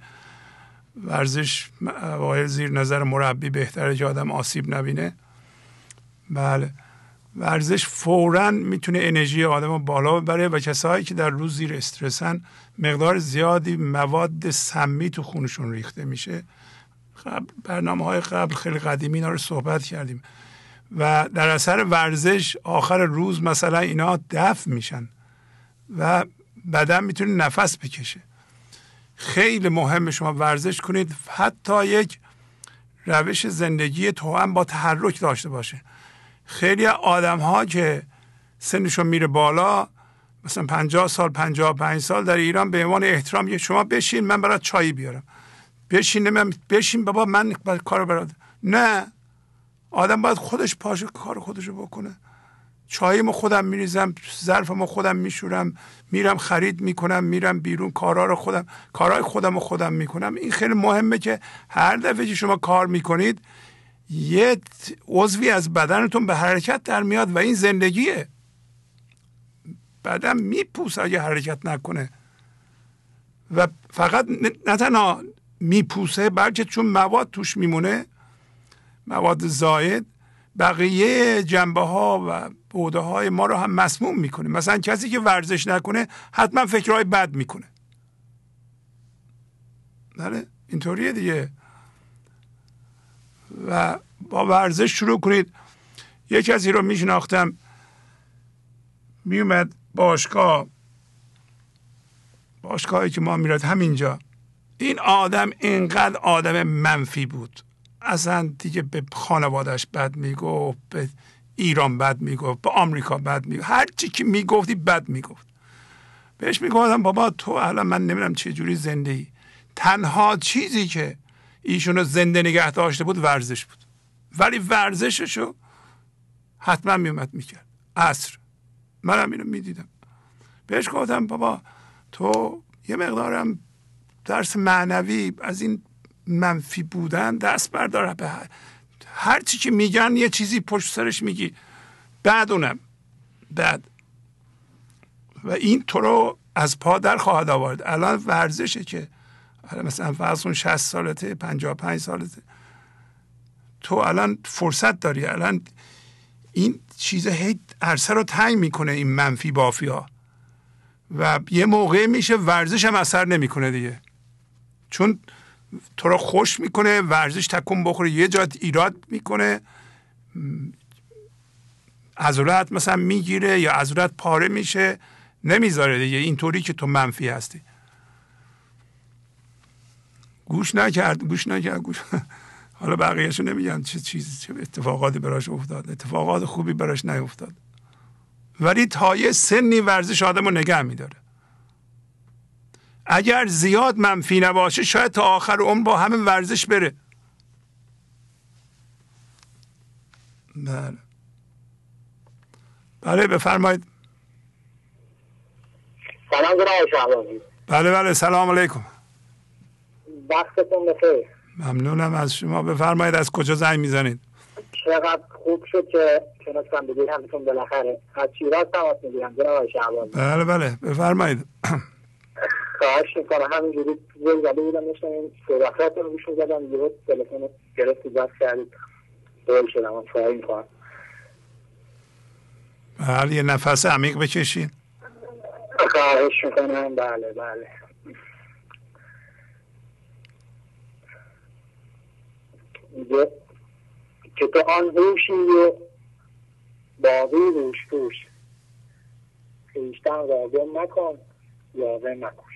ورزش اوایل زیر نظر مربی بهتره که آدم آسیب نبینه. بله. ورزش فورا می‌تونه انرژی آدم رو بالا ببره و کسایی که در روز زیر استرسن مقدار زیادی مواد سمی تو خونشون ریخته میشه. برنامه های قبل خیلی قدیمی اینا رو صحبت کردیم. و در اثر ورزش آخر روز مثلا اینا دفع میشن و بدن می‌تونه نفس بکشه. خیلی مهم شما ورزش کنید. حتی یک روش زندگی تو هم با تحرک داشته باشه. خیلی آدم ها که سنشون میره بالا مثلا پنجاه سال پنجاه پنج سال در ایران به عنوان احترام یه شما بشین من برات چایی بیارم. بشین من بشین بابا من کار برات نه. آدم باید خودش پاش کار خودشو بکنه. چایمو خودم میریزم ظرفمو خودم میشورم میرم خرید می‌کنم میرم بیرون کارا رو خودم کارهای خودم رو خودم می‌کنم. این خیلی مهمه که هر دفعه که شما کار می‌کنید یه عضوی از بدنتون به حرکت در میاد و این زندگیه. بدن میپوس اگه حرکت نکنه. و فقط نه تنها میپوسه بلکه چون مواد توش میمونه مواد زاید بقیه جنبه ها و بوده های ما رو هم مسموم می‌کنه. مثلا کسی که ورزش نکنه حتما فکرهای بد می‌کنه. بله؟ اینطوریه دیگه. و با ورزش شروع کنید. یک کسی رو میشناختم. میومد باشگاه. باشگاهی که ما میرد همینجا. این آدم اینقدر آدم منفی بود. اصلا دیگه به خانوادش بد می‌گفت به ایران بد می‌گفت به آمریکا بد می‌گفت. هر چی که می‌گفتی بد می‌گفت. بهش می‌گفتم بابا تو الان من نمی‌دونم چه جوری زندگی تنها چیزی که ایشون رو زنده نگه داشته بود ورزش بود. ولی ورزششو حتما میومد می‌کرد. عصر. منم اینو می‌دیدم. بهش گفتم بابا تو یه مقدارم درس معنوی از این منفی بودن دست بردار. به هر چی که میگن یه چیزی پشت سرش میگی. بعد اونم. بعد. و این تو رو از پا در خواهد آورد. الان ورزشه که مثلا فرض کن 60 سالته 55 سالته. تو الان فرصت داری. الان این چیز هی عرصه رو تنگ می‌کنه این منفی بافی ها و یه موقع میشه ورزش هم اثر نمی‌کنه دیگه. چون تو رو خوش می‌کنه ورزش تکون بخوره یه جات ایراد می‌کنه عضلات مثلا می‌گیره یا عضلات پاره میشه نمی‌ذاره دیگه. اینطوری که تو منفی هستی. گوش نکرد گوش نکرد گوش. حالا بقیهشو نمیگن چه چیزی چه اتفاقاتی براش افتاد. اتفاقات خوبی براش نیفتاد. ولی تا یه سنی ورزش آدم رو نگه میداره. اگر زیاد منفی نباشه شاید تا آخر عمر با همین ورزش بره. بله. بله بفرمایید. سلام جناب بله بله سلام علیکم. وقتتون بخیر. ممنونم از شما. بفرمایید از کجا زنگ می‌زنید؟ چقدر خوب شد که تونستم بگیرم بالاخره. از شیراز تماس می‌گیرم جناب شعبانی بله بله بفرمایید. خواهش می‌کنم همینجوری زل زده بودم داشتم این صحبتات رو گوش می‌زدم یه تلفن گرفتی بس کردید. دول شدم خواهی می‌کنم بله یه نفس عمیق بکشین. خواهش می‌کنم. بله بله. که تو آن هوشی و باقی روش پوش خیشتن را گم نکن یاوه مکوش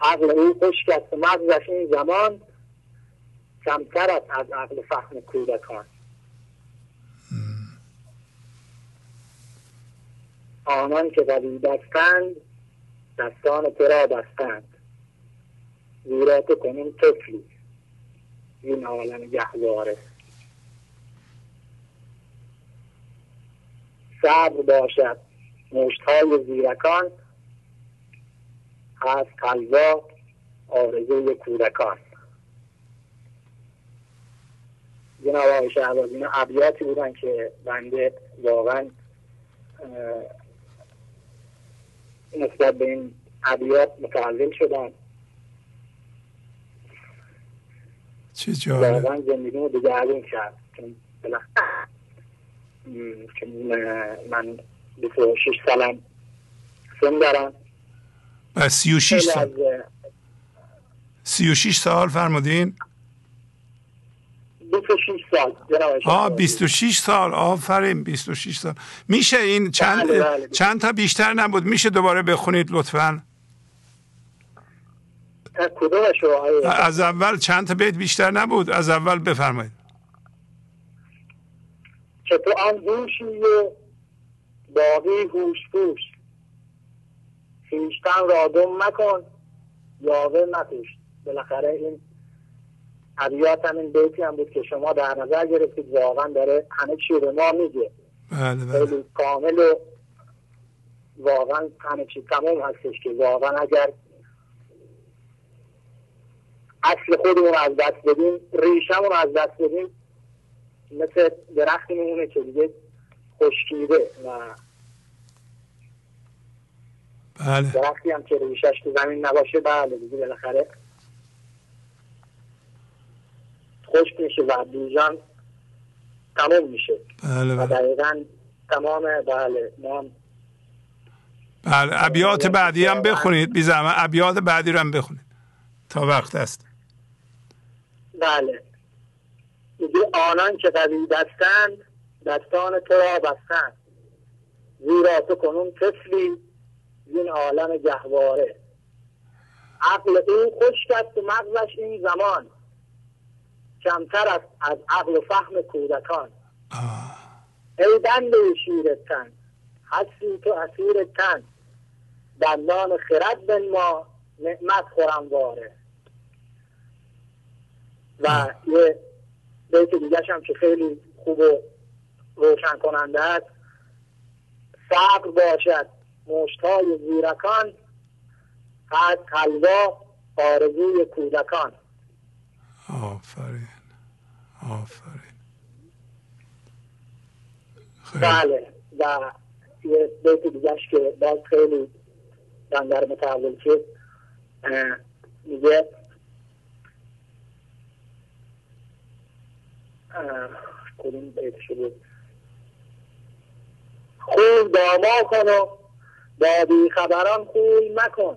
عقل او خشک است مغزش این زمان کمتر است از عقل فهم کودکان. آنان که قوی دستند دستان تو را بستند. زیرا تو کنون طفلی. این عالم گهواره. صبر باشد. مشتهای زیرکان از قلبا آرزوی کودکان. جناب آقای شهباز اینا ابیاتی بودن که بنده واقعا نسبت به این ابیات متعلم شدم چه جالب. واقعا زندگی رو دگرگون کرد. چون من 26 سالم سن دارم. و 36 سال. 36 سال فرمودین؟ 26 سال آه 26 سال آفرین 26 سال. میشه این چند بله بله. چند تا بیشتر نبود؟ میشه دوباره بخونید لطفا. از اول چند تا بیت بیشتر نبود؟ از اول بفرمایید. که تو آن هوشی و باقی پوش. خیشتن را دم مکن. یاوه نپوش بالاخره این ابیات هم این بیتی هم بود که شما در نظر گرفتید. واقعا داره همه چی به ما میگه. بله بله. کامل و واقعا همه چی تمام هستش که واقعا اگر اصل خودمون از دست بدیم ریشمون از دست بدیم مثل درختی میمونه که دیگه خشکیده و بله. درختی هم که ریشش تو زمین نباشه بله دیگه بالاخره. خشک میشه و بیجان تمام میشه. بله و بله. دقیقا تمام بله ما بله ابیات بعدی هم بخونید بی زحمت ابیات بعدی رو هم بخونید. تا وقت است. بله. میگه آنان که قوی دستند دستان تو را بستند. زیرا تو کنون طفلی این عالم گهواره عقل او خشک است و مغزش این زمان. کمتر است از عقل و فهم کودکان. ای بنده شیر تن هستی تو اسیر تن. دندان خرد بن ما نعمت خورم واره و یه بیت دیگه هم که خیلی خوب و روشن کننده است. صبر باشد. مشتای زیرکان قد حلوا آرزوی کودکان. آفرین. آفرین. خیلی. بله. و یه بیت دیگهش که باز خیلی بندر متحول شد. میگه کدوم بیتش بود؟ خوی داما کن و با بیخبران خوی مکن.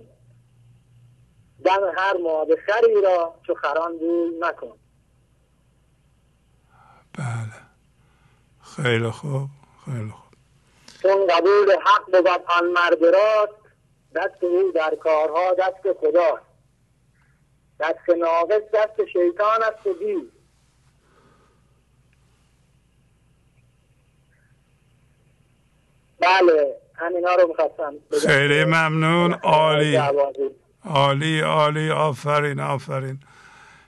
دم هر ماده خری را چو خران بوی مکن. بله. خیلی خوب خیلی خوب. چون قبول حق بود آن مرد راست دست او در کارها دست خداست. دست ناقص دست شیطان است و دیو بله. همینا رو می‌خواستم. خیلی ممنون. عالی. عالی عالی. آفرین آفرین.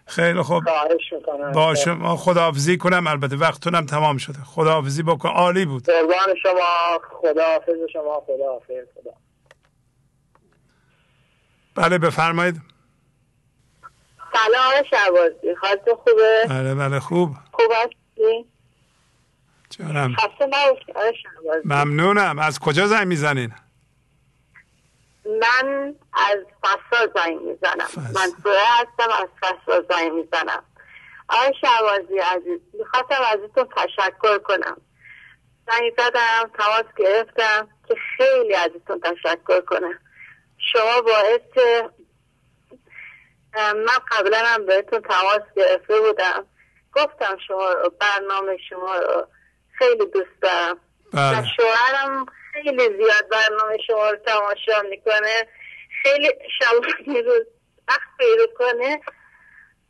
خیلی خوب. خواهش می‌کنم. با شما خداحافظی کنم. البته وقتونم تمام شده. خداحافظی بکن. عالی بود. قربان شما. خداحافظ شما. خداحافظ. خدا. بله بفرمایید. سلام شبازی حالتون خوبه؟ بله بله. خوب. خوب هستی؟ جانم. ممنونم. از کجا زنگ می‌زنین؟ من از فسا زنگ می‌زنم. من سوره هستم از فسا زنگ می‌زنم. آقای شهبازی عزیز می‌خواستم ازتون تشکر کنم. زنگ زدم تماس گرفتم که خیلی ازتون تشکر کنم. شما باعث من قبلا هم بهتون تماس گرفته بودم. گفتم شما رو برنامه شما رو خیلی دوست دارم. بله. و شوهرم خیلی زیاد برنامه شما رو تماشا می‌کنه. خیلی شب روز وقت پیدا کنه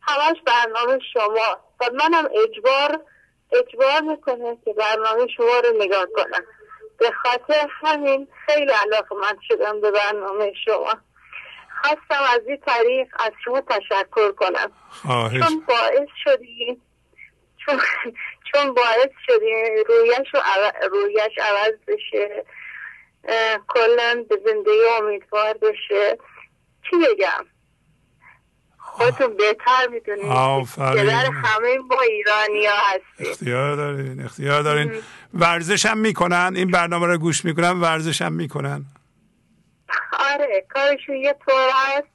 همش برنامه شما. و منم اجبار اجبار می‌کنه که برنامه شما رو نگاه کنم. به خاطر همین خیلی علاقه من شدم به برنامه شما. خواستم از این طریق از شما تشکر کنم. چون باعث شدی چون چون باعث شدی رویش رو رویش عوض بشه کلا به زندگی امیدوار بشه. چی بگم؟ خودتون بهتر می‌دونید. پدر همه ما ایرانی ها هستی اختیار دارین اختیار دارین. ورزش هم می‌کنن این برنامه رو گوش می‌کنن ورزش هم می‌کنن. آره کارشون یه طور هست.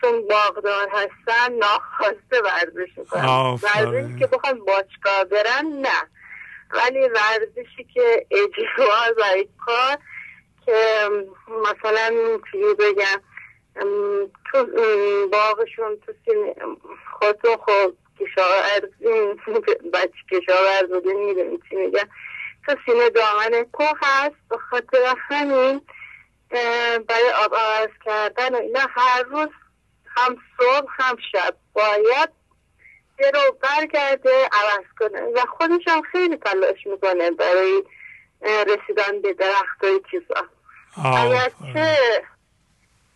چون باغدار هستن ناخواسته ورزش می‌کنن. ورزشی که بخوان باشگاه برن نه. ولی ورزشی که اجرا و کار که مثلا چی بگم تو باغشون تو سینه خودتون خب کشاورز بچه کشاورز بودین می‌دونی چی میگم؟ تو سینه دامن کوه هست به خاطر همین برای آب عوض کردن و اینا هر روز هم صبح هم شب. باید یه رو برگرده عوض کنه. و خودش هم خیلی تلاش می‌کنه برای رسیدن به درخت و چیزا. اگرچه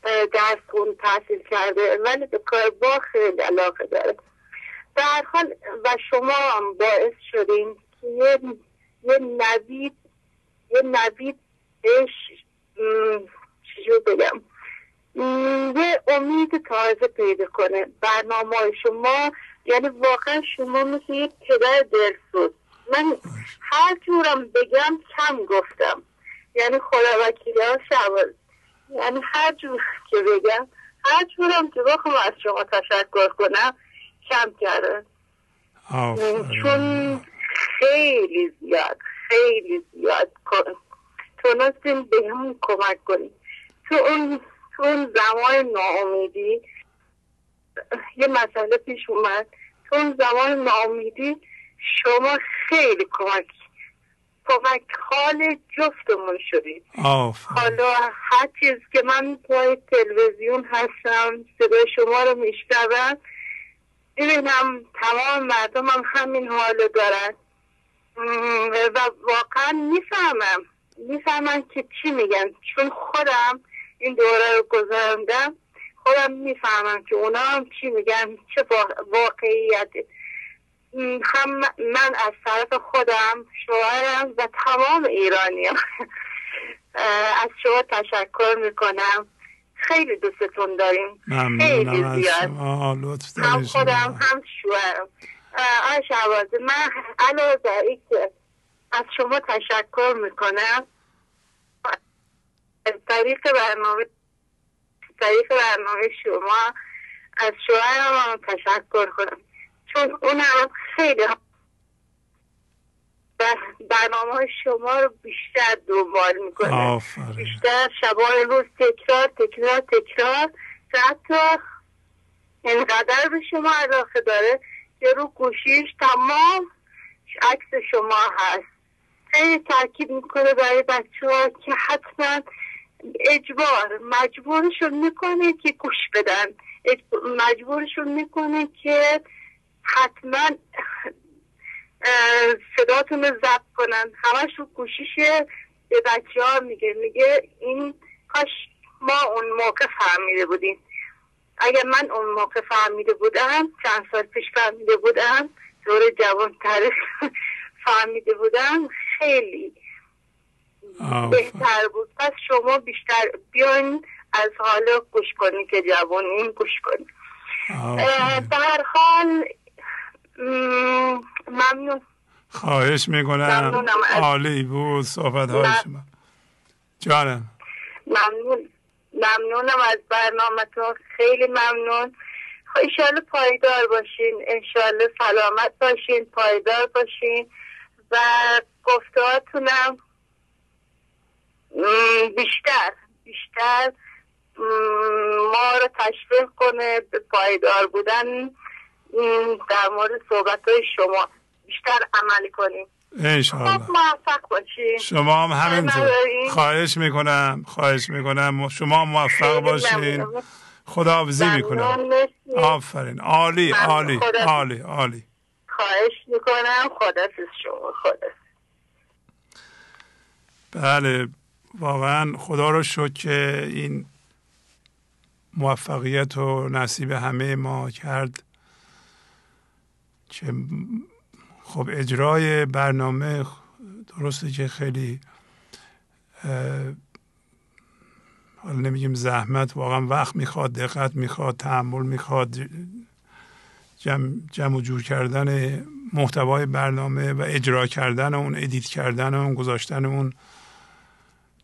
اه، درس خون تحصیل کرده ولی به کار با خیلی علاقه داره. در حال و شما هم باعث شدین که یه, یه نوید یه نوید بهش چجور بگم؟ یه امید تازه پیدا کنه. برنامه شما یعنی واقعا شما مثل یک پدر دلسوز. من هر جورم بگم کم گفتم. یعنی خدا وکیلی ها شبال یعنی هر جور که بگم هر جورم که بخوام از شما تشکر کنم کم کرده. چون خیلی زیاد خیلی زیاد. تونستیم به همون کمک کنیم. تو اون تو اون زمان ناامیدی یه مسئله پیش اومد. تو اون زمان ناامیدی شما خیلی کمک کمک حال جفتمون شدید. حالا هر چیز که من پای تلویزیون هستم صدای شما رو میشنوم. ببینم تمام مردم هم همین حالو دارن. و واقعا می‌فهمم. می‌فهمم که چی میگن. چون خودم این دوره رو گذراندم خودم می‌فهمم که اونا هم چی میگن چه واقعیتی هم من از طرف خودم شوهرم و تمام ایرانی از شما تشکر می‌کنم. خیلی دوستتون داریم. خیلی زیاد. هم خودم هم شوهرم. آی شعبازی من علاوه که از شما تشکر می‌کنم. از طریق برنامه طریق برنامه شما از شوهرم تشکر کنم. چون اونم خیلی برنامه شما رو بیشتر دنبال می‌کنه. بیشتر شبای روز تکرار تکرار تکرار. حتی اینقدر به شما علاقه داره که رو گوشیش تمام عکس شما هست. خیلی تاکید می‌کنه برای بچه ها که حتما اجبار مجبورشون می‌کنه که گوش بدن. مجبورشون می‌کنه که حتما صداتون رو ضبط کنن. همش رو گوشیشه به بچه ها میگه. میگه این کاش ما اون موقع فهمیده بودیم. اگر من اون موقع فهمیده بودم چند سال پیش فهمیده بودم دور جوان تاریخ فهمیده بودم خیلی بهتر بود. پس شما بیشتر بیاین از حال گوش کنید که جوانین گوش کنید در حال ممنون. خواهش می‌کنم. عالی بود صحبت های شما. جانم. ممنون. ممنونم از برنامه تو خیلی ممنون. انشالله پایدار باشین. انشالله سلامت باشین. پایدار باشین. و گفتهاتونم بیشتر بیشتر ما رو تشویق کنه به پایدار بودن در مورد صحبت های شما. بیشتر عمل کنیم. انشاءالله. خب، موفق باشین. شما هم همینطور خواهش می‌کنم خواهش می‌کنم. شما موفق باشین. خداحافظی می‌کنم. آفرین. عالی عالی عالی عالی. خواهش می‌کنم. خدا شما. خدا بله واقعا خدا رو شکر که این موفقیت و نصیب همه ما کرد. که خب اجرای برنامه درسته که خیلی حالا نمیگیم زحمت واقعا وقت می‌خواد دقت می‌خواد تحمل می‌خواد جمع, جمع جور کردن محتوای برنامه و اجرا کردن اون ادیت کردن اون گذاشتن اون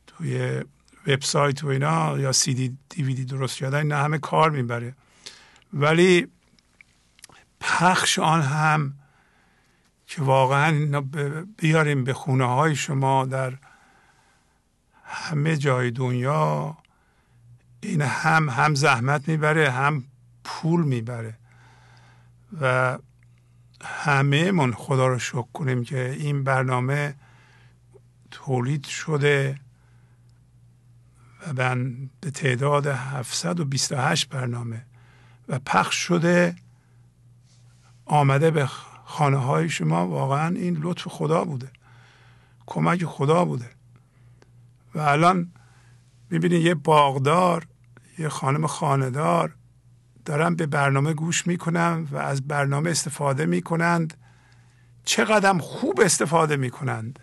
توی وبسایت و اینا یا سی دی دیویدی درست کردن اینا همه کار می‌بره. ولی پخش آن هم که واقعا بیاریم به خونه های شما در همه جای دنیا این هم هم زحمت می‌بره هم پول می‌بره. و همه من خدا رو شکر کنیم که این برنامه تولید شده و به تعداد 728 برنامه و پخش شده آمده به خانه های شما. واقعا این لطف خدا بوده کمک خدا بوده. و الان می‌بینید یه باغدار یه خانم خاندار دارن به برنامه گوش می‌کنن و از برنامه استفاده می‌کنند. چقدر خوب استفاده می‌کنند.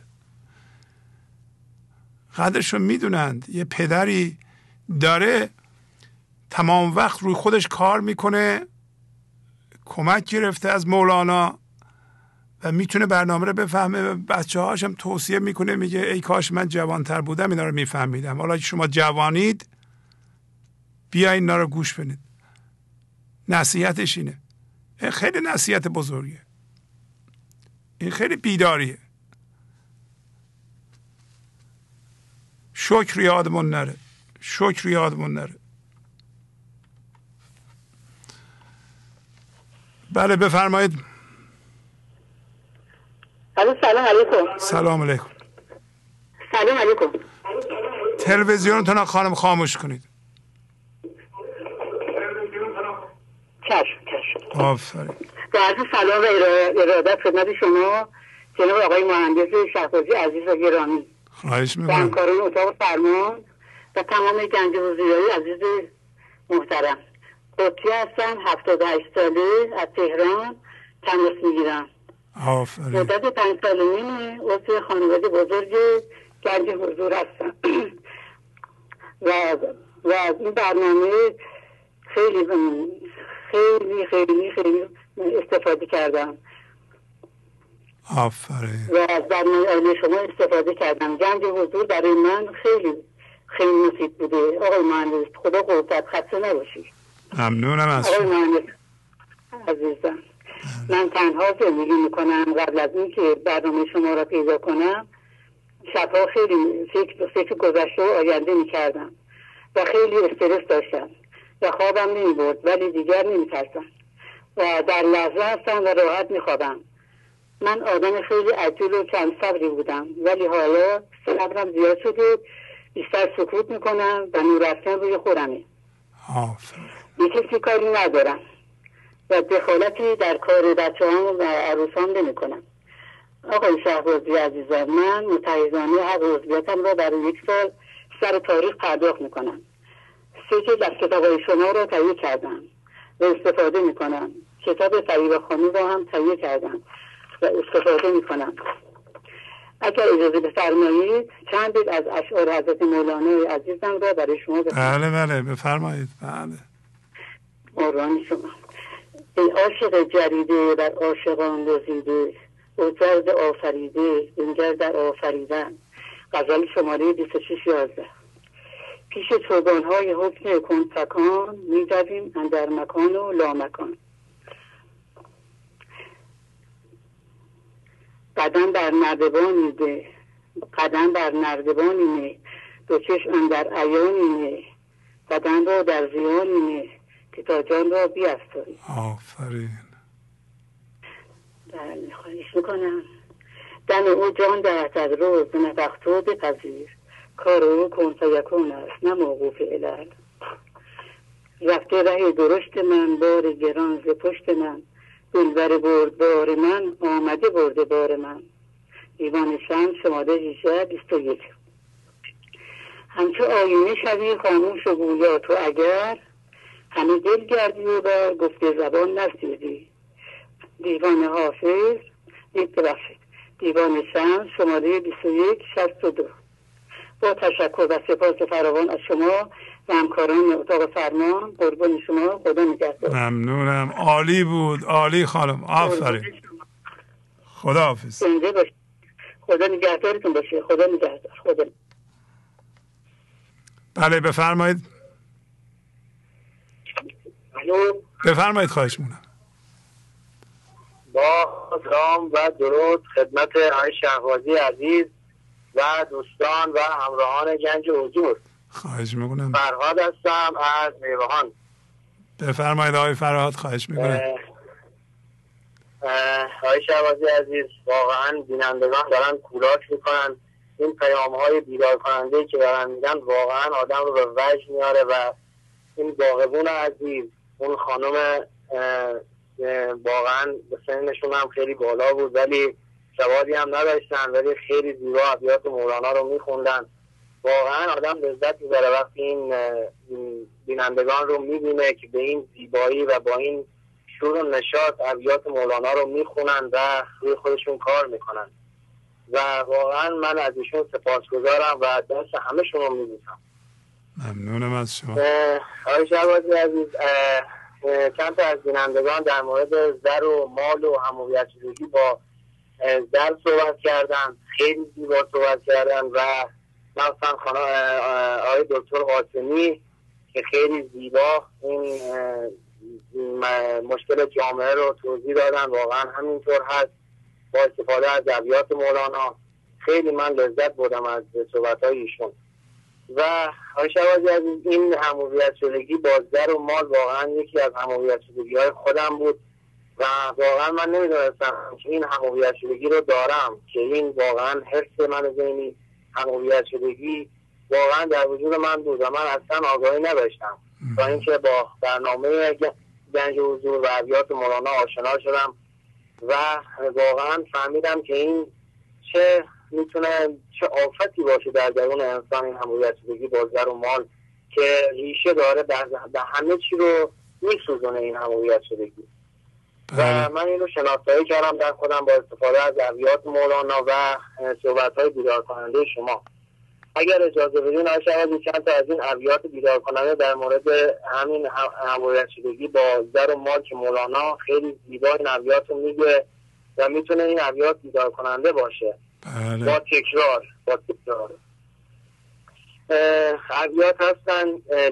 قدرشو می‌دونند. یه پدری داره تمام وقت روی خودش کار می‌کنه کمک گرفته از مولانا و می‌تونه برنامه رو بفهمه. بچه هاشم توصیه می‌کنه میگه ای کاش من جوانتر بودم اینا رو میفهمیدم. حالا شما جوانید بیاین اینا رو گوش بدید. نصیحتش اینه. این خیلی نصیحت بزرگه. این خیلی بیداریه. شکر یادمون نره. شکر یادمون نره. بله بفرمایید. سلام علیکم. سلام علیکم. سلام علیکم. تلویزیونتون خانم خاموش کنید. چشم چشم آفرین. با عرض سلام و ارادت خدمت شما جناب آقای مهندس شهبازی عزیز و گرامی. خواهش می‌کنم. همکاران اتاق فرمان و تمام گنج حضوری عزیز محترم. قطی هستم هفتاد هشت ساله از تهران تماس می‌گیرم. آفرین. مدت پنج سال نیمه عضو خانواده بزرگ گنج حضور هستم. و و این برنامه خیلی خیلی خیلی خیلی استفاده کردم. آفرین. و از برنامه شما استفاده کردم. گنج حضور برای من خیلی خیلی مفید بوده. آقای مهندس خدا قوت خسته نباشی. ممنونم از آقای مهندس عزیزم. من تنها زندگی می‌کنم. قبل از اینکه برنامه شما را پیدا کنم شبها خیلی فکر فکر گذشته و آینده می‌کردم. و خیلی استرس داشتم. و خوابم نمی برد ولی دیگر نمی ترسم و در لحظه هستم و راحت می خوابم من آدم خیلی عجول و کم صبری بودم ولی حالا صبرم زیاد شده بیشتر سکوت می‌کنم و نور رفتن روی خودمه. یه کسی کاری ندارم و دخالتی در کار بچه هم و عروسان نمی کنم آقای شهبازی عزیزم من متحدانه حق عضویتم را برای یک سال سر تاریخ پرداخت می‌کنم. سه جلد از کتاب شما را تهیه کردم و استفاده می‌کنم. کتاب فریب خانی را هم تهیه کردم و استفاده می‌کنم. اگر اجازه بفرمایید چند بیت از اشعار حضرت مولانا عزیزم را برای شما بفرمایید بله بله بفرمایید. بله. مورانی شما. ای عاشق جریده بر عاشقان گزیده او جرد آفریده بنگر در آفریدن. غزل شماره 26 یازده. پیش چوبان های حکم کنفکان می دویم اندر مکان و لامکان. قدم بر نردبانی ده قدم بر نردبانی نه دو چشم اندر عیانی نه قدم را در زیانی نه که تا جان را بیافتاری آفرین. بله خواهش می‌کنم. دم او جان در از روز نفختو بپذیر. کار او کن فیکون است نه موقوف علل رفته ره درشت من بار گران ز پشت من. دلبر برد بار من آمده برده بار من دیوان شم شماده 18 21 همچه آینه شوی خاموش و گویا تو اگر همه دل گردی و بر گفته زبان نسیدی دیوان حافظ ببخشید. دیوان شم شماره 21 62 با تشکر و سپاس فراوان از شما و همکاران اتاق فرمان. قربان شما. خدا نگهدار. ممنونم. عالی بود. عالی خانم. آفرین. خدا حافظ خدا نگهدارتون باشه. خدا نگهدار. خدا. بله بفرمایید. بفرمایید خواهش مونم با سلام و درود خدمت های شهبازی عزیز. و دوستان و همراهان گنج حضور. خواهش می‌کنم. فرهاد هستم از میوهان بفرمایید آقای فرهاد خواهش می‌کنم. آقای شهبازی عزیز واقعا بینندگان دارن کولاک می‌کنن. این پیام های بیدار کننده که دارن میدن واقعا آدم رو به وجه میاره و این باغبون عزیز اون خانم واقعا به سنشون هم خیلی بالا بود. ولی سوادی هم نداشتن ولی خیلی زیبا ابیات مولانا رو میخوندن. واقعا آدم لذت می‌بره وقتی این بینندگان رو می‌بینه که به این زیبایی و با این شور و نشاط ابیات مولانا رو می‌خونن و روی خودشون کار می‌کنن. و واقعا من از ایشون سپاسگزارم و دست همه شما میبوسم ممنونم از شما. آقای شهبازی عزیز چند تا از بینندگان در مورد زر و مال و همویت با زر صحبت کردن خیلی زیبا صحبت کردن و مثلا خانه آقای دکتر قاسمی که خیلی زیبا این مشکل جامعه رو توضیح دادن واقعا همینطور هست. با استفاده از ابیات مولانا. خیلی من لذت بردم از صحبت های ایشون. و شوازی از این همویت شدگی با زر و مال واقعا یکی از همویت شدگی های خودم بود. و واقعا من نمی‌دونستم که این همویت شدگی رو دارم که این واقعا حس من ذهنی همویت شدگی واقعا در وجود من بود و من اصلا آگاهی نداشتم. تا اینکه با برنامه گنج حضور و ابیات مولانا آشنا شدم و واقعا فهمیدم که این چه می‌تونه چه آفتی باشه در درون انسان این همویت شدگی با زر و مال که ریشه داره به همه چی رو میسوزونه این همویت شدگی. و بله. من این رو شناسایی کردم در خودم با استفاده از ابیات مولانا و صحبت های بیدار کننده شما اگر اجازه بدین آقای شهادی چند تا از این ابیات بیدار کننده در مورد همین همویت شدگی با زر و مال که مولانا خیلی زیبا این ابیات رو میگه و می‌تونه این ابیات بیدار کننده باشه بله. با تکرار با تکرار ابیات هستن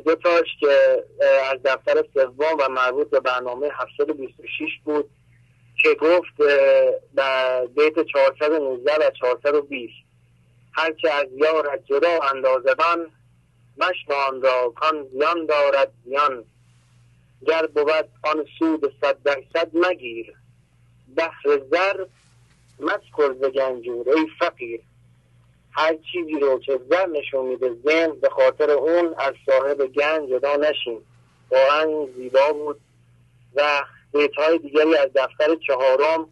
دو تاش که از دفتر سوم و مربوط به برنامه 726 بود که گفت در بیت 419 و 420 هرچه از یارت جدا اندازبان مشنان را کان زیان دارد زیان. گر بود آن سود صد درصد مگیر بحر زر مسکر ز گنجور ای فقیر. هر چیزی رو که زر نشون میده ذهن به خاطر اون از صاحب گنج جدا نشین. واقعا زیبا بود. و بیت های دیگری از دفتر چهارم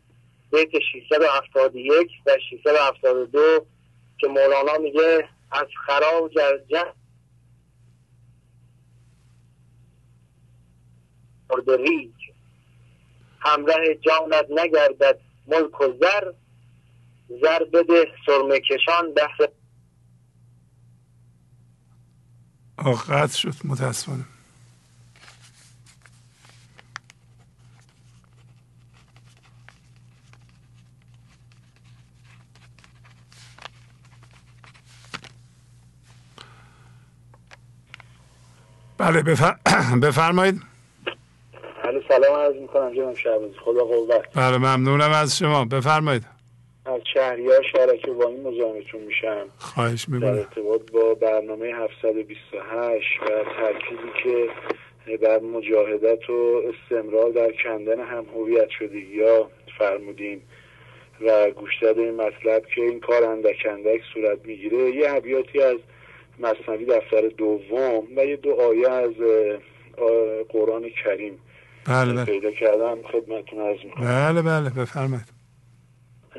بیت 671 و 672 که مولانا میگه از خراج از جه ریج همراه جانت نگردد ملک و زر. زر بده سرمه کشان بحث آقت شد متاسفانه. بله بفر... بفرمایید. سلام عرض می‌کنم جناب شعبازی خدا قوت. بله ممنونم از شما. بفرمایید. از شهریار شرکی با این مزاحمتون میشم. خواهش می‌کنم. در ارتباط با برنامه 728 و ترکیزی که بر مجاهدت و استمرار در کندن هم هویت شدگی ها فرمودیم و گوش این مطلب که این کار اندک اندک صورت می‌گیره. یه عبیاتی از مصنوی دفتر دوم و یه دو آیه از قرآن کریم بله بله. پیدا کردم. خدمتتون عرض می‌کنم. بله بله. بفرمایید.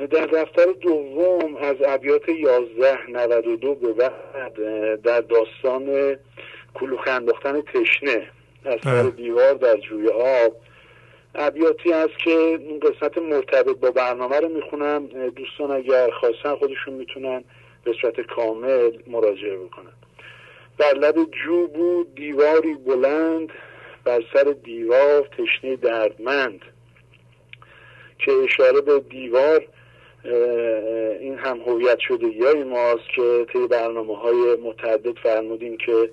در دفتر دوم از ابیات 11 92 به بعد در داستان کلوخ انداختن تشنه از سر بله. دیوار در جوی آب. ابیاتی است که این قسمت مرتبط با برنامه رو می‌خونم. دوستان اگر خواستن خودشون می‌تونن به صورت کامل مراجعه بکنن. در لب جو بود دیواری بلند بر سر دیوار تشنه دردمند که اشاره به دیوار این هم هویت شده های ماست که طی برنامه های متعدد فرمودیم که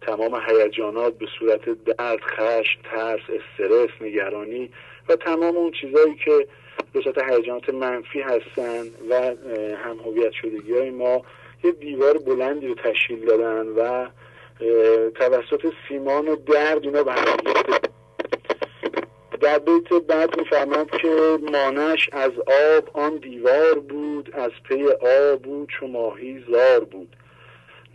تمام هیجانات به صورت درد، خشم، ترس، استرس، نگرانی و تمام اون چیزهایی که به صورت هیجانات منفی هستن و هم هویت شدگی های ما یه دیوار بلندی رو تشکیل دادن و توسط سیمان و درد اینا به هم در بیت بعد میفرماد که مانش از آب آن دیوار بود از پی آب بود چو ماهی زار بود.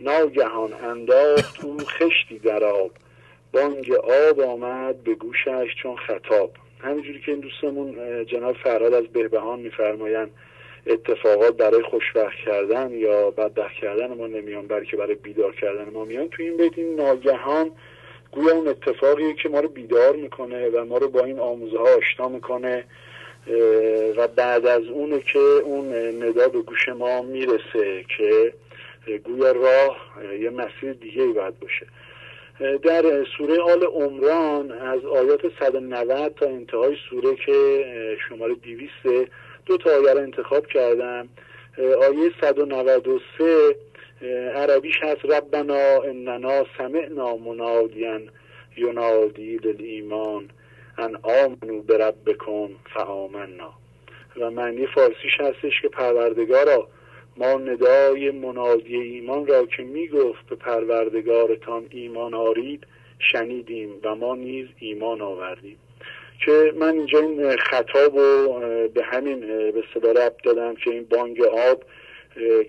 ناگهان انداخت اون خشتی در آب. بانگ آب آمد به گوشش چون خطاب. همینجوری که این دوستمون جناب فراد از بهبهان میفرمایند اتفاقات برای خوشبخت کردن یا بدبخت کردن ما نمیان بلکه برای بیدار کردن ما میان. تو این بیت این ناگهان گویا اون اتفاقیه که ما رو بیدار می‌کنه و ما رو با این آموزه ها آشنا می‌کنه و بعد از اونه که اون ندا به گوش ما می‌رسه که گویا راه یه مسیر دیگه ای باید باشه. در سوره آل عمران از آیات 190 تا انتهای سوره که شماره 200 دو تا آیه رو انتخاب کردم. آیه 193 عربیش هست ربنا اننا سمعنا منادیا ینادی للایمان ان آمنو بربکم فآمنا. و معنی فارسیش هستش که پروردگارا ما ندای منادی ایمان را که می‌گفت به پروردگارتان ایمان آرید شنیدیم و ما نیز ایمان آوردیم. که من اینجا این خطاب رو به همین به صدا ربط دادم که این بانگ آب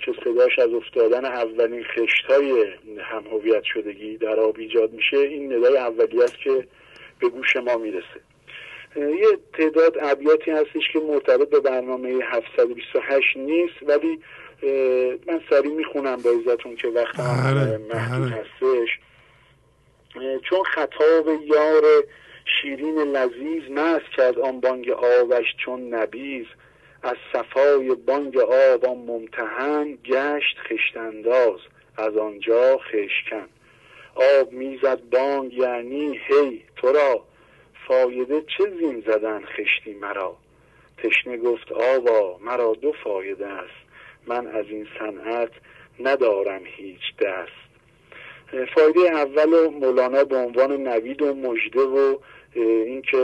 که صداش از افتادن اولین خشتای هم هویت شدگی در آب ایجاد میشه این ندای اولی است که به گوش ما می‌رسه یه تعداد ابیاتی هستش که مرتبط به برنامه 728 نیست ولی من سریع می‌خونم با ازتون که وقت بله، محدود بله. هستش چون خطاب یار شیرین لذیذ مست کرد آن بانگ آبش چون نبیز از صفای بانگ آب آن ممتحن گشت خشتنداز از آنجا خشکن. آب می‌زد بانگ یعنی هی تو را. فایده چه زین زدن خشتی مرا؟ تشنه گفت آبا مرا دو فایده است. من از این صنعت ندارم هیچ دست. فایده اول مولانا به عنوان نوید و مجده و اینکه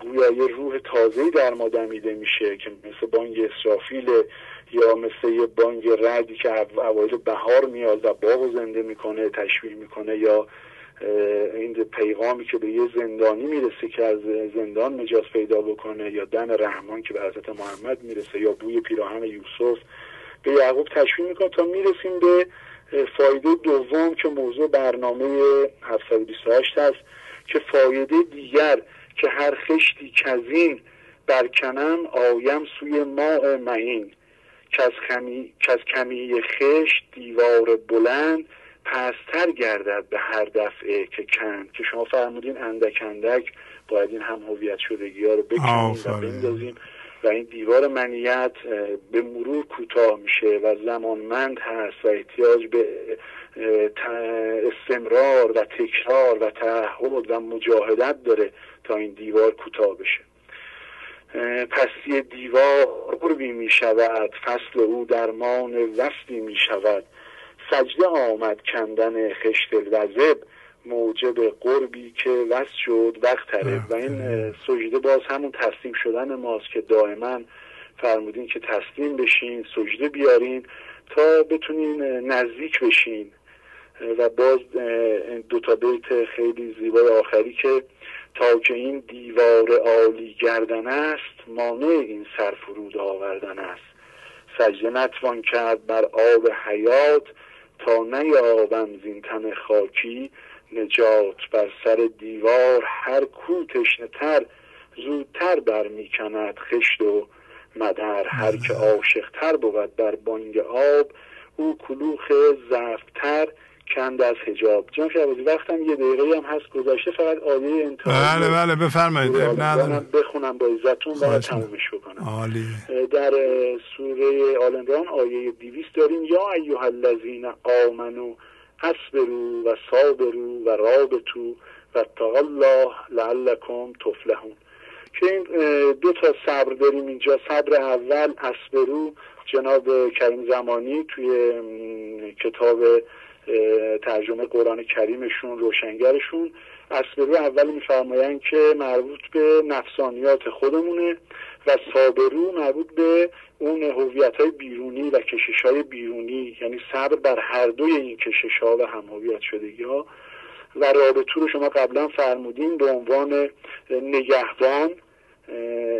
گویا یه روح تازه‌ای در ما دمیده میشه که مثل بانگ اسرافیل یا مثل یه بانگ ردی که اوایل بهار میاد و باغ زنده می‌کنه تشویل می‌کنه یا این پیغامی که به یه زندانی می‌رسه که از زندان نجات پیدا بکنه یا دم رحمان که به حضرت محمد می‌رسه یا بوی پیراهن یوسف به یعقوب تشویق می‌کنه تا می‌رسیم به فایده دوم که موضوع برنامه 728 هست. که فایده دیگر که هر خشتی کزین برکنم آیم سوی ماء معین. که از کمی خشت دیوار بلند پستر گردد به هر دفعه که کند. که شما فرمودین اندک اندک باید این هم هویت شدگی ها رو بکنیم و بندازیم. و این دیوار منیت به مرور کوتاه میشه و زمانمند هست و احتیاج به استمرار و تکرار و تعهد و مجاهدت داره تا این دیوار کوتاه بشه. پستی دیوار قربی می شود فصل او درمان وصلی می شود. سجده آمد کندن خشت الوزب موجب قربی که وست شد وقت تره و این سجده باز همون تسلیم شدن ماست که دائما فرمودین که تسلیم بشین سجده بیارین تا بتونین نزدیک بشین. و باز دو تا بیت خیلی زیبای آخری که تا که این دیوار عالی گردن است مانع این سرفرود آوردن است. سجده نتوان کرد بر آب حیات تا نیابم زین تن خاکی. نجات بر سر دیوار هر کو تشنه زودتر برمیکند خشت و مدر. هر که عاشقتر بود بر بانگ آب او کلوخ ضعفتر کند از حجاب. جان شعبازی وقتم یه دقیقه هم هست. گذاشته فقط آیه انتهایی بله بله بفرمایید. بخونم با عزتون و تمومش بکنم. عالی. در سوره آل عمران آیه 200 داریم. یا ایها الذین آمنو اصبروا و صابروا و رابطوا و الله لعلکم تفلحون. که این دو تا صبر داریم اینجا. صبر اول اصبرو جناب کریم زمانی توی کتاب ترجمه قرآن کریمشون روشنگرشون. اسبرو اول میفرمایند که مربوط به نفسانیات خودمونه و صابرو مربوط به اون هویت های بیرونی و کشش های بیرونی یعنی صبر بر هر دوی این کشش ها و هم هویت شدگی ها و رابطو رو شما قبلا فرمودین به عنوان نگهبان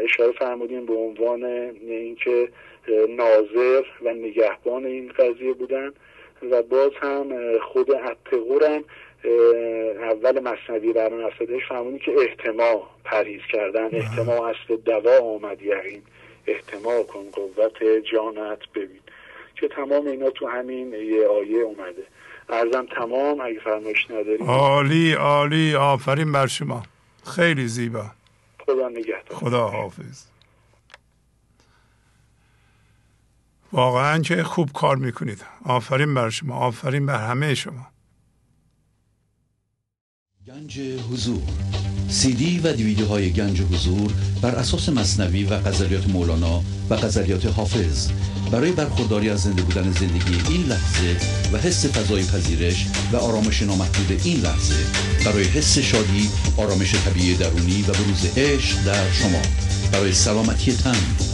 اشاره فرمودین به عنوان اینکه ناظر و نگهبان این قضیه بودن. و باز هم خود اتقورم اول مصنوی برنامه افتادش فهمونی که احتما پریز کردن احتما اصل دوا آمد یقین احتما کن قوت جانت ببین. که تمام اینا تو همین یه آیه اومده. ارزم تمام اگه فرمایش نداری عالی عالی. آفرین بر شما. خیلی زیبا. خدا نگهدار. خدا حافظ. واقعا که خوب کار می‌کنید. آفرین بر شما. آفرین بر همه شما. گنج حضور. سی دی و دیویدیو های گنج حضور بر اساس مصنوی و قذریات مولانا و قذریات حافظ. برای برخورداری از زنده بودن زندگی این لحظه و حس فضای پذیرش و آرامش نامحدود این لحظه برای حس شادی آرامش طبیعی درونی و بروز عشق در شما. برای سلامتی تن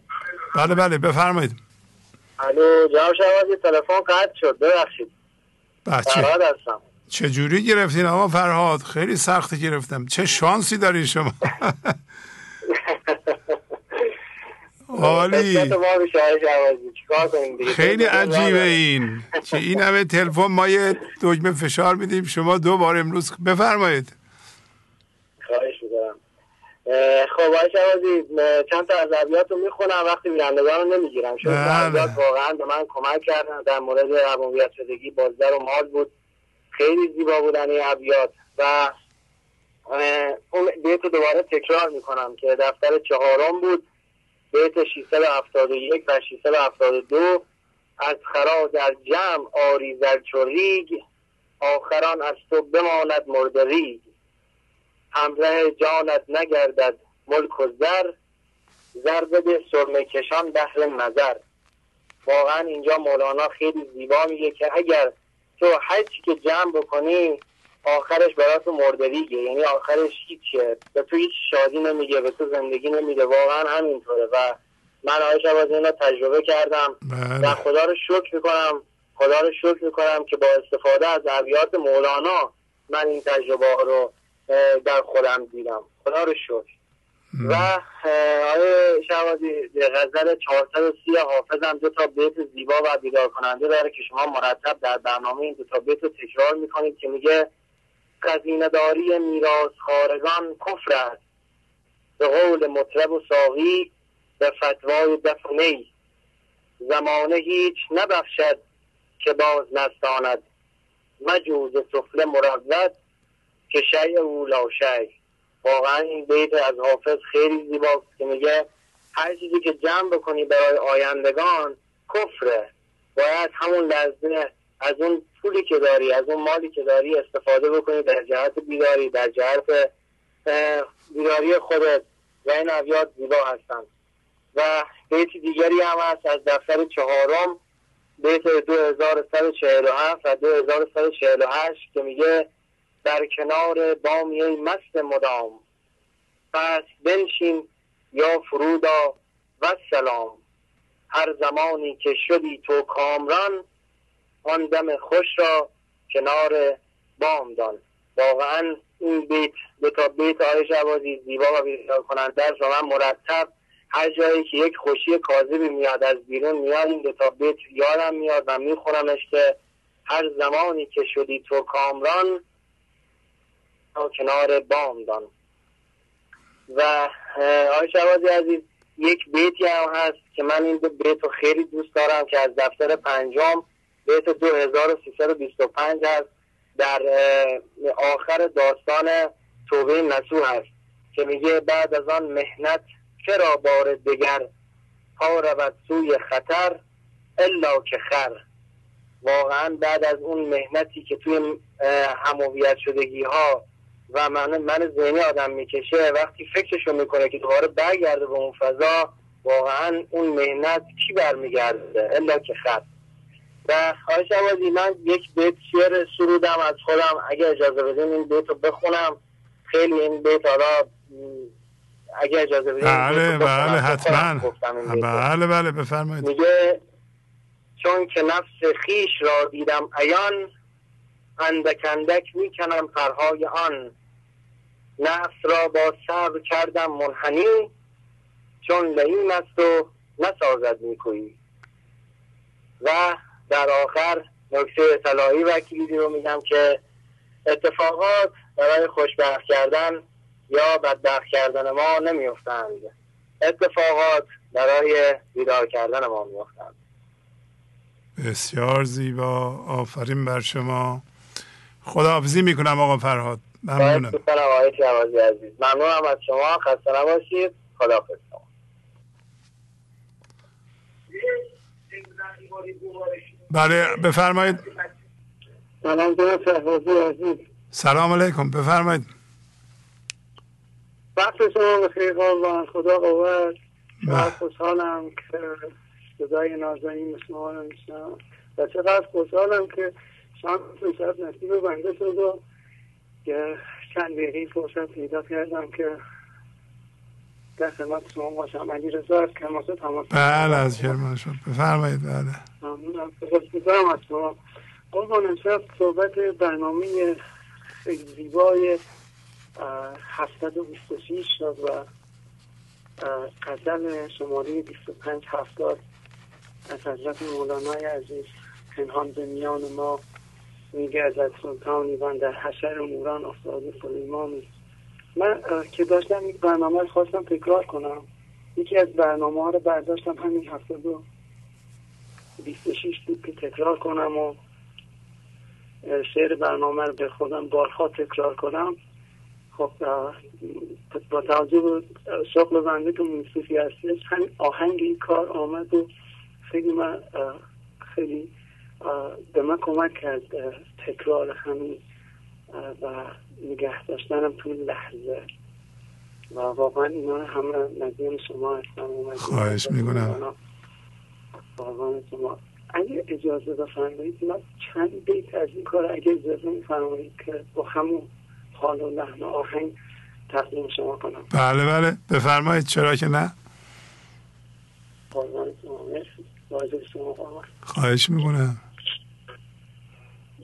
بله بله بفرمایید. الو جناب شوازی تلفن قطع شد ببخشید. بچه فرهاد هستم. چجوری گرفتین آقا فرهاد؟ خیلی سخت گرفتم. چه شانسی دارین شما؟ عالی. خیلی عجیبه این. که این همه تلفن ما یه دکمه فشار میدیم شما دو بار امروز بفرمایید. خب آقای شوازی چند تا از ابیات رو می‌خونم وقتی بینندگان رو نمی‌گیرم چون بله. واقعا به من کمک کردن. در مورد روانیت شدگی بازدر و مال بود. خیلی زیبا بودن این ابیات. و اون بیت دوباره تکرار می‌کنم که دفتر چهارم بود. بیت 671 و 672 از خرا در جمع آری زرچوریگ آخران از تو بماند مردریگ همراه جانت نگردد ملک و زر. زر بده سرمه کشان نظر. واقعا اینجا مولانا خیلی زیبا میگه که اگر تو هر چی که جمع بکنی آخرش برات مردریگه یعنی آخرش هیچه به تو هیچ شادی نمیگه به تو زندگی نمیده. واقعا همینطوره. و من آیش از این تجربه کردم. و خدا رو شکر می‌کنم خدا رو شکر می‌کنم که با استفاده از ابیات مولانا من این تجربه ها رو در خودم دیدم. خدا رو شکر. و آیه شوازی غزل 430 حافظم دو تا بیت زیبا و بیدار کننده داره که شما مرتب در برنامه این دو تا بیت رو تکرار می‌کنید که میگه خزینه داری میراث خارگان کفر است. به قول مطرب و ساقی به فتوای دف و نی. زمانه هیچ نبخشد که باز نستاند. مجوز سفله مروت که شیء او لا شیء واقعا این بیت از حافظ خیلی زیباست که میگه هر چیزی که جمع بکنی برای آیندگان کفره. باید همون لحظه از اون پولی که داری از اون مالی که داری استفاده بکنی در جهت بیداری در جهت بیداری خودت. و این ابیات زیبا هستند. و بیت دیگری هم هست از دفتر چهارم بیت 2147 و 2148 که میگه در کنار بامی مست مدام. پس بنشین یا فرودا و سلام. هر زمانی که شدی تو کامران آن دم خوش را کنار بام دان. واقعا این بیت دو تا بیت آیش عبادی زیبا و بیدار است و من مرتب هر جایی که یک خوشی کاذبی میاد از بیرون میاد این دو تا بیت یادم میاد و میخونمش که هر زمانی که شدی تو کامران تا کنار بام دان و آقای شوازی عزیز یک بیتی هم هست که من این دو بیت رو خیلی دوست دارم که از دفتر پنجم بیت 2325 هست. در آخر داستان توبه نسو هست که میگه بعد از آن مهنت چرا بار دگر پا رود سوی خطر الا که خر. واقعا بعد از اون مهنتی که توی همویت شدگی ها و من من ذهنی آدم می‌کشه وقتی فکرشو می‌کنه که دوباره برگرده به اون فضا واقعا اون مهنت کی برمیگرده؟ الا که خط. و خواهش عوضی من یک بیت شعر سرودم از خودم. اگه اجازه بدین این بیت رو بخونم. خیلی این بیت حالا اگه اجازه بدین بله. بله حتما. بله بله بفرمایید. میگه چون که نفس خیش را دیدم ایان اندک اندک می‌کنم پرهای آن. نفس را با صبر کردم منحنی چون لعین است و نسازد نیکویی. و در آخر نکته اطلاعی و کلیدی رو میگم که اتفاقات برای خوشبخت کردن یا بدبخت کردن ما نمیفتند اتفاقات برای بیدار کردن ما میفتند بسیار زیبا. آفرین بر شما. خداحافظی می‌کنم آقا فرهاد. ممنونم. ممنونم از شما. خسته نباشید. خداحافظ. شما بله بفرمایید. سلام عزیز. سلام علیکم. بفرمایید. وقت شما بخیر. قربان خدا قوت. من خوشحالم که صدای نازنین شما رو میشنم و چقدر خوشحالم که شانس شب نصیب بنده شد و که چند دقیقی فرصت پیدا کردم که در خدمت شما باشم. علی رضا از کرماسه تماس. بله از کرماسه بفرمایید بله. ممنونم. از شما. قربان امشب صحبت برنامه خیلی زیبای 726 شد و قزل شماره 25 هفتاد از حضرت مولانای عزیز پنهان به میان ما میگه از سلطانی من در حشر موران افتاد سلیمانی من که داشتم این برنامه خواستم تکرار کنم. یکی از برنامه ها رو برداشتم همین هفته دو. 26 بود که تکرار کنم و شعر برنامه رو به خودم بارها تکرار کنم. خب با توجه به شغل بنده که موسیقی هستش همین آهنگ این کار آمد و خیلی من خیلی به من کمک کرد تکرار همین و نگه داشتنم تو لحظه. و واقعا اینا همه نظیم شما هستم خواهش می‌کنم. واقعا شما. اگه اجازه بفرمایید من چند بیت از این کار اگه اجازه میفرمایید که با همون حال و لحن آهنگ تقدیم شما کنم. بله بله. بفرمایید. چرا که نه؟ خواهش می‌کنم.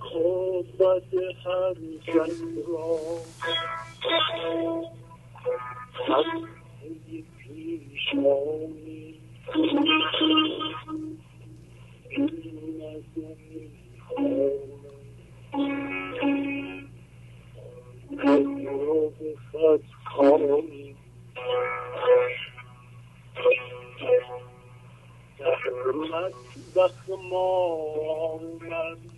خوبت هر کس را پیش پیشانی این از این به خط کانی رحمت بخ ما آمد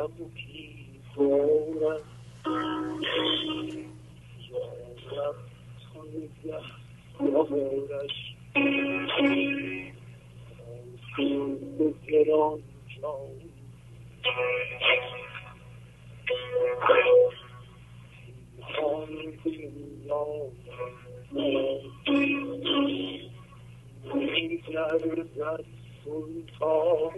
sapuqui zona zona sonha novelas sinto verão não não não entrar da solidão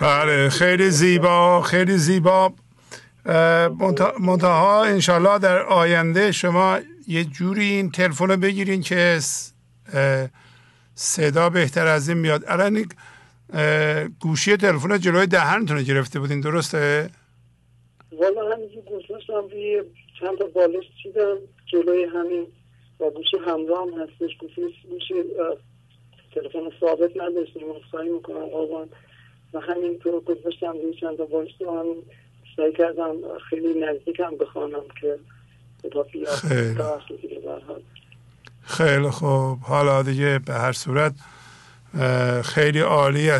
بله خیلی زیبا خیلی زیبا. منتها انشالله در آینده شما یه جوری این تلفن رو بگیرین که صدا بهتر از این میاد. الان گوشی تلفن جلوی دهنتون گرفته بودین درسته؟ والا همینجور گوشش هم چند تا بالش چیدم جلوی همین و گوشی همراه هم هستش. گوشی گوشی تلفن ثابت نداشتیم مصاحی می‌کنم قربان. و همینطور گذاشتم روی چند تا بالش رو همین سعی کردم خیلی نزدیکم بخوانم که خیلی. خیلی خوب. حالا دیگه به هر صورت خیلی عالیه.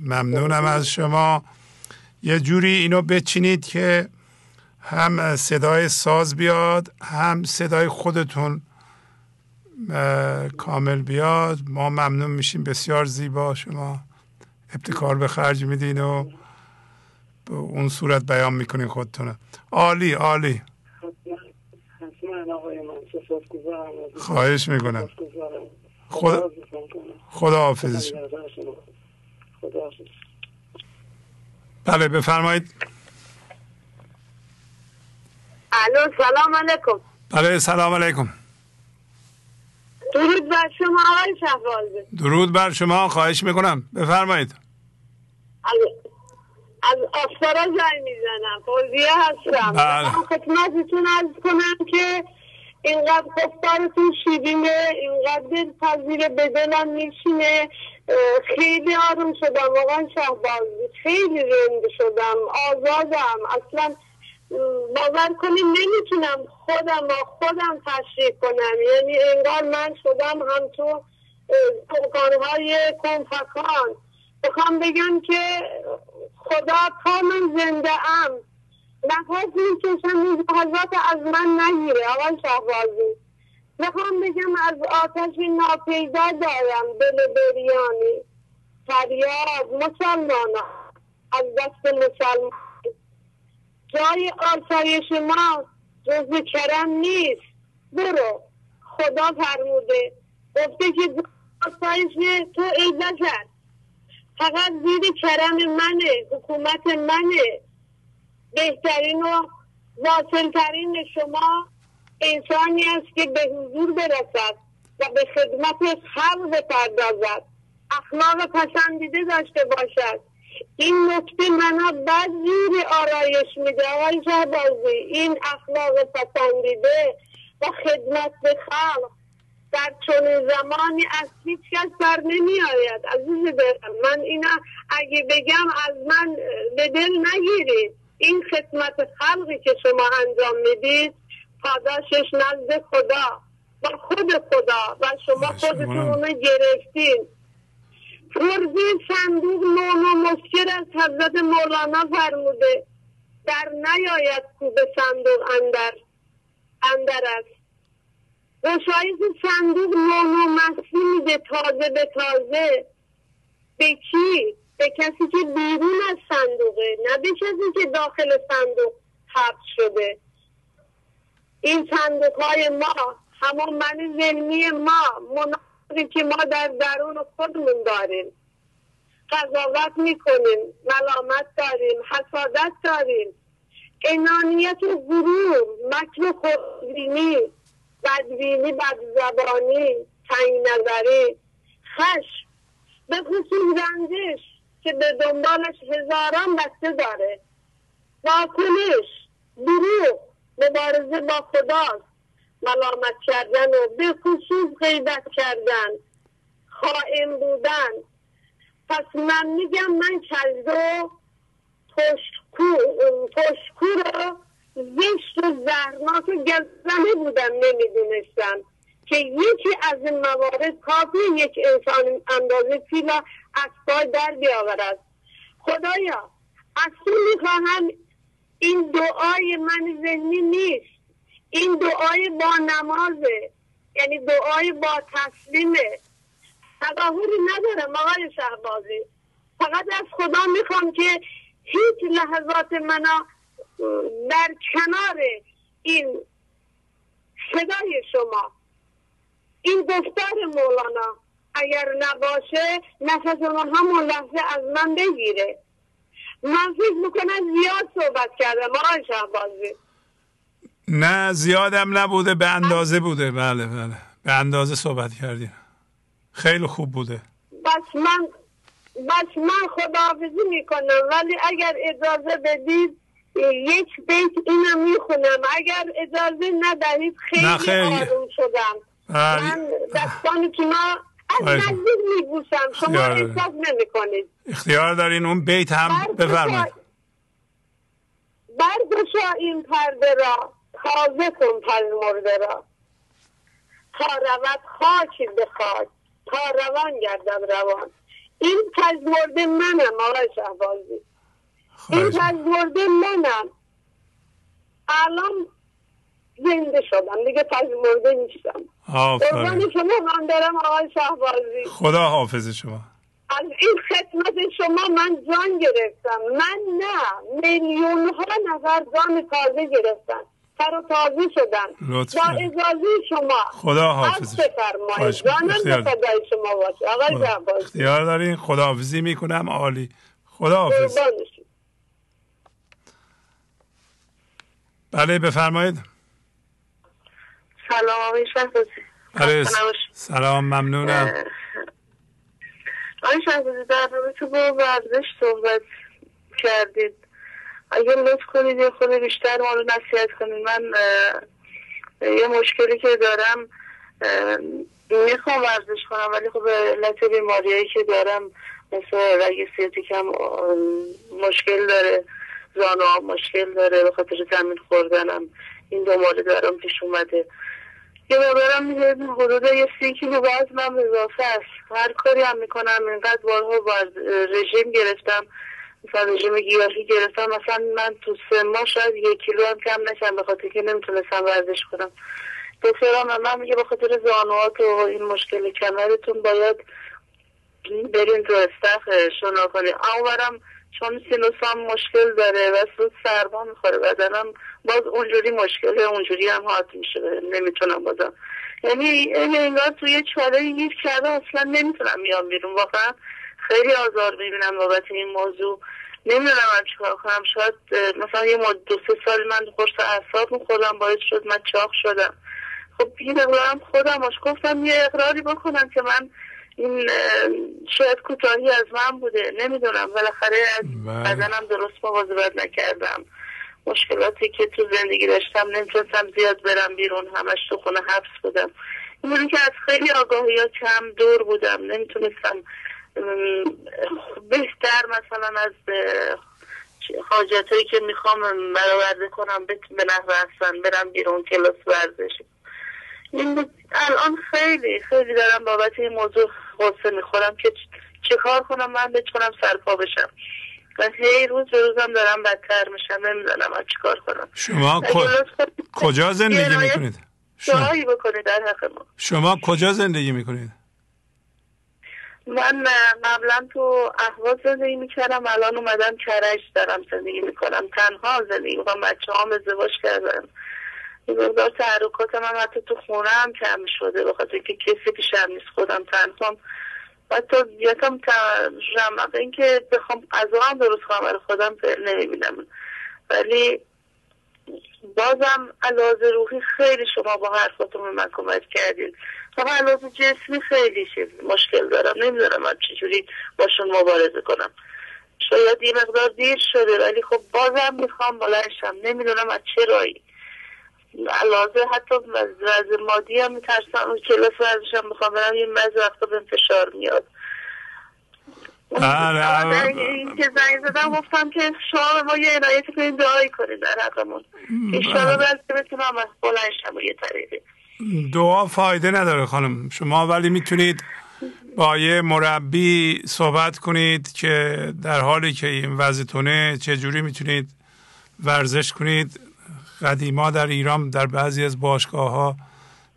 ممنونم از شما. یه جوری اینو بچینید که هم صدای ساز بیاد هم صدای خودتون کامل بیاد. ما ممنون میشیم. بسیار زیبا شما ابتکار به خرج میدین و به اون صورت بیان می‌کنین خودتونه عالی عالی. خواهش می‌کنم. خدا خدا حافظ بله بفرمایید. الو سلام علیکم. بله سلام علیکم. درود بر شما آقای شهبازه. درود بر شما خواهش می‌کنم. بفرمایید. از آفتارا زنگ می‌زنم. فوزیه هستم. بله. خدمتتون ارز کنم که اینقدر گفتارتون شیرینه اینقدر دلپذیره به دلم میشینه خیلی آروم شدم. واقعا شهبازی خیلی رنگ شدم. آزادم. اصلا باور کنیم نمی‌تونم خودم با خودم تشریح کنم. یعنی انگار من شدم هم تو های کنفکان. بخوام بگم که خدا تا من زنده ام. نفس می‌کشم لحظات از من نگیره آقای شهبازی. می‌خوام بگم از آتش ناپیدا دارم دل بریانی فریاد مسلمان از دست مسلمان. جای آسایش ما جز کرم نیست. برو خدا فرموده. گفته که آسایش تو ای بشر فقط زیر کرم منه حکومت منه. بهترین و واصلترین شما انسانی است که به حضور برسد و به خدمت خلق بپردازد. اخلاق پسندیده داشته باشد. این نکته منها بد زیر آرایش میده آقای شهبازی. این اخلاق پسندیده و خدمت به خلق در چون زمانی از هیچ کس بر نمی آید عزیز من اینا اگه بگم از من به دل نگیرید. این خدمت خلقی که شما انجام می‌دید پاداشش نزد خدا با خود خدا و شما خودتون اونو گرفتین. فرزی صندوق نون و مسکر از حضرت مولانا فرموده در نیاید کوب صندوق اندر اندر است. گشایش صندوق نون و مستی میده تازه به تازه. به کی؟ به کسی که بیرون از صندوقه نه به کسی که داخل صندوق حبس شده. این صندوق های ما همون من ذهنی ما مناظری که ما در درون خودمون داریم. قضاوت می‌کنیم ملامت داریم حسادت داریم. انانیت و غرور مکر خودبینی. بدبینی بدزبانی تنگ نظری خشم. به خصوص رنجش که به دنبالش هزاران بسته داره. واکنش دروغ مبارزه با خداست. ملامت کردن و به خصوص غیبت کردن. خائن بودن. پس من میگم من کلدو پشکو رو زشت و زهرناک گزنه بودم نمی‌دونستم که یکی از این موارد کافی یک انسان اندازه پیلا از پای در بیاورد. خدایا از تو می‌خواهم این دعای من ذهنی نیست. این دعای با نمازه یعنی دعای با تسلیمه. تظاهری ندارم آقای شهبازی. فقط از خدا می‌خوام که هیچ لحظات منا در کنار این صدای شما این گفتار مولانا اگر نباشه نفس من همون لحظه از من بگیره. من فکر می‌کنم زیاد صحبت کردم آقای شهبازی. نه زیادم نبوده به اندازه بوده. بله بله. به اندازه صحبت کردیم. خیلی خوب بوده. بس من بس من خداحافظی می‌کنم ولی اگر اجازه بدید یک بیت اینم می‌خونم. اگر اجازه ندهید خیلی, خیلی. آروم شدم. من دستان که ما از نزدیک میبوسم شما احساس نمی‌کنید. اختیار دارین اون بیت هم بفرمایید. برگشا این پرده را. تازه کن پژمرده را. تا رود خاکی به خاک. تا روان گردد روان. این پژمرده منم آقای شهبازی. این پژمرده منم. الان زنده شدم. دیگه پژمرده نیستم. قربان شما من دارم آقای شهبازی. خدا حافظ شما. از این خدمت شما من جان گرفتم. من نه میلیون ها نفر جان تازه گرفتن. سر و تازه شدن. با اجازه شما. خدا حافظ جانم به خدای شما باشه. آقای شهبازی. اختیار دارین. خدا حافظی می‌کنم. عالی. خدا حافظ بله بفرمایید. سلام آقای شهبازی. بله سلام ممنونم. آقای شهبازی در رابطه با ورزش صحبت کردید. اگر لطف کنید یه خود بیشتر ما رو نصیحت کنید. من یه مشکلی که دارم می‌خوام ورزش کنم ولی خب علت بیماریایی که دارم مثل رگ سیاتیکم مشکل داره. زانو مشکل داره به خاطر زمین خوردنم. این دو مورد دارم پیش اومده. یه مقدارم میده حدود یه سی کیلو وزنم اضافه است. هر کاری هم می‌کنم اینقدر بارها رژیم گرفتم. مثلا رژیم گیاهی گرفتم. مثلا من تو سه ماه شاید یک کیلو هم کم نشم به خاطر که نمی‌تونستم ورزش کنم. دکترم من میگه به خاطر زانوات و این مشکل کمرتون باید برین تو استخ شنا کنید اما چون سینوسام مشکل داره و سود سرما می‌خوره. بدنم باز اونجوری مشکل اونجوری هم حاد میشه نمی‌تونم بازم. یعنی یعنی انگار توی چاله گیر کرده اصلا نمی‌تونم میام بیرون. واقعا خیلی آزار می‌بینم بابت این موضوع. نمی‌دونم من چیکار کنم. شاید مثلا یه مدت دو سه سال من قرص اعصاب میخوردم باعث شد من چاق شدم. خب این اقرارم خودم گفتم یه اقراری بکنم که من این شاید کوتاهی از من بوده نمی‌دونم. بالاخره از بله. بدنم درست مواظبت نکردم. مشکلاتی که تو زندگی داشتم نمی‌تونستم زیاد برم بیرون همش تو خونه حبس بودم. این که از خیلی آگاهی ها کم دور بودم نمی‌تونستم بهتر مثلا از حاجت هایی که می‌خوام برآورده کنم به نحو احسن برم بیرون کلاس ورزش. این الان خیلی خیلی دارم بابت این موضوع غصه می‌خورم که چه کار کنم من بتونم سرپا بشم. و هی روز به روزم دارم بدتر میشم نمی‌دونم من کار کنم. شما کجا زندگی می‌کنید؟ شما بکنید در حق ما. شما کجا زندگی می‌کنید؟ من قبلا تو احواز زندگی می‌کردم الان اومدم کرج دارم زندگی می‌کنم. تنها زندگی می‌کنم بچه هم ازدواج کردم مقدار تحرکات من حتی تو خونه هم کم شده بخاطر که کسی پیشم نیست خودم تنها حتی یکم رمق این که بخوام غذا هم درست کنم برای خودم نمی‌بینم. ولی بازم علاوه روحی خیلی شما با حرفاتون به من کمک کردید اما علاوه جسمی خیلی مشکل دارم. نمی‌دونم من چجوری باشون مبارزه کنم. شاید یه مقدار دیر شده ولی خب بازم می‌خوام بلنشم نمی‌دونم از چه رایی علاوه حتی وضع مادی هم میترسم اون کلاس ورزشم می‌خوام برم یه مز وقتا به فشار میاد. بله این که زنگ زدم گفتم که شما ما یه عنایت کنید دعایی کنید در حقمون. ایشالا بله. بلکه بتونم بلند شم یه طریقی. دعا فایده نداره خانم. شما ولی می‌تونید با یه مربی صحبت کنید که در حالی که این وضعتونه چجوری می‌تونید ورزش کنید؟ قدیما در ایران در بعضی از باشگاه ها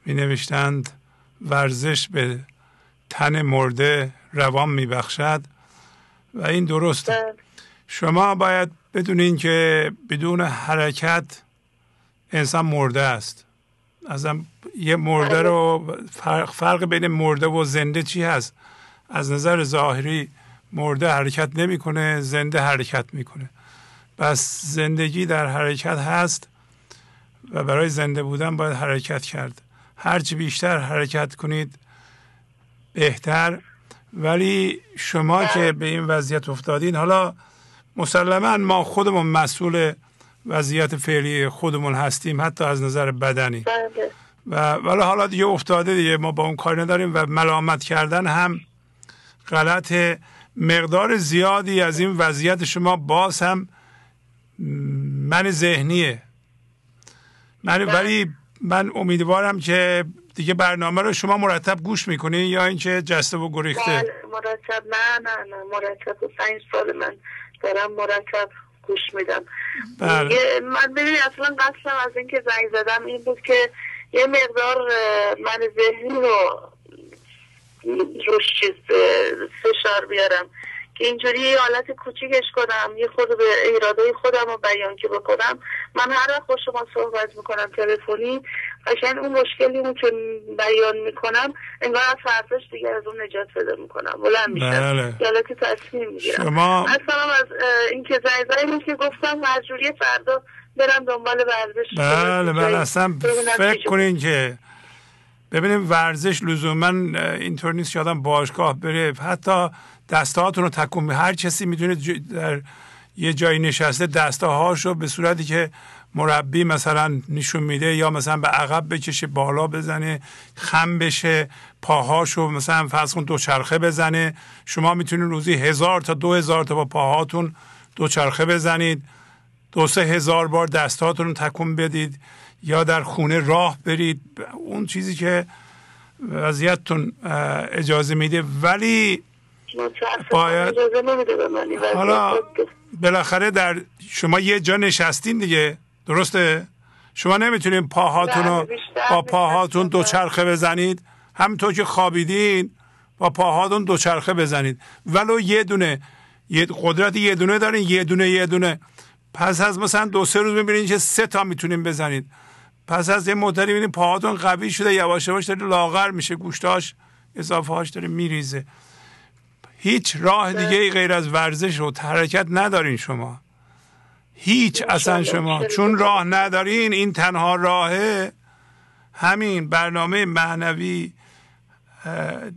می نوشتند ورزش به تن مرده روان می بخشد و این درسته. بله. شما باید بدونین که بدون حرکت انسان مرده است. ازم یه مرده رو فرق, فرق بین مرده و زنده چی هست؟ از نظر ظاهری مرده حرکت نمی‌کنه زنده حرکت می‌کنه. پس زندگی در حرکت هست. و برای زنده بودن باید حرکت کرد. هرچی بیشتر حرکت کنید بهتر. ولی شما که به این وضعیت افتادین حالا مسلما ما خودمون مسئول وضعیت فعلی خودمون هستیم حتی از نظر بدنی. بله. و ولی حالا دیگه افتاده دیگه ما با اون کاری نداریم و ملامت کردن هم غلط. مقدار زیادی از این وضعیت شما باز هم من ذهنیه. من. ولی من امیدوارم که دیگه برنامه رو شما مرتب گوش می‌کنی یا اینکه جسته و گریخته؟ بله مرتب. نه نه نه مرتب. و سال من دارم مرتب گوش میدم. بله. من ببینید اصلا قصدم از اینکه زنگ زدم این بود که یه مقدار من ذهنی رو روش چیز فشار بیارم. که اینجوری یه حالت کوچیکش کنم یه خود به ایراده خودم رو بیان که بکنم. من هر وقت با شما صحبت می‌کنم تلفنی قشنگ اون مشکلی اون که بیان می‌کنم انگار از فرزش دیگه از اون نجات پیدا می‌کنم. بلند میشم. بله. که تصمیم می‌گیرم. شما... اصلا از اینکه زنگ که گفتم مجبوری فردا برم دنبال ورزش بله بله. اصلا فکر کنین که ببینیم ورزش لزوما اینطور نیست که آدم باشگاه بره. حتی دستهاتون رو تکون هر کسی می‌تونه در یه جایی نشسته دسته هاشو به صورتی که مربی مثلا نشون میده یا مثلا به عقب بکشه بالا بزنه خم بشه پاهاشو مثلا فرض کن دوچرخه بزنه. شما می‌تونید روزی هزار تا دو هزار تا با پاهاتون دوچرخه بزنید. دو سه هزار بار دستاتون رو تکون بدید یا در خونه راه برید. اون چیزی که وضعیتتون اجازه میده. ولی باید حالا بالاخره در شما یه جا نشستین دیگه. درسته؟ شما نمی‌تونین پاهاتون رو بله، با پاهاتون دوچرخه بزنید. همینطور که خوابیدین با پاهاتون دوچرخه بزنید. ولو یه دونه یه قدرت یه دونه دارین یه دونه یه دونه. پس از مثلا دو سه روز می‌بینید که سه تا می‌تونین بزنید پس از یه مدتی می‌بینید پاهاتون قوی شده یواش یواش داره لاغر میشه گوشتاش اضافه هاش داره میریزه. هیچ راه دیگه غیر از ورزش و حرکت ندارین شما. هیچ اصلا شما. چون راه ندارین این تنها راهه. همین برنامه معنوی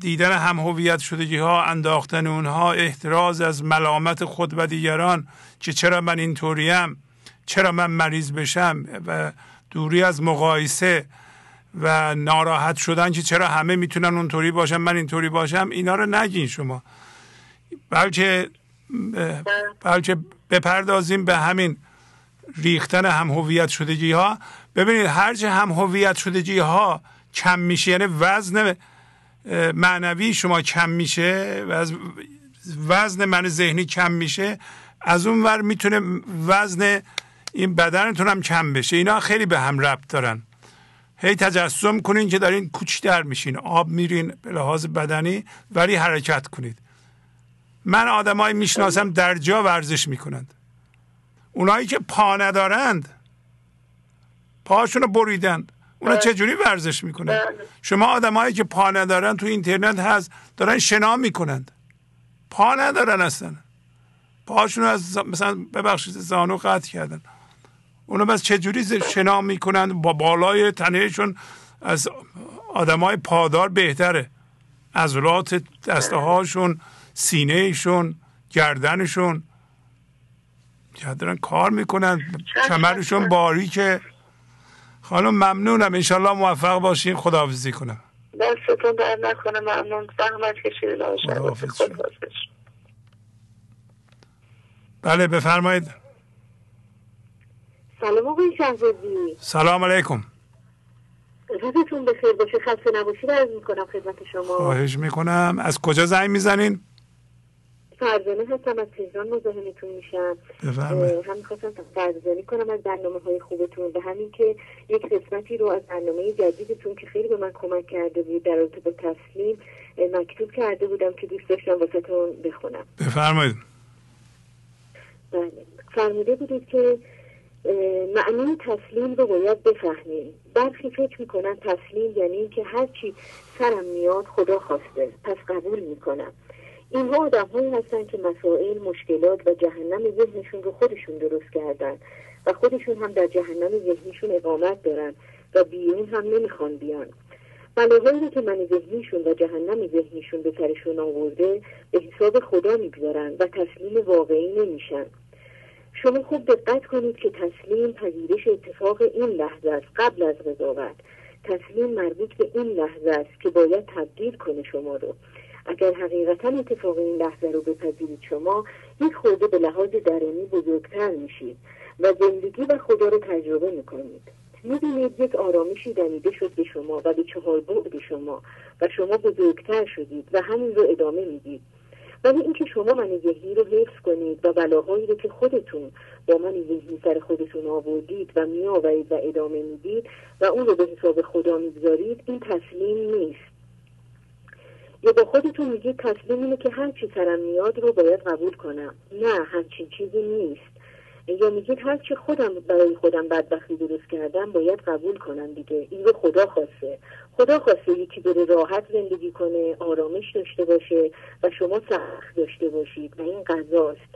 دیدن هم هویت شدگی ها انداختن اونها احتراز از ملامت خود و دیگران که چرا من اینطوریم چرا من مریض بشم و دوری از مقایسه و ناراحت شدن که چرا همه می‌تونن اونطوری باشن من اینطوری باشم اینا رو نگین شما. بلکه بلکه بپردازیم به همین ریختن هم هویت شدگی ها. ببینید هرچه هم هویت شدگی ها کم میشه یعنی وزن معنوی شما کم میشه و از وزن من ذهنی کم میشه از اون ور می‌تونه وزن این بدنتون هم کم بشه. اینا خیلی به هم ربط دارن. هی تجسم کنین که دارین کوچتر میشین آب میرین به لحاظ بدنی ولی حرکت کنید. من آدمایی می‌شناسم در جا ورزش می‌کنند. اونایی که پا ندارند پاشون رو بریدند. اونا بله. چجوری ورزش می‌کنند؟ بله. شما آدمایی که پا ندارن تو اینترنت هست دارن شنا می‌کنند. پا ندارن اصلا. پاشون از مثلا ببخشید زانو قطع کردن. اونا بس چجوری شنا می‌کنند؟ با بالای تنهشون از آدمای پادار بهتره. عضلات دسته هاشون سینهشون گردنشون. دارن کار می‌کنن کمرشون باریکه. خانم ممنونم. انشالله موفق باشین. خداحافظی کنم. دستتون در نکنه ممنون. زحمت کشیدین. بله بفرمایید. سلام آقای سلام علیکم. روزتون بخیر. باشه خسته نباشید. عرض می‌کنم خدمت شما. خواهش می‌کنم. از کجا زنگ می‌زنین؟ فرزانه هستم از تهران مزاحمتون میشم. هم می‌خواستم فرزانه کنم از برنامه های خوبتون و همین که یک قسمتی رو از برنامه جدیدتون که خیلی به من کمک کرده بود در رابطه با تسلیم مکتوب کرده بودم که دوست داشتم واسهتون بخونم. بفرمایید. بله. فرموده بودید که معنی تسلیم رو باید بفهمیم. برخی فکر می‌کنن تسلیم یعنی اینکه هرچی سرم میاد خدا خواسته. پس قبول می‌کنم. اینها آدم هایی هستن که مسائل مشکلات و جهنم ذهنشون رو خودشون درست کردن و خودشون هم در جهنم ذهنیشون اقامت دارن و بیرون هم نمی‌خوان بیان. بلاهایی که من ذهنیشون و جهنم ذهنیشون به سرشون آورده به حساب خدا می‌گذارن و تسلیم واقعی نمیشن. شما خوب دقت کنید که تسلیم پذیرش اتفاق این لحظه است قبل از قضاوت. تسلیم مربوط به این لحظه است که باید تبدیل کنه شما رو. اگر حقیقتا اتفاق این لحظه رو بپذیرید شما یک خورده به لحاظ درونی بزرگتر میشید و زندگی و خدا رو تجربه می‌کنید. می‌بینید یک آرامشی دمیده شد به شما و به چهار بعد شما و شما بزرگتر شدید و همین رو ادامه می‌دید. ولی اینکه شما من ذهنی رو حفظ کنید و بلاهایی رو که خودتون با من ذهنی سر خودتون آوردید و میآورید و ادامه می‌دید و اون رو به حساب خدا می‌گذارید این تسلیم نیست. یا با خودتون میگید تسلیم اینه که هر چی سرم میاد رو باید قبول کنم. نه همچین چیزی نیست. یا میگید هر چی خودم برای خودم بدبختی درست کردم باید قبول کنم دیگه. این رو خدا خواسته. خدا خواسته یکی بره راحت زندگی کنه آرامش داشته باشه و شما سخت داشته باشید و این قضاست.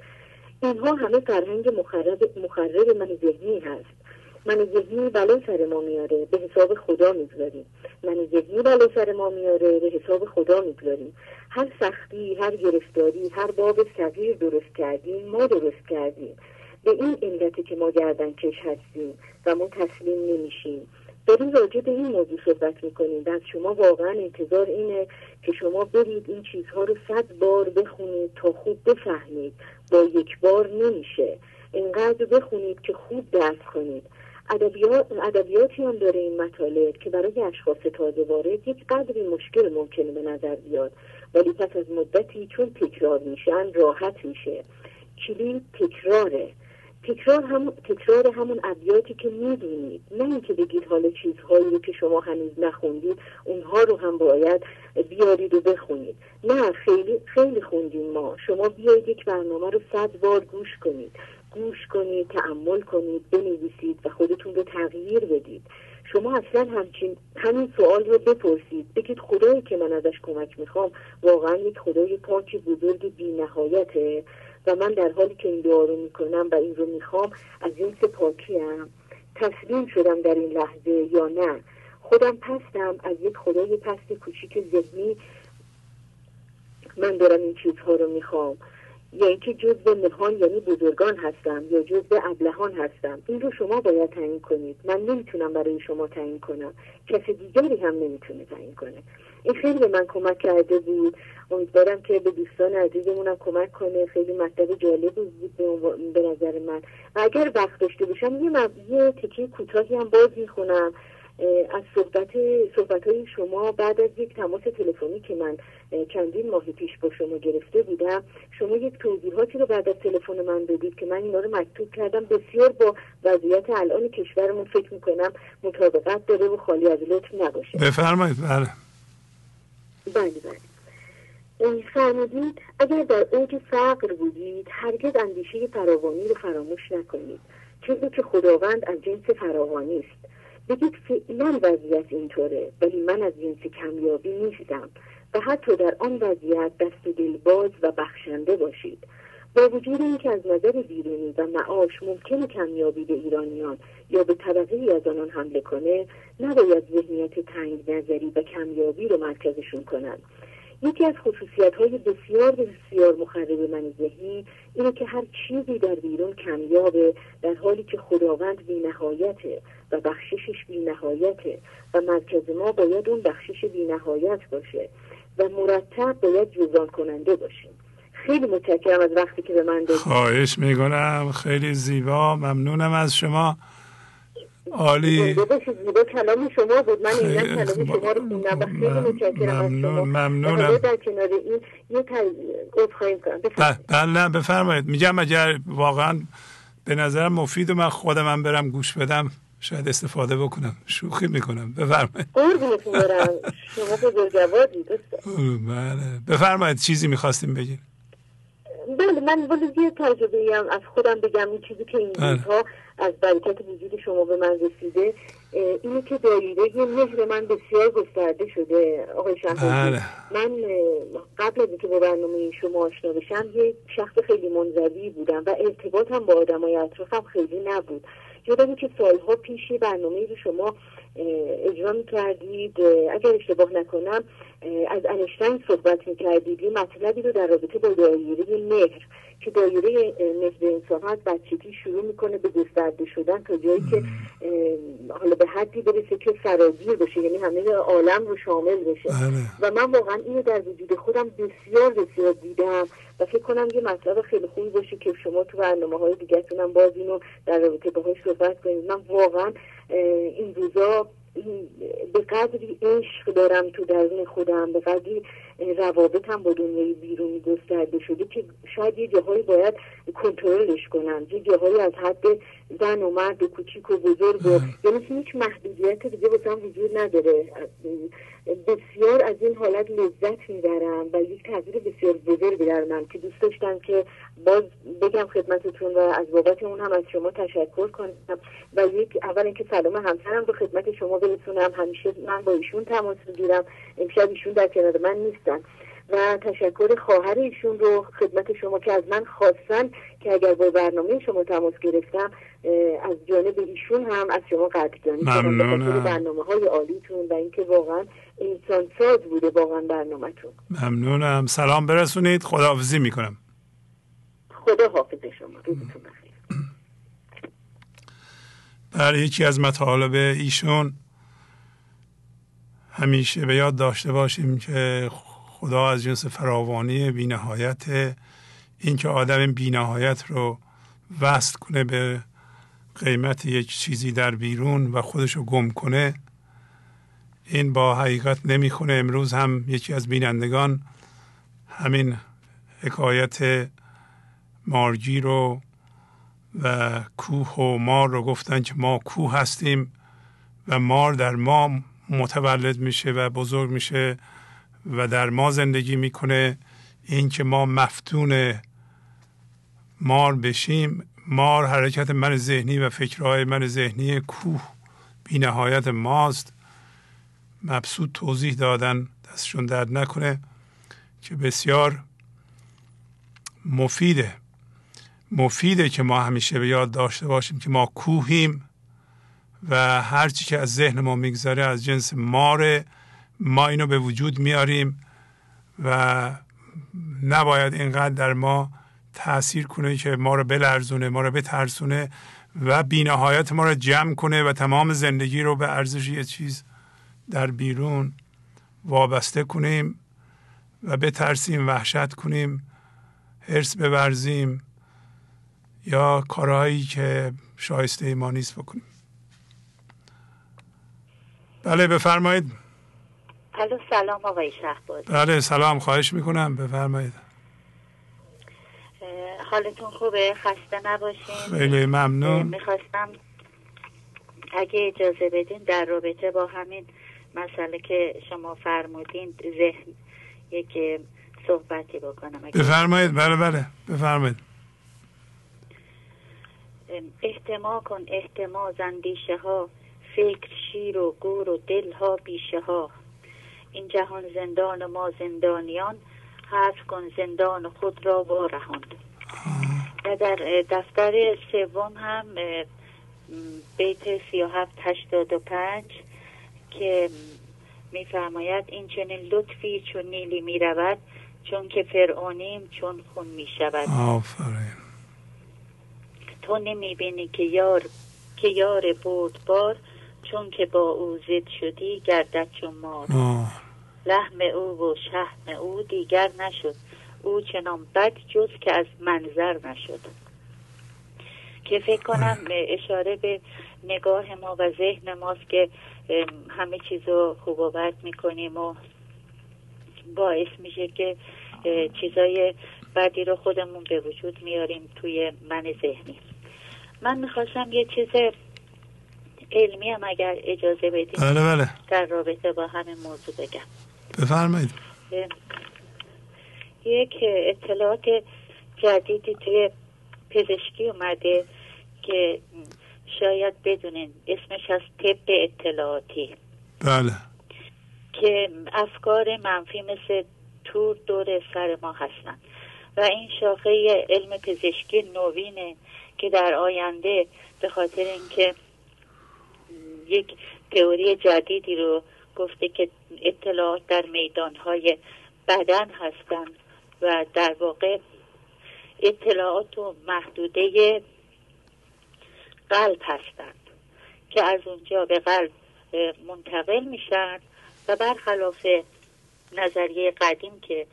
اینها همه فرهنگ مخرب, مخرب من ذهنی هست. من ذهنی بلا سر ما میاره به حساب خدا می‌گذاریم من ذهنی بلا سر ما میاره به حساب خدا می‌گذاریم هر سختی هر گرفتاری هر باب صغیر درست کردیم ما درست کردیم. به این علتی که ما گردن کش هستیم و ما تسلیم نمیشیم. داریم راجع به این موضوع صحبت می‌کنیم. و از شما واقعا انتظار اینه که شما برید این چیزها رو صد بار بخونید تا خوب بفهمید. با یک بار نمیشه. اینقدر بخونید که خوب درک کنید. ادبیاتی هم داره این مطالب که برای اشخاص تازه وارد یک قدری مشکل ممکنه به نظر بیاد. ولی پس از مدتی چون تکرار میشن راحت میشه. کلید تکراره. تکرار هم تکرار همون ابیاتی که می‌دونید. نه اینکه بگید حالا چیزهایی رو که شما هنوز نخوندید اونها رو هم باید بیارید و بخونید. نه خیلی خیلی خوندیم ما. شما بیایید یک برنامه رو صد بار گوش کنید. گوش کنید تعمل کنید بنویسید و خودتون رو تغییر بدید. شما اصلا همچین همین سوال رو بپرسید. بگید خدایی که من ازش کمک می‌خوام. واقعا یک خدای پاک بزرگ بی نهایته و من در حالی که این دعا رو می‌کنم و این رو می‌خوام از این پاکیم تسلیم شدم در این لحظه یا نه. خودم پستم از یک خدای پست کوچیک ذهنی. من دارم این چیزها رو می‌خوام. یا اینکه جزء مهان یعنی بزرگان هستم یا جزء ابلهان هستم. این رو شما باید تعیین کنید. من نمی‌تونم برای شما تعیین کنم. کسی دیگری هم نمی‌تونه تعیین کنه. این خیلی به من کمک کرده بود. امیدوارم که به دوستان عزیزمونم کمک کنه. خیلی مطلب جالب بود به نظر من. و اگر وقت داشته باشم یه, یه تکیه کوتاهی هم باز می‌خونم. از صحبت صحبت های شما بعد از یک تماس تلفنی که من چندین ماه پیش با شما گرفته بودم شما یک توضیحاتی رو بعد از تلفن من دادید که من اینا رو مکتوب کردم. بسیار با وضعیت الان کشورمون فکر می‌کنم مطابقت داره و خالی از لطف نباشه. بفرمایید. بله. بله بله. فرمودید اگر در اوج فقر بودید هرگز اندیشه فراوانی رو فراموش نکنید. چیزی که خداوند از جنس فراوانی است. بگید فعلا وضعیت اینطوره ولی من از جنس کمیابی نیستم. و حتی در آن وضعیت دست دلباز و بخشنده باشید. با وجود اینکه از نظر بیرونی و معاش ممکن کمیابی به ایرانیان یا به طبقه از آنان حمله کنه نباید ذهنیت تنگ نظری و کمیابی رو مرکزشون کنند. یکی از خصوصیت های بسیار بسیار مخرب من ذهنی اینه که هر چیزی در بیرون کمیابه در حالی که خداوند بی نهایته و بخششش بی نهایته و مرکز ما باید اون بخشش بی نهایت باشه و مرتب باید جوزان کننده باشیم خیلی متشکرم از وقتی که به من دادید خواهش می‌کنم. خیلی زیبا. ممنونم از شما. عالی. زیبا کلام شما بود. من این کلام شما رو خوندم. و خیلی متشکرم از شما. ممنونم. در کنار این یه خواهیم کنم. بله بفرمایید. میگم اگر واقعا به نظرم مفید و من خودم برم گوش بدم شاید استفاده بکنم. شوخی می‌کنم. بفرمایید. قربونتون برم شما بزرگواری بله. بفرمایید. چیزی می‌خواستیم بگین بله من ولی یه تجربه هم از خودم بگم. این چیزی که این بله. از برکت وجود شما به من رسیده. اینه که دایره مهر من بسیار گسترده شده آقای بله. من قبل از اینکه با برنامه شما آشنا بشم یه شخص خیلی منزوی بودم و ارتباطم با آدمای اطرافم خیلی نبود. یادمه که سالها پیش برنامه رو شما اجرا می‌کردید. اگر اشتباه نکنم از انشتین صحبت می‌کردید. یه مطلبی رو در رابطه با دایره مهر که دایره نسب انسان از بچگی شروع می‌کنه به گسترده شدن تا جایی که حالا به حدی برسه که سرازیر بشه یعنی همه عالم رو شامل بشه. بله. و من واقعا اینو در وجود خودم بسیار بسیار دیدم و فکر کنم یه مطلب خیلی خوبی باشه که شما تو برنامه های دیگرتونم باز اینو در رابطه باهاش صحبت کنید. من واقعا این روزا به قدری عشق دارم تو درون خودم به قدری روابطم با دنیای بیرونی گسترده شده که شاید یه جاهایی باید کنترلش کنم یه جاهایی از حد زن و مرد و کوچیک و بزرگ و یعنی هیچ محدودیت دیگه واسم وجود نداره. بسیار از این حالت لذت می‌برم و یک تغییر بسیار بزرگی در من که دوست داشتم که باز بگم خدمتتون و از بابت اون هم از شما تشکر کنم و یک اول اینکه سلام همسرم به خدمت شما برسونم. همیشه من با ایشون تماس می‌گیرم. امشب ایشون در کنار من نیستن و تشکر خواهر ایشون رو خدمت شما که از من خواستن که اگر با برنامه شما تماس گرفتم از جانب ایشون هم از شما قدردانی کنم برنامه های عالیتون و اینکه واقعا انسان ساز بوده واقعا برنامهتون. ممنونم. سلام برسونید. خداحافظی می‌کنم. خدا حافظ شما. روزتون بخیر. برای یکی از مطالب ایشون همیشه به یاد داشته باشیم که خدا از جنس فراوانی بینهایت این که آدم بینهایت رو وصل کنه به قیمت یک چیزی در بیرون و خودش رو گم کنه این با حقیقت نمی‌خونه. امروز هم یکی از بینندگان همین حکایت مارگی رو و کوه و مار رو گفتن که ما کوه هستیم و مار در ما متولد میشه و بزرگ میشه. و در ما زندگی می‌کنه این که ما مفتون مار بشیم. مار حرکت من ذهنی و فکرهای من ذهنی کوه بی نهایت ماست. مبسوط توضیح دادن دستشون درد نکنه که بسیار مفیده. مفیده که ما همیشه به یاد داشته باشیم که ما کوهیم و هرچی که از ذهن ما میگذره از جنس ماره ما اینو به وجود میاریم و نباید اینقدر در ما تاثیر کنه که ما رو بلرزونه ما رو بترسونه و بینهایت ما رو جمع کنه و تمام زندگی رو به ارزش یه چیز در بیرون وابسته کنیم و بترسیم وحشت کنیم حرس بورزیم یا کارهایی که شایسته ما نیست بکنیم. بله بفرمایید. الو سلام آقای شهبازی. بله سلام. خواهش می‌کنم. بفرمایید. حالتون خوبه؟ خسته نباشین؟ خیلی ممنون. می‌خواستم اگه اجازه بدین در رابطه با همین مسئله که شما فرمودین ذهن یک صحبتی بکنم. بفرمایید. بله بله. بفرمایید. احتما کن احتما زندیشه ها فکر شیر و گور و دل ها بیشه ها این جهان زندان ما زندانیان حذف کن زندان خود را وارهاند و در دفتر سوم هم بیت سی و هفت هشتاد و پنج که میفرماید این چنین لطفی چون نیلی می‌رود چون که فرعونیم چون خون می‌شود. آفرین. تو نمی‌بینی که یار که یار بار چون که با او زد شدی گردد چون مار. لحم او و شهم او دیگر نشد. او چنان بد جز که از منظر نشد. که فکر کنم اشاره به نگاه ما و ذهن ماست که همه چیز رو خوب و بد می‌کنیم و باعث میشه که چیزای بدی رو خودمون به وجود میاریم توی من ذهنی من می‌خواستم یه چیز علمی هم اگر اجازه بدیم بله بله. در رابطه با همین موضوع بگم. بفرمایید. یک اطلاعات جدیدی توی پزشکی اومده که شاید بدونین اسمش از طب اطلاعاتی. بله. که افکار منفی مثل تور دور سر ما هستن. و این شاخه علم پزشکی نوینه که در آینده به خاطر اینکه یک تئوری جدیدی رو گفته که اطلاعات در میدانهای بدن هستند و در واقع اطلاعات و محدوده قلب هستند که از اونجا به قلب منتقل میشن و برخلاف نظریه قدیم که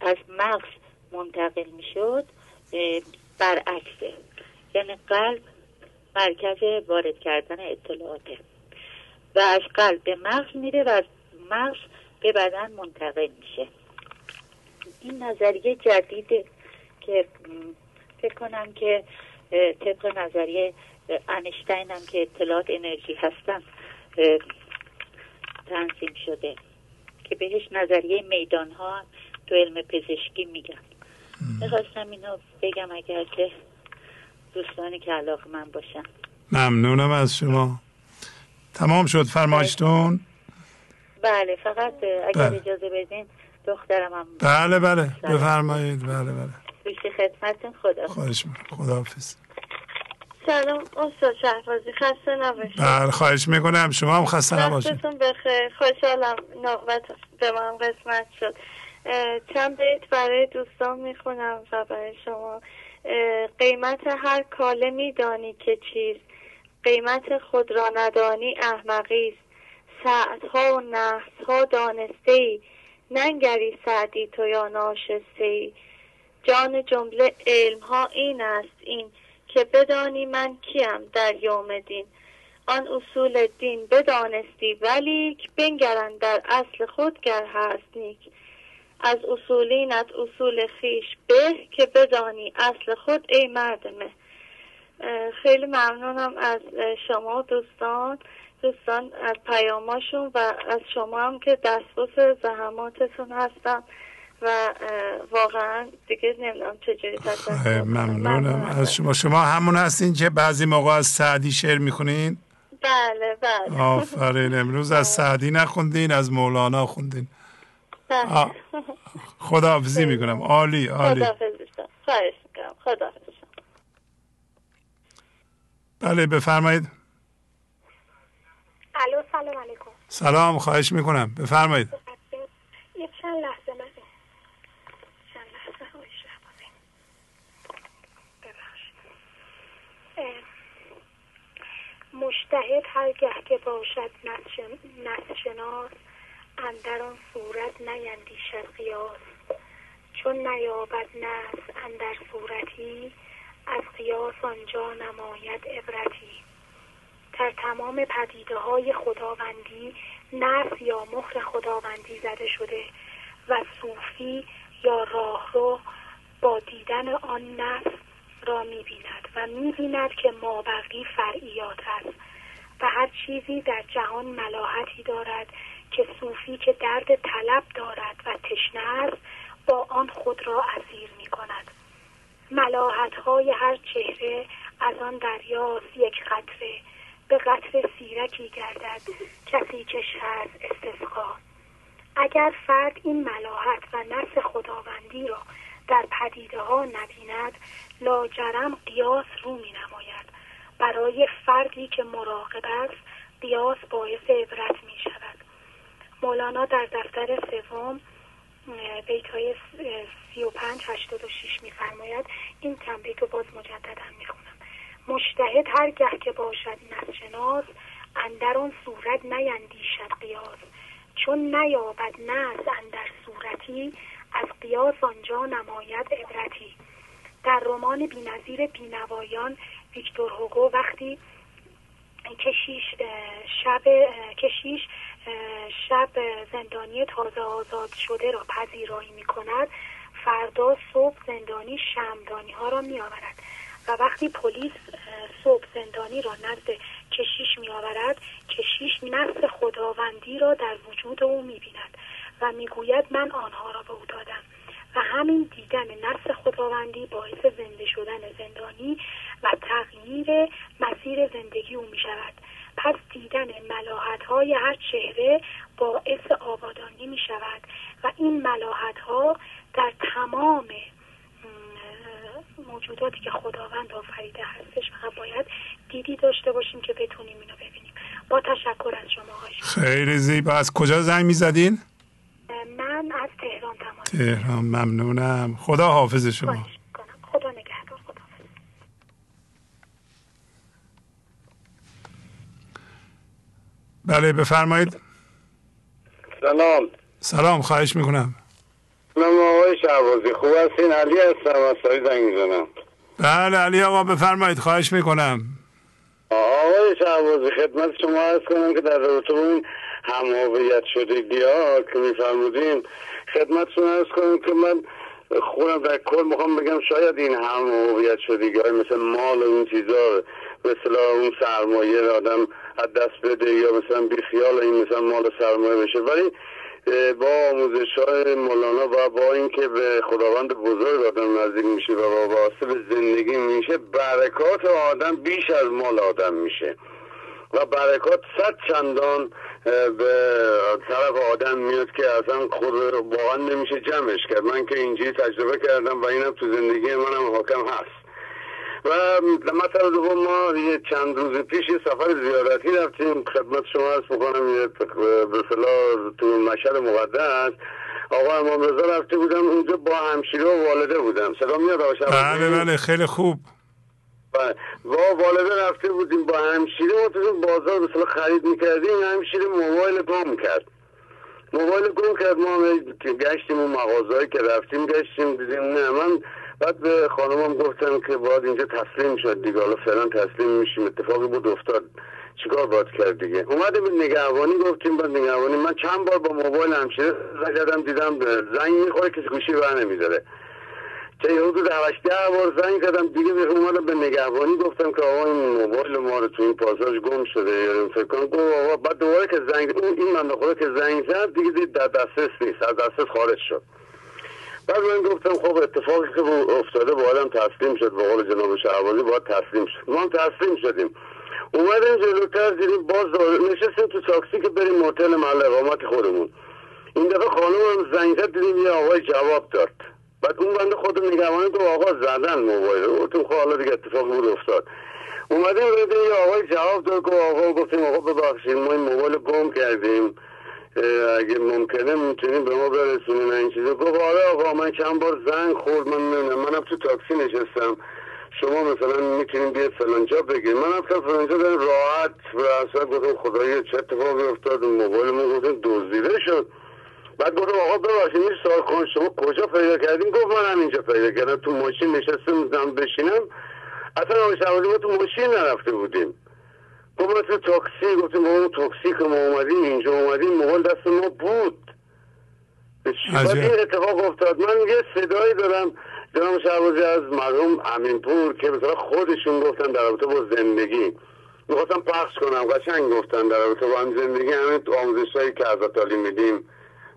از مغز منتقل می‌شد برعکسه. یعنی قلب مرکز وارد کردن اطلاعاته. و از قلب به مغز میره و از مغز به بدن منتقل میشه. این نظریه جدیده که فکر کنم که طبق نظریه انشتین هم که اطلاعات انرژی هستن تنظیم شده. که بهش نظریه میدان ها تو علم پزشکی میگن. می‌خواستم اینو بگم اگر که دوستانی که علاقه من باشن. ممنونم از شما. تمام شد فرمایشتون؟ بله فقط اگر بله. اجازه بدین دخترم هم بله بله. بفرمایید. بله بله. بیشی خدمتون خدا خواهش خدا حافظ سلام استاد شهبازی خسته نباشید. بله خواهش می‌کنم. شما هم خسته نباشید. بخیر. خوشحالم نوبت به من قسمت شد. چند بیت برای دوستان می‌خونم و برای شما. قیمت هر کاله میدانی که چیز. قیمت خود را ندانی احمقی است. ساعتها و نحسها دانسته ای ننگری سعدی تو یا ناشسته ای جان جمله علم ها این است این که بدانی من کیم در یوم دین. آن اصول دین بدانستی ولیک بنگرن در اصل خود گر هست نیک. از اصولینت اصول خیش به که بدانی اصل خود ای مردمه. خیلی ممنونم از شما دوستان دوستان از پیاماشون و از شما هم که دستبوس زحماتتون هستم و واقعا دیگه نمی‌دونم چجوری ممنونم. از شما. شما همون هستین که بعضی موقع از سعدی شعر می‌خونین؟ بله بله. آفرین. امروز از سعدی نخوندین از مولانا خوندین. خداحافظی می‌کنم. عالی عالی. خداحافظ. بله بفرمایید. الو سلام علیکم. سلام خواهش می‌کنم. بفرمایید. یک چند لحظه من چند لحظه مشتهد هرگه که باشد نسشناس اندر آن صورت نیندیشد قیاس. چون نیابد نس اندر صورتی از قیاس آنجا نماید عبرتی. در تمام پدیده های خداوندی نفس یا مهر خداوندی زده شده و صوفی یا راهرو با دیدن آن نفس را می‌بیند و می‌بیند که مابقی فرعیات است و هر چیزی در جهان ملاحتی دارد که صوفی که درد طلب دارد و تشنه است با آن خود را اسیر می کند ملاحت های هر چهره از آن دریاست یک قطره به قطر سیرکی گردد کسی که از استسقا. اگر فرد این ملاحت و نفس خداوندی را در پدیده ها نبیند لاجرم قیاس رو می نماید برای فردی که مراقب است قیاس باعث عبرت می شود مولانا در دفتر سوم بیت های سی و پنج هشتاد و شیش میفرماید این تنبیه رو باز مجددا می‌خونم. مشتهد هر گه که باشد نسشناس اندر آن صورت نیندیشد قیاس. چون نیابد نز اندر صورتی از قیاس آنجا نماید عبرتی. در رمان بینظیر بینوایان ویکتور هوگو وقتی کشیش شب کشیش شب زندانی تازه آزاد شده را پذیرایی می کند فردا صبح زندانی شمدانی ها را می آورد و وقتی پلیس صبح زندانی را نزد کشیش می آورد کشیش نفس خداوندی را در وجود او می بیند و می‌گوید من آنها را به او دادم و همین دیدن نفس خداوندی باعث زنده شدن زندانی و تغییر مسیر زندگی او می شود پس دیدن ملاحت های هر چهره باعث آبادانی می شود و این ملاحت ها در تمام موجوداتی که خداوند آفریده هستش فقط باید دیدی داشته باشیم که بتونیم اینو ببینیم. با تشکر از شما خیلی زیبا. از کجا زنگ می‌زدین؟ من از تهران تماس تهران. ممنونم. خدا حافظ شما نگهدار خدا بله بفرمایید. سلام. سلام خواهش می‌کنم. من آقای شعبازی خوب هستین؟ علی هستم از سایی زنگ می‌زنم. بله علی آقا بفرمایید خواهش می‌کنم. آقای شعبازی خدمت شما هست کنم که در رابطه با این هم هویت شدگی ها که میفرمودین خدمتتون ارز کنم که من خودم در کل می‌خوام بگم شاید این هم هویت شدگی های مثل مال و این چیزا مثل اون سرمایه آدم از دست بده یا مثلا بیخیال این مثلا مال سرمایه بشه. ولی با آموزش های مولانا و با اینکه به خداوند بزرگ آدم نزدیک میشه و با واسه به زندگی میشه برکات آدم بیش از مال آدم میشه. و برکات صد چندان به طرف آدم میاد که اصلا خود واقعا نمیشه جمعش کرد. من که اینجوری تجربه کردم و اینم تو زندگی منم حاکم هست. و مثلا دوم ما یه چند روز پیش یه سفر زیارتی رفتیم. خدمت شما هست بکنم یه به تو مشهد مقدس. آقا امام رضا رفته بودم اونجا با همشیره و والده بودم. صدا میاد بله بله خیلی خوب. بله. با والده رفته بودیم با همشیره. ما تو بازار مثلا خرید می‌کردیم. همشیره موبایل گم کرد. موبایل گم کرد. ما گشتیم اون مغازهایی که رفتیم گشتیم. دیدیم نه من بعد به خانمم گفتم که باید اینجا تسلیم شد دیگه. حالا فعلا تسلیم میشیم. اتفاقی بود افتاد. چیکار باید کرد دیگه؟ اومدیم به نگهبانی گفتیم با نگهبانی. من چند بار با موبایل همشیره زنگ دیدم زنگ می‌خوره کسی گوشی بر نمیداره. چه یه حدود هشت ده بار زنگ کردم دیگه به اومدم به نگهبانی گفتم که آقا این موبایل ما رو تو این پاساژ گم شده. یا فکر کنم. گفت آقا بعد دوباره که زنگ این من که زنگ زد دیگه در دسترس نیست. از دسترس خارج شد. بعد من گفتم خب اتفاقی که افتاده با آدم تسلیم شد به قول جناب شعبانی باید تسلیم شد. ما هم تسلیم شدیم. اومدیم جلوتر دیدیم باز نشستیم تو تاکسی که بریم موتل محل اقامت خودمون. این دفعه خانم هم زنگ زد دیدیم یه آقای جواب داد. بعد اون بنده خود نگهبانی تو آقا زدن موبایل. تو خب حالا دیگه اتفاق بود افتاد. اومدیم بده یه آقای جواب داد که آقا گفتیم آقا ببخشید ما این موبایل گم کردیم. اگه ممکنه می‌تونیم به ما برسونیم این چیزا. گفت آره آقا من چند بار زنگ خورد من منم تو تاکسی نشستم. شما مثلا می‌تونیم بیاد فلان جا بگیم. من رفتم فلان جا راحت و اصلا گفتم خدایی چه اتفاقی افتاد؟ موبایل من گفتم دزدیده شد. بعد گفتم آقا ببخشید این سوال کن شما کجا پیدا کردین؟ گفت من همینجا پیدا کردم. تو ماشین نشستم بشینم. اصلا آقای تو ماشین نرفته بودیم. ما تو تاکسی گفتیم اون تاکسی که ما اومدیم اینجا اومدیم موبایل دست ما بود. بعد این اتفاق افتاد. من یه صدایی دارم جناب شعبازی از مرحوم امینپور که مثلا خودشون گفتن در رابطه با زندگی. می‌خواستم پخش کنم قشنگ گفتن در رابطه با هم زندگی. همین آموزش هایی که از تعلیم میدیم.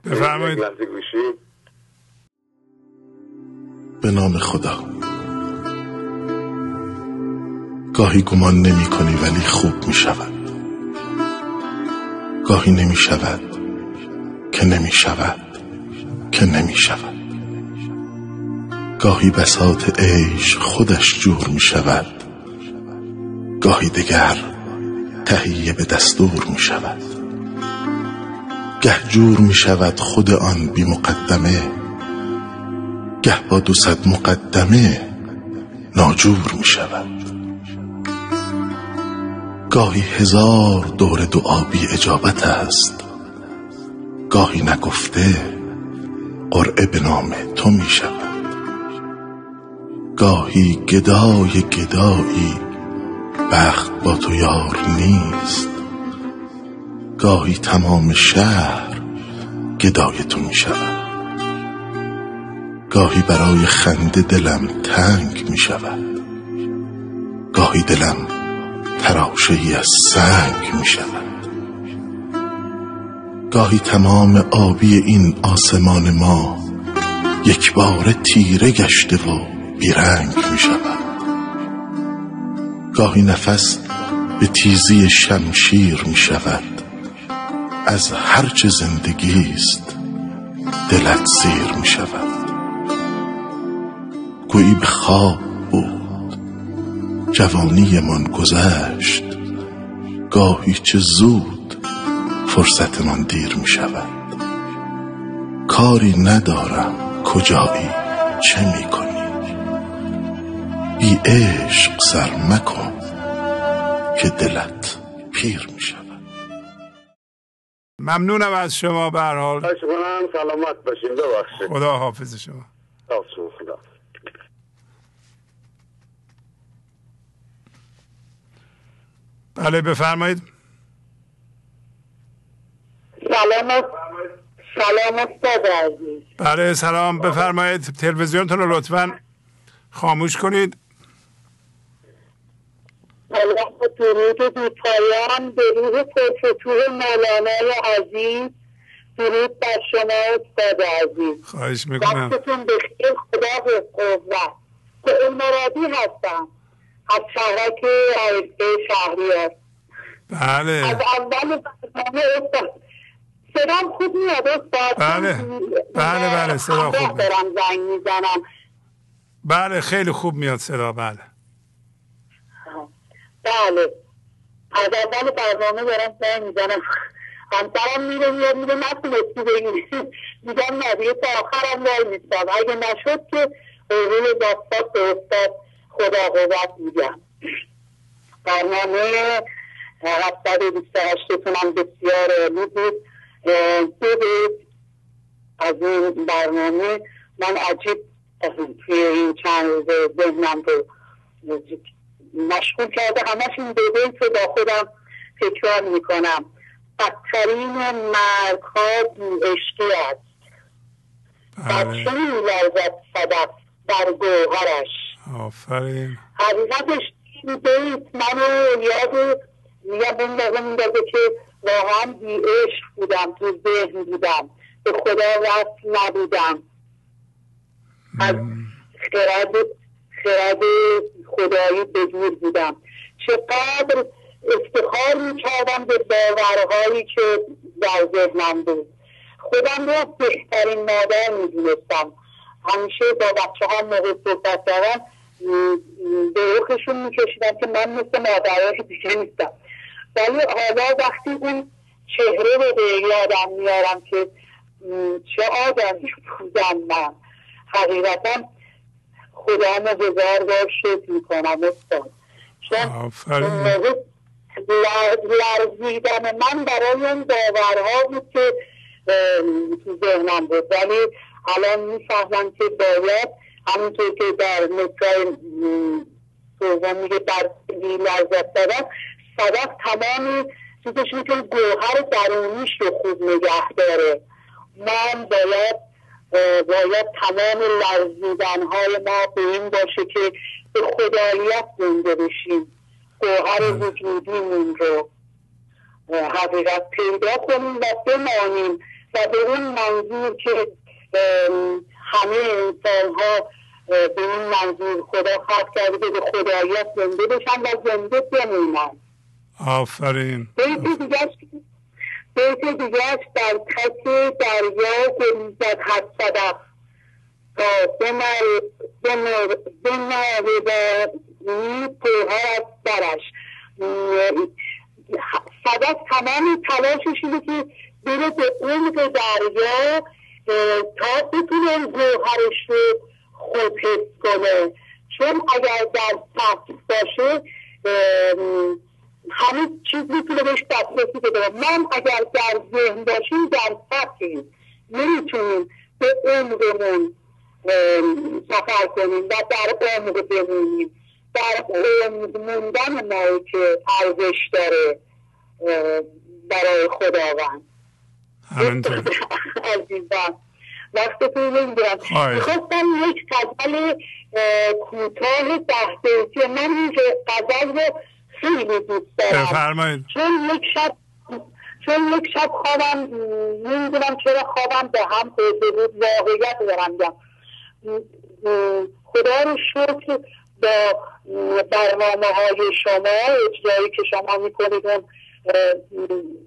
بفرمایید. به نام خدا. گاهی گمان نمی کنی ولی خوب می شود. گاهی نمی شود که نمی شود که نمی شود. گاهی بساط عیش خودش جور می شود. گاهی دگر تهیه به دستور می شود. گه جور می شود خود آن بی مقدمه گه با دو صد مقدمه ناجور می شود. گاهی هزار دور دعا بی اجابت است. گاهی نگفته قرعه به نام تو می شود. گاهی گدای گدایی بخت با تو یار نیست. گاهی تمام شهر گدای تو می شود. گاهی برای خنده دلم تنگ می شود. گاهی دلم تراشه ای از سنگ می شود گاهی تمام آبی این آسمان ما یک بار تیره گشته و بیرنگ می شود گاهی نفس به تیزی شمشیر می شود از هرچه زندگی است دلت زیر می شود گویی به خواب بود جوانی من گذشت. گاهی چه زود فرصتمان دیر می شود. کاری ندارم کجایی چه می کنی؟ بی عشق سر مکن که دلت پیر می شود. ممنونم از شما به هر حال. سلامت باشین ببخشید. خدا حافظ شما. خدا بله بفرمایید. سلام سلام استاد عزیز. بله سلام. بفرمایید. تلویزیونتون رو لطفا خاموش کنید. سلام و درود بی پایان به روح پرفتوه مولانای عزیز. درود بر شما استاد عزیز. خواهش می‌کنم. وقتتون بخیر خدا به قوت. به مرادی هستم. از شهرک عرفه شهریار بله. از اول برنامه استاد. صدام خوب میاد استاد؟ بله. بله بله صدا خوب دارم زنگ می‌زنم. بله خیلی خوب میاد صدا بله. بله. از اول برنامه دارم زنگ می‌زنم. همسرم میره میاد میره نتونستی بگیری. میگم نه دیگه تا آخرم وای میستم اگه نشد که روی داستات به استاد. خدا قوت میگم برنامه هفتاد بیست هشتتونم بسیار عالی بود. دو از این برنامه من عجیب توی این چند روز ذهنم رو مشغول کرده. همش این دو بیت رو با خودم تکرار می‌کنم. بدترین مرگ ها عشقی است بچه میلرزد صدف در گوهرش. آفرین. حقیقتش این بیت منو یاد میگم اون موقع میندازه که واقعا بی عشق بودم تو ذهن بودم. به خدا وصل نبودم. از خرد خرد خدایی دور بودم. چقدر افتخار می‌کردم به باورهایی که در ذهنم بود. خودم رو بهترین مادر می‌دونستم. همیشه با بچه ها موقع صحبت کردن به رخشون میکشیدم که من مثل مادرهای دیگه نیستم. ولی حالا وقتی اون چهره رو به یادم میارم که چه آدمی بودم من؟ حقیقتا خدا رو هزار بار شکر می‌کنم استاد. چون لرزیدن من برای اون باورها بود که تو ذهنم بود. ولی الان می‌فهمم که باید همونطور که در مصرع دوم میگه در لذت دادن صدف تمام چیزش می‌تونه گوهر درونیش رو خوب نگه داره. من باید باید تمام لرزیدن های ما به این باشه که به خداییت زنده بشیم. گوهر وجودیمون رو حقیقت پیدا کنیم و بمانیم. و به اون منظور که همه انسان ها به این منظور خدا خواهد کرده که به خداییت زنده بشن و زنده بمونن. آفرین. بیت دیگرش بیت دیگرش در تک دریا گریزد هر صدف تا بناره و پوها از برش صدف تمام تلاشش اینه که بره به عمق دریا تا بتونه گوهرش رو خود حس کنه چون اگر در سطح باشه همه چیز می‌تونه بهش دسترسی بده. من اگر در ذهن باشیم در سطحیم نمی‌تونیم به عمقمون سفر کنیم و در عمق بمونیم در عمق موندن ما که ارزش داره برای خداوند. همینطور. عزیزم وقتتون نمی‌دونم می‌خواستم یک غزل کوتاه ده بیتی من این غزل رو خیلی دوست دارم. چون یک شب چون یک شب خوابم نمی‌دونم چرا خوابم به هم خورده بود. واقعیت دارم خدا رو شکر با برنامه های شما اجرایی که شما می‌کنید اون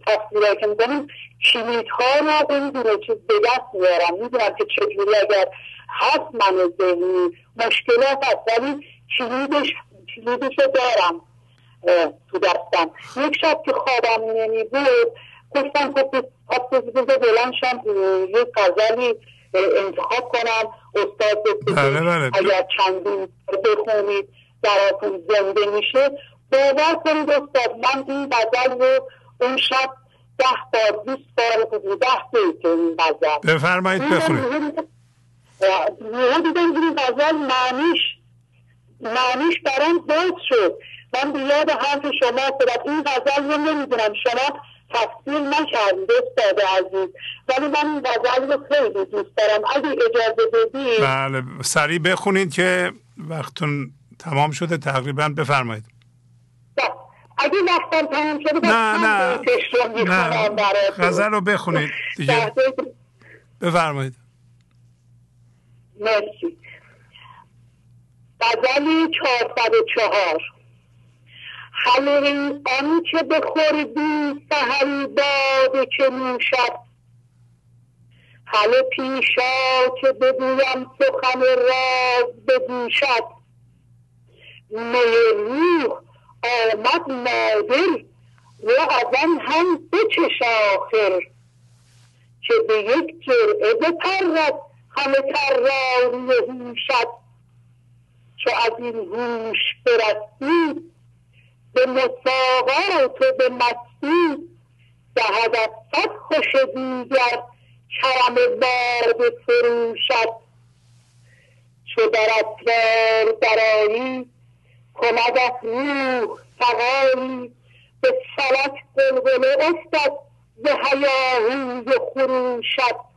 تصویرهایی که می‌کنید کلید ها رو نمی‌دونه چیز به دست میارم می‌دونم که چجوری اگر هست من ذهنی مشکلات هست ولی کلیدش کلیدش رو دارم تو دستم. یک شب که خوابم نمی بود گفتم که بذار بلند شم یک غزلی انتخاب کنم. استاد بله بله. اگر چندین بخونید دراتون زنده میشه. باور کنید استاد من این غزل رو اون شب ده بار بیست بار ده بیت این غزل بفرمایید بخونید. یه دیدم این غزل معنیش معنیش برام باز شد. من به یاد حرف شما افتادم این غزل رو نمی‌دونم. شما تفصیل نکردید استاد عزیز. ولی من این غزل رو خیلی دوست دارم. اگه اجازه بدید بله سریع بخونید که وقتون تمام شده. تقریبا بفرمایید. اگه وقتم تمام شده نه نه. نه غزل رو بخونید دیگه. بفرمایید. مرسی. غزلی چهارصد و چهار. همه آن که بخوردی سهری باد که نوشد همه پیشا که بگویم سخن راز بگوشد. می روح آمد نادر و از آن هم بچش آخر که به یک جرعه بپرد همه تراری هوشد چو از این هوش برسید به مساقات و به مستی دهد از صد خوش دیگر کرم بار فروشد چو در اطوار درایی کند از روح فقالی به فلک بلبله افتد به هیاهوی خروشد.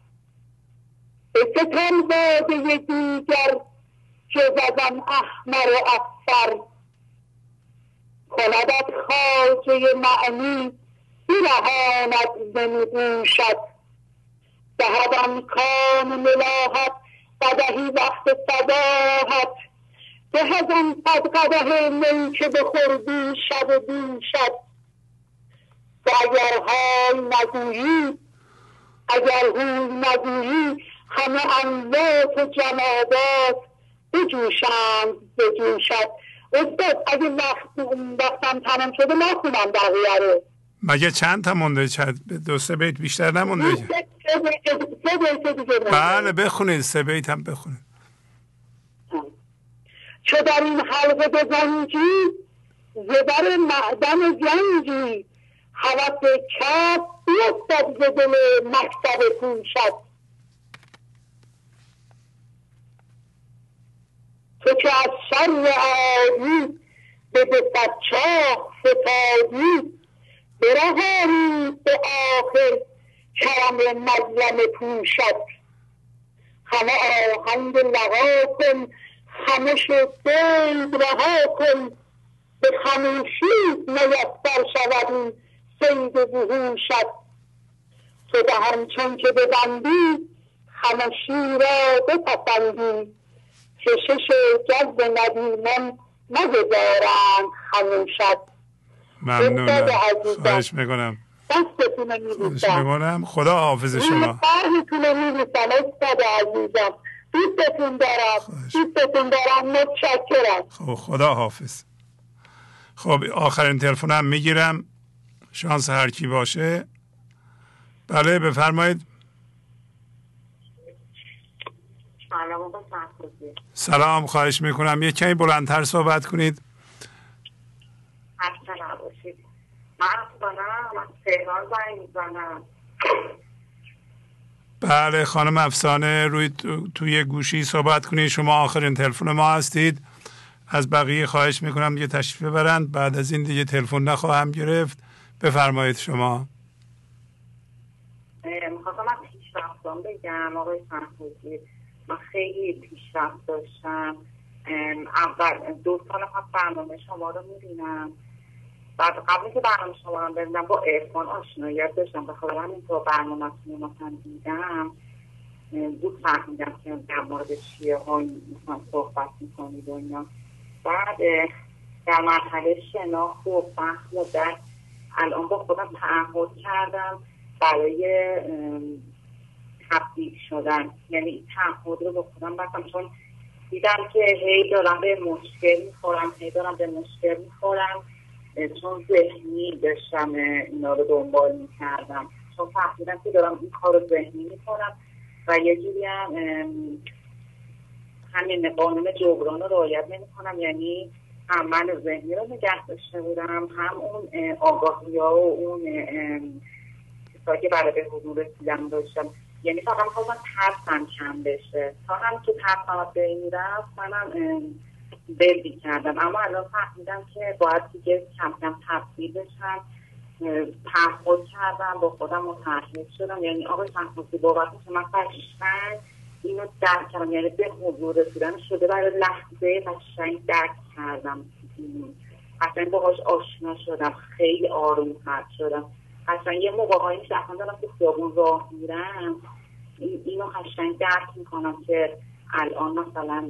به ستم باده دیگر جز از احمر و افر کندت خاجه معنی برهاند نمیگوشد دهدم کام ملاحت قدهی وقت صداحت به هزم صد قده می که بخوردی شب و شد و اگر های نگویی اگر هوی نگویی همه اموات و جمادات بجوشند بجوشد. استاد اگه وقت وقتم تمام شده نخونم بقیه رو. مگه چند تا مونده؟ چند دو سه بیت بیشتر نمونده؟ بله بخونید سه بیت هم بخونید. چو در این حلقه بزنجی زبر معدن جنگی حوث کف بیفتد ز دل مکتب پوشد تو که از شر عادی به دو چاق فتادی. برهاری به آخر کرم مظلم پوشد همه آهنگ لغا کن خمش دل رها کن. به خموشی میسر شود سید بهوشد تو دهن چون که ببندی خمشی را بپسندی. کشش جذب ندیمان نگذارند خموشد ممنونم. خواهش می‌کنم. خواهش می‌کنم. خدا حافظ شما. فرحتون میبوسم. استاد عزیزم. دوستتون دارم. دوستتون دارم. متشکرم. خب خدا حافظ. خب آخرین تلفنم می‌گیرم. شانس هر کی باشه. بله بفرمایید. سلام خواهش می‌کنم. یه کمی بلندتر صحبت کنید. من از تهران زنگ می‌زنم. بله خانم افسانه روی توی گوشی صحبت کنید. شما آخرین تلفن ما هستید. از بقیه خواهش می‌کنم دیگه تشریف ببرند. بعد از این دیگه تلفن نخواهم گرفت. بفرمایید شما. می‌خواستم از پیشرفتان بگم آقای فرخوزی من خیلی پیشرفت داشتم. اول دو سال پس برنامه شما رو می‌بینم بعد قبل که برنامه شما رو ببینم با ارفان آشناییت داشتم بخاطر همین تو برنامه مثلا دیدم زود فهمیدم که در مورد چیه های مثلا صحبت می‌کنید و اینا. بعد در مرحله شناخت و فهم و در الان با خودم تعهد کردم برای تبدیل شدن. یعنی تعهد رو با خودم بستم چون دیدم که هی دارم به مشکل می‌خورم هی دارم به مشکل می‌خورم. چون ذهنی داشتم اینا رو دنبال می‌کردم. چون فهمیدم که دارم این کار رو ذهنی می‌کنم و یه جوری هم همین قانون جبران رو رعایت نمی کنم یعنی هم من ذهنی رو نگه داشته بودم هم اون آگاهی ها و اون چیزهایی که برای به حضور رسیدم داشتم. یعنی فقط می‌خواستم ترسم کم بشه. تا هم که ترسم بین رفت منم بلدی کردم. اما الان فهمیدم که باید دیگه کم کم تبدیل بشم. تعهد کردم با خودم متحد شدم. یعنی آقای تنفسی بابت که من قشنگ اینو درک کردم. یعنی به حضور رسیدن شده برای لحظه قشنگ درک کردم. قشنگ باهاش آشنا شدم. خیلی آروم تر شدم. قشنگ یه موقع هایی میشه اصلا دارم که خیابون راه میرم. اینو قشنگ درک می‌کنم که الان مثلا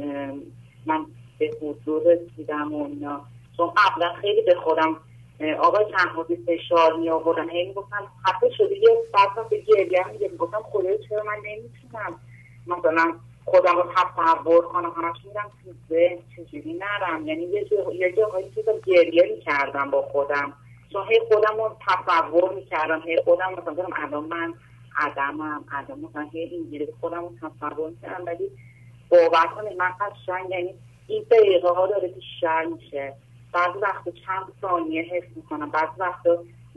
من به حضور رسیدم و اینا. چون قبلا خیلی به خودم آقای تنهایی فشار می آوردن هی می‌گفتم حتی شده یه بعد به گریه میگه می‌گفتم خدای چرا من نمی‌تونم؟ مثلا خودم رو تصور کنم همش میرم تو ذهن چجوری نرم؟ یعنی یه جا جاهایی که گریه می‌کردم با خودم. چون هی خودم رو تصور می‌کردم هی خودم مثلا دارم الان من عدمم عدم مثلا هی اینجوری خودم رو تصور می‌کردم. ولی باور کنید من قشنگ یعنی این دقیقه ها داره بیشتر میشه. بعضی وقت چند ثانیه حس می‌کنم. بعضی وقت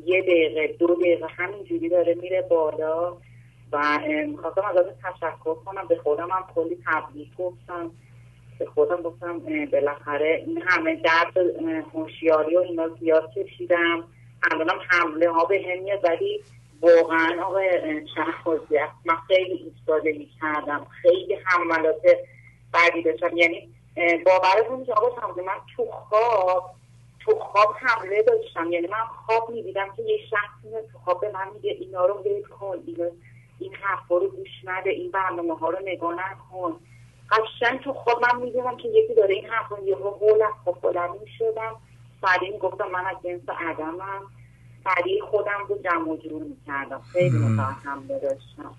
یه دقیقه دو دقیقه همینجوری داره میره بالا. و می‌خواستم ازش تشکر کنم. به خودم هم کلی تبریک گفتم. به خودم گفتم بالاخره این همه درد هوشیاری و اینا زیاد کشیدم. الانم حمله ها به هم میاد ولی واقعا آقای شهبازی من خیلی ایستادگی کردم خیلی حملات بعدی داشتم. یعنی باورتون میشه آقای من تو خواب تو خواب حمله داشتم. یعنی من خواب می‌دیدم که یه شخصی تو خواب به من میگه اینا رو ول کن اینا این حرفا رو گوش نده این برنامه ها رو نگاه نکن. قشنگ تو خواب من می‌دونم که یکی داره این حرفا یه رو قول از خواب بلند می‌شدم. سریع گفتم من از جنس عدمم. سریع خودم رو جمع جور می‌کردم. خیلی متوهم داشتم.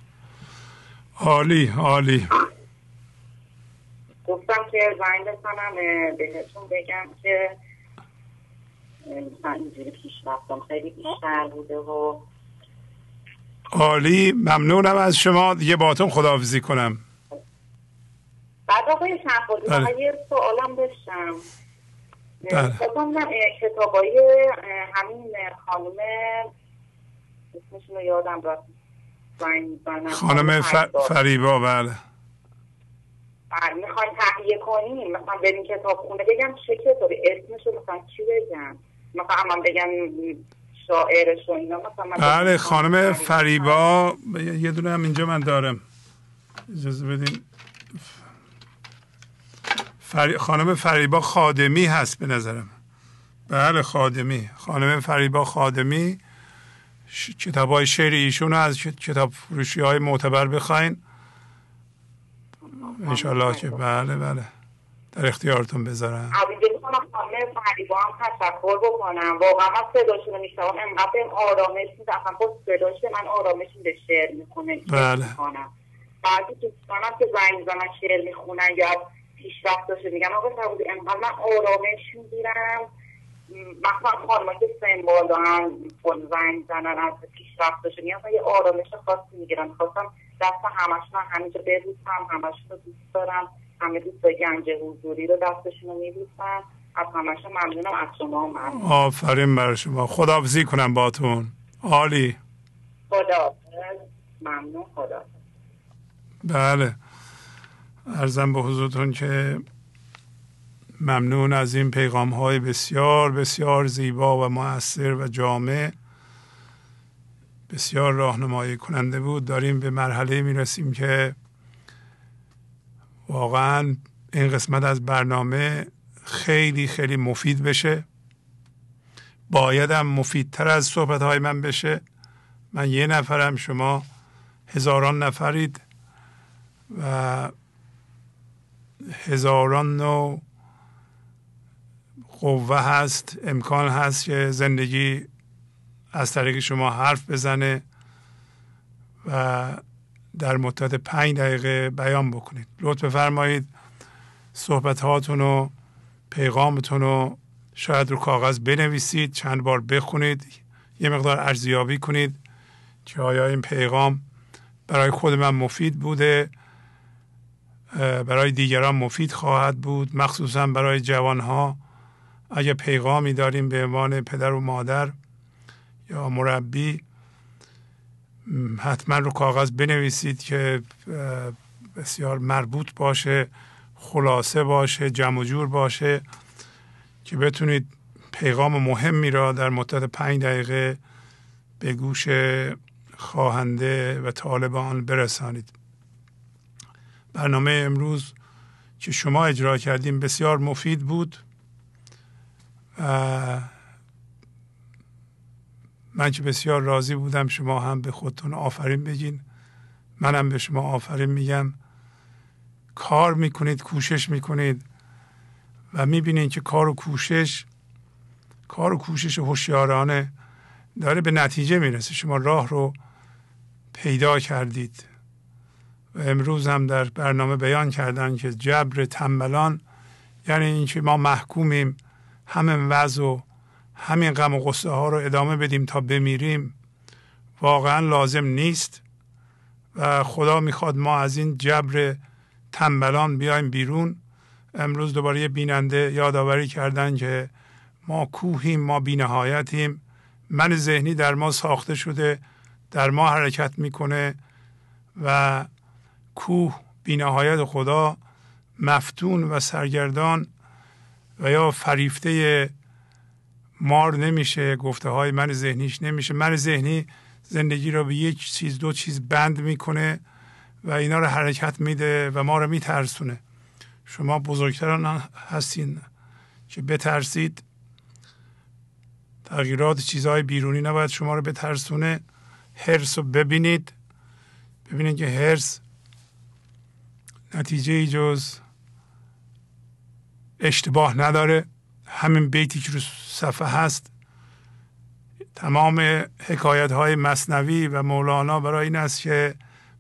عالی عالی. گفتم که زنگ بزنم بهتون بگم که اینجوری پیش رفتم. خیلی بیشتر بوده و عالی. ممنونم از شما. دیگه باتون خداحافظی کنم. بعد آقای شنفوزی یه سوالم داشتم. خواستم کتاب های همین خانم اسمشون رو یادم را خانم فریبا بله بله. می‌خواین تهیه کنیم. مثلا بریم کتاب خونه بگم چه کتابی. اسمش رو مثلا چی بگم؟ مثلا من بگم شاعرش و اینا. مثلا بله خانم فریبا. یه دونه هم اینجا من دارم. اجازه بدین. فری... خانم فریبا خادمی هست به نظرم. بله خادمی. خانم فریبا خادمی. ش... کتاب های شعر ایشون از کتاب فروشی های معتبر بخواین. انشالله که بله بله. در اختیارتون بذارم. عزیزه می‌کنم خانم فریبا هم تشکر بکنم. واقعا من صداشون رو انقدر آرامش با صداش من آرامش میده شعر می‌کنه. بله. بعضی دوستانم که زنگ زنن شعر می‌خونن یا پیشرفت داشته میگم آقا سعودی انقدر من آرامش می‌گیرم. مثلا خانما که سن بالا هم زنگ زنن از پیشرفت داشته میگم یه آرامش خاصی می‌گیرم خواستم دست همشون همینجا ببوسم همشون رو دوست دارم. همه دوست گنج حضوری رو دستشون رو میبوسم از همشون ممنونم از شما آفرین برای شما. خداحافظی کنم باتون عالی. خدا ممنون خدا بله. ارزم به حضورتون که ممنون از این پیغام های بسیار بسیار زیبا و موثر و جامع. بسیار راهنمایی کننده بود. داریم به مرحله می رسیم که واقعا این قسمت از برنامه خیلی خیلی مفید بشه. بایدم مفیدتر از صحبت های من بشه. من یه نفرم شما هزاران نفرید و هزاران نوع قوه هست امکان هست که زندگی از طریق شما حرف بزنه و در مدت پنج دقیقه بیان بکنید. لطف بفرمایید صحبت هاتون و پیغامتون رو شاید رو کاغذ بنویسید چند بار بخونید یه مقدار ارزیابی کنید که آیا این پیغام برای خود من مفید بوده برای دیگران مفید خواهد بود مخصوصا برای جوانها. اگر پیغامی داریم به عنوان پدر و مادر یا مربی حتما رو کاغذ بنویسید که بسیار مربوط باشه خلاصه باشه جمع جور باشه که بتونید پیغام مهمی را در مدت پنج دقیقه به گوش خواهنده و طالبان برسانید. برنامه امروز که شما اجرا کردیم بسیار مفید بود من که بسیار راضی بودم شما هم به خودتون آفرین بگین. منم به شما آفرین میگم. کار می‌کنید کوشش می‌کنید و می‌بینید که کار و کوشش کار و کوشش هوشیارانه داره به نتیجه می‌رسه. شما راه رو پیدا کردید. و امروز هم در برنامه بیان کردن که جبر تنبلان یعنی اینکه ما محکومیم. همین وضع و همین غم و غصه ها رو ادامه بدیم تا بمیریم. واقعا لازم نیست و خدا می‌خواد ما از این جبر تنبلان بیایم بیرون. امروز دوباره بیننده یادآوری کردن که ما کوهیم ما بینهایتیم. من ذهنی در ما ساخته شده در ما حرکت می‌کنه و کوه بینهایت خدا مفتون و سرگردان و یا فریفته مار نمیشه گفته های من ذهنیش نمیشه. من ذهنی زندگی را به یک چیز دو چیز بند می‌کنه و اینا رو حرکت میده و ما رو میترسونه. شما بزرگتران هستین که بترسید. تغییرات چیزهای بیرونی نباید شما رو بترسونه. هرس رو ببینید. ببینید که هرس نتیجه جز اشتباه نداره. همین بیتی که رو صفحه هست. تمام حکایت های مصنوی و مولانا برای این است که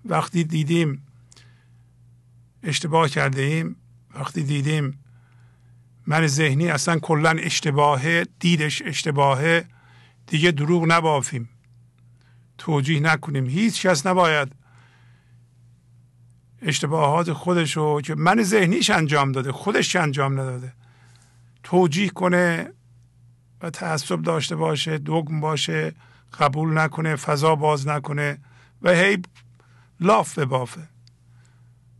وقتی دیدیم اشتباه کرده ایم وقتی دیدیم من ذهنی اصلا کلا اشتباهه دیدش اشتباهه دیگه دروغ نبافیم. توجیه نکنیم. هیچ کس نباید اشتباهات خودش رو که من ذهنیش انجام داده خودش انجام نداده توجیه کنه و تعصب داشته باشه دگم باشه قبول نکنه فضا باز نکنه و هی لاف بافه.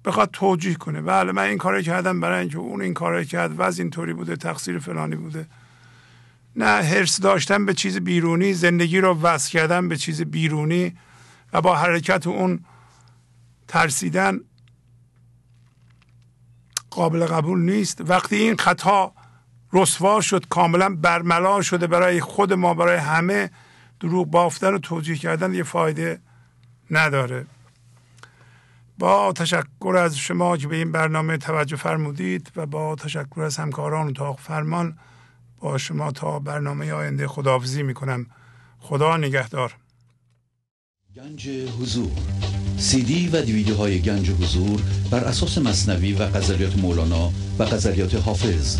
بخواد توجیه کنه. بله من این کار کردم برای اینکه اون این کار کرد وضع اینطوری بوده تقصیر فلانی بوده. نه حرس داشتن به چیز بیرونی زندگی رو وصل کردن به چیز بیرونی و با حرکت اون ترسیدن قابل قبول نیست. وقتی این خطا رسوا شد کاملا برملا شده برای خود ما برای همه دروغ بافتن و توجیه کردن یه فایده نداره. با تشکر از شما که به این برنامه توجه فرمودید و با تشکر از همکاران اتاق فرمان با شما تا برنامه آینده خداحافظی می‌کنم. خدا نگهدار. گنج حضور. سی دی و دیویدیو های گنج حضور بر اساس مصنوی و غزلیات مولانا و غزلیات حافظ.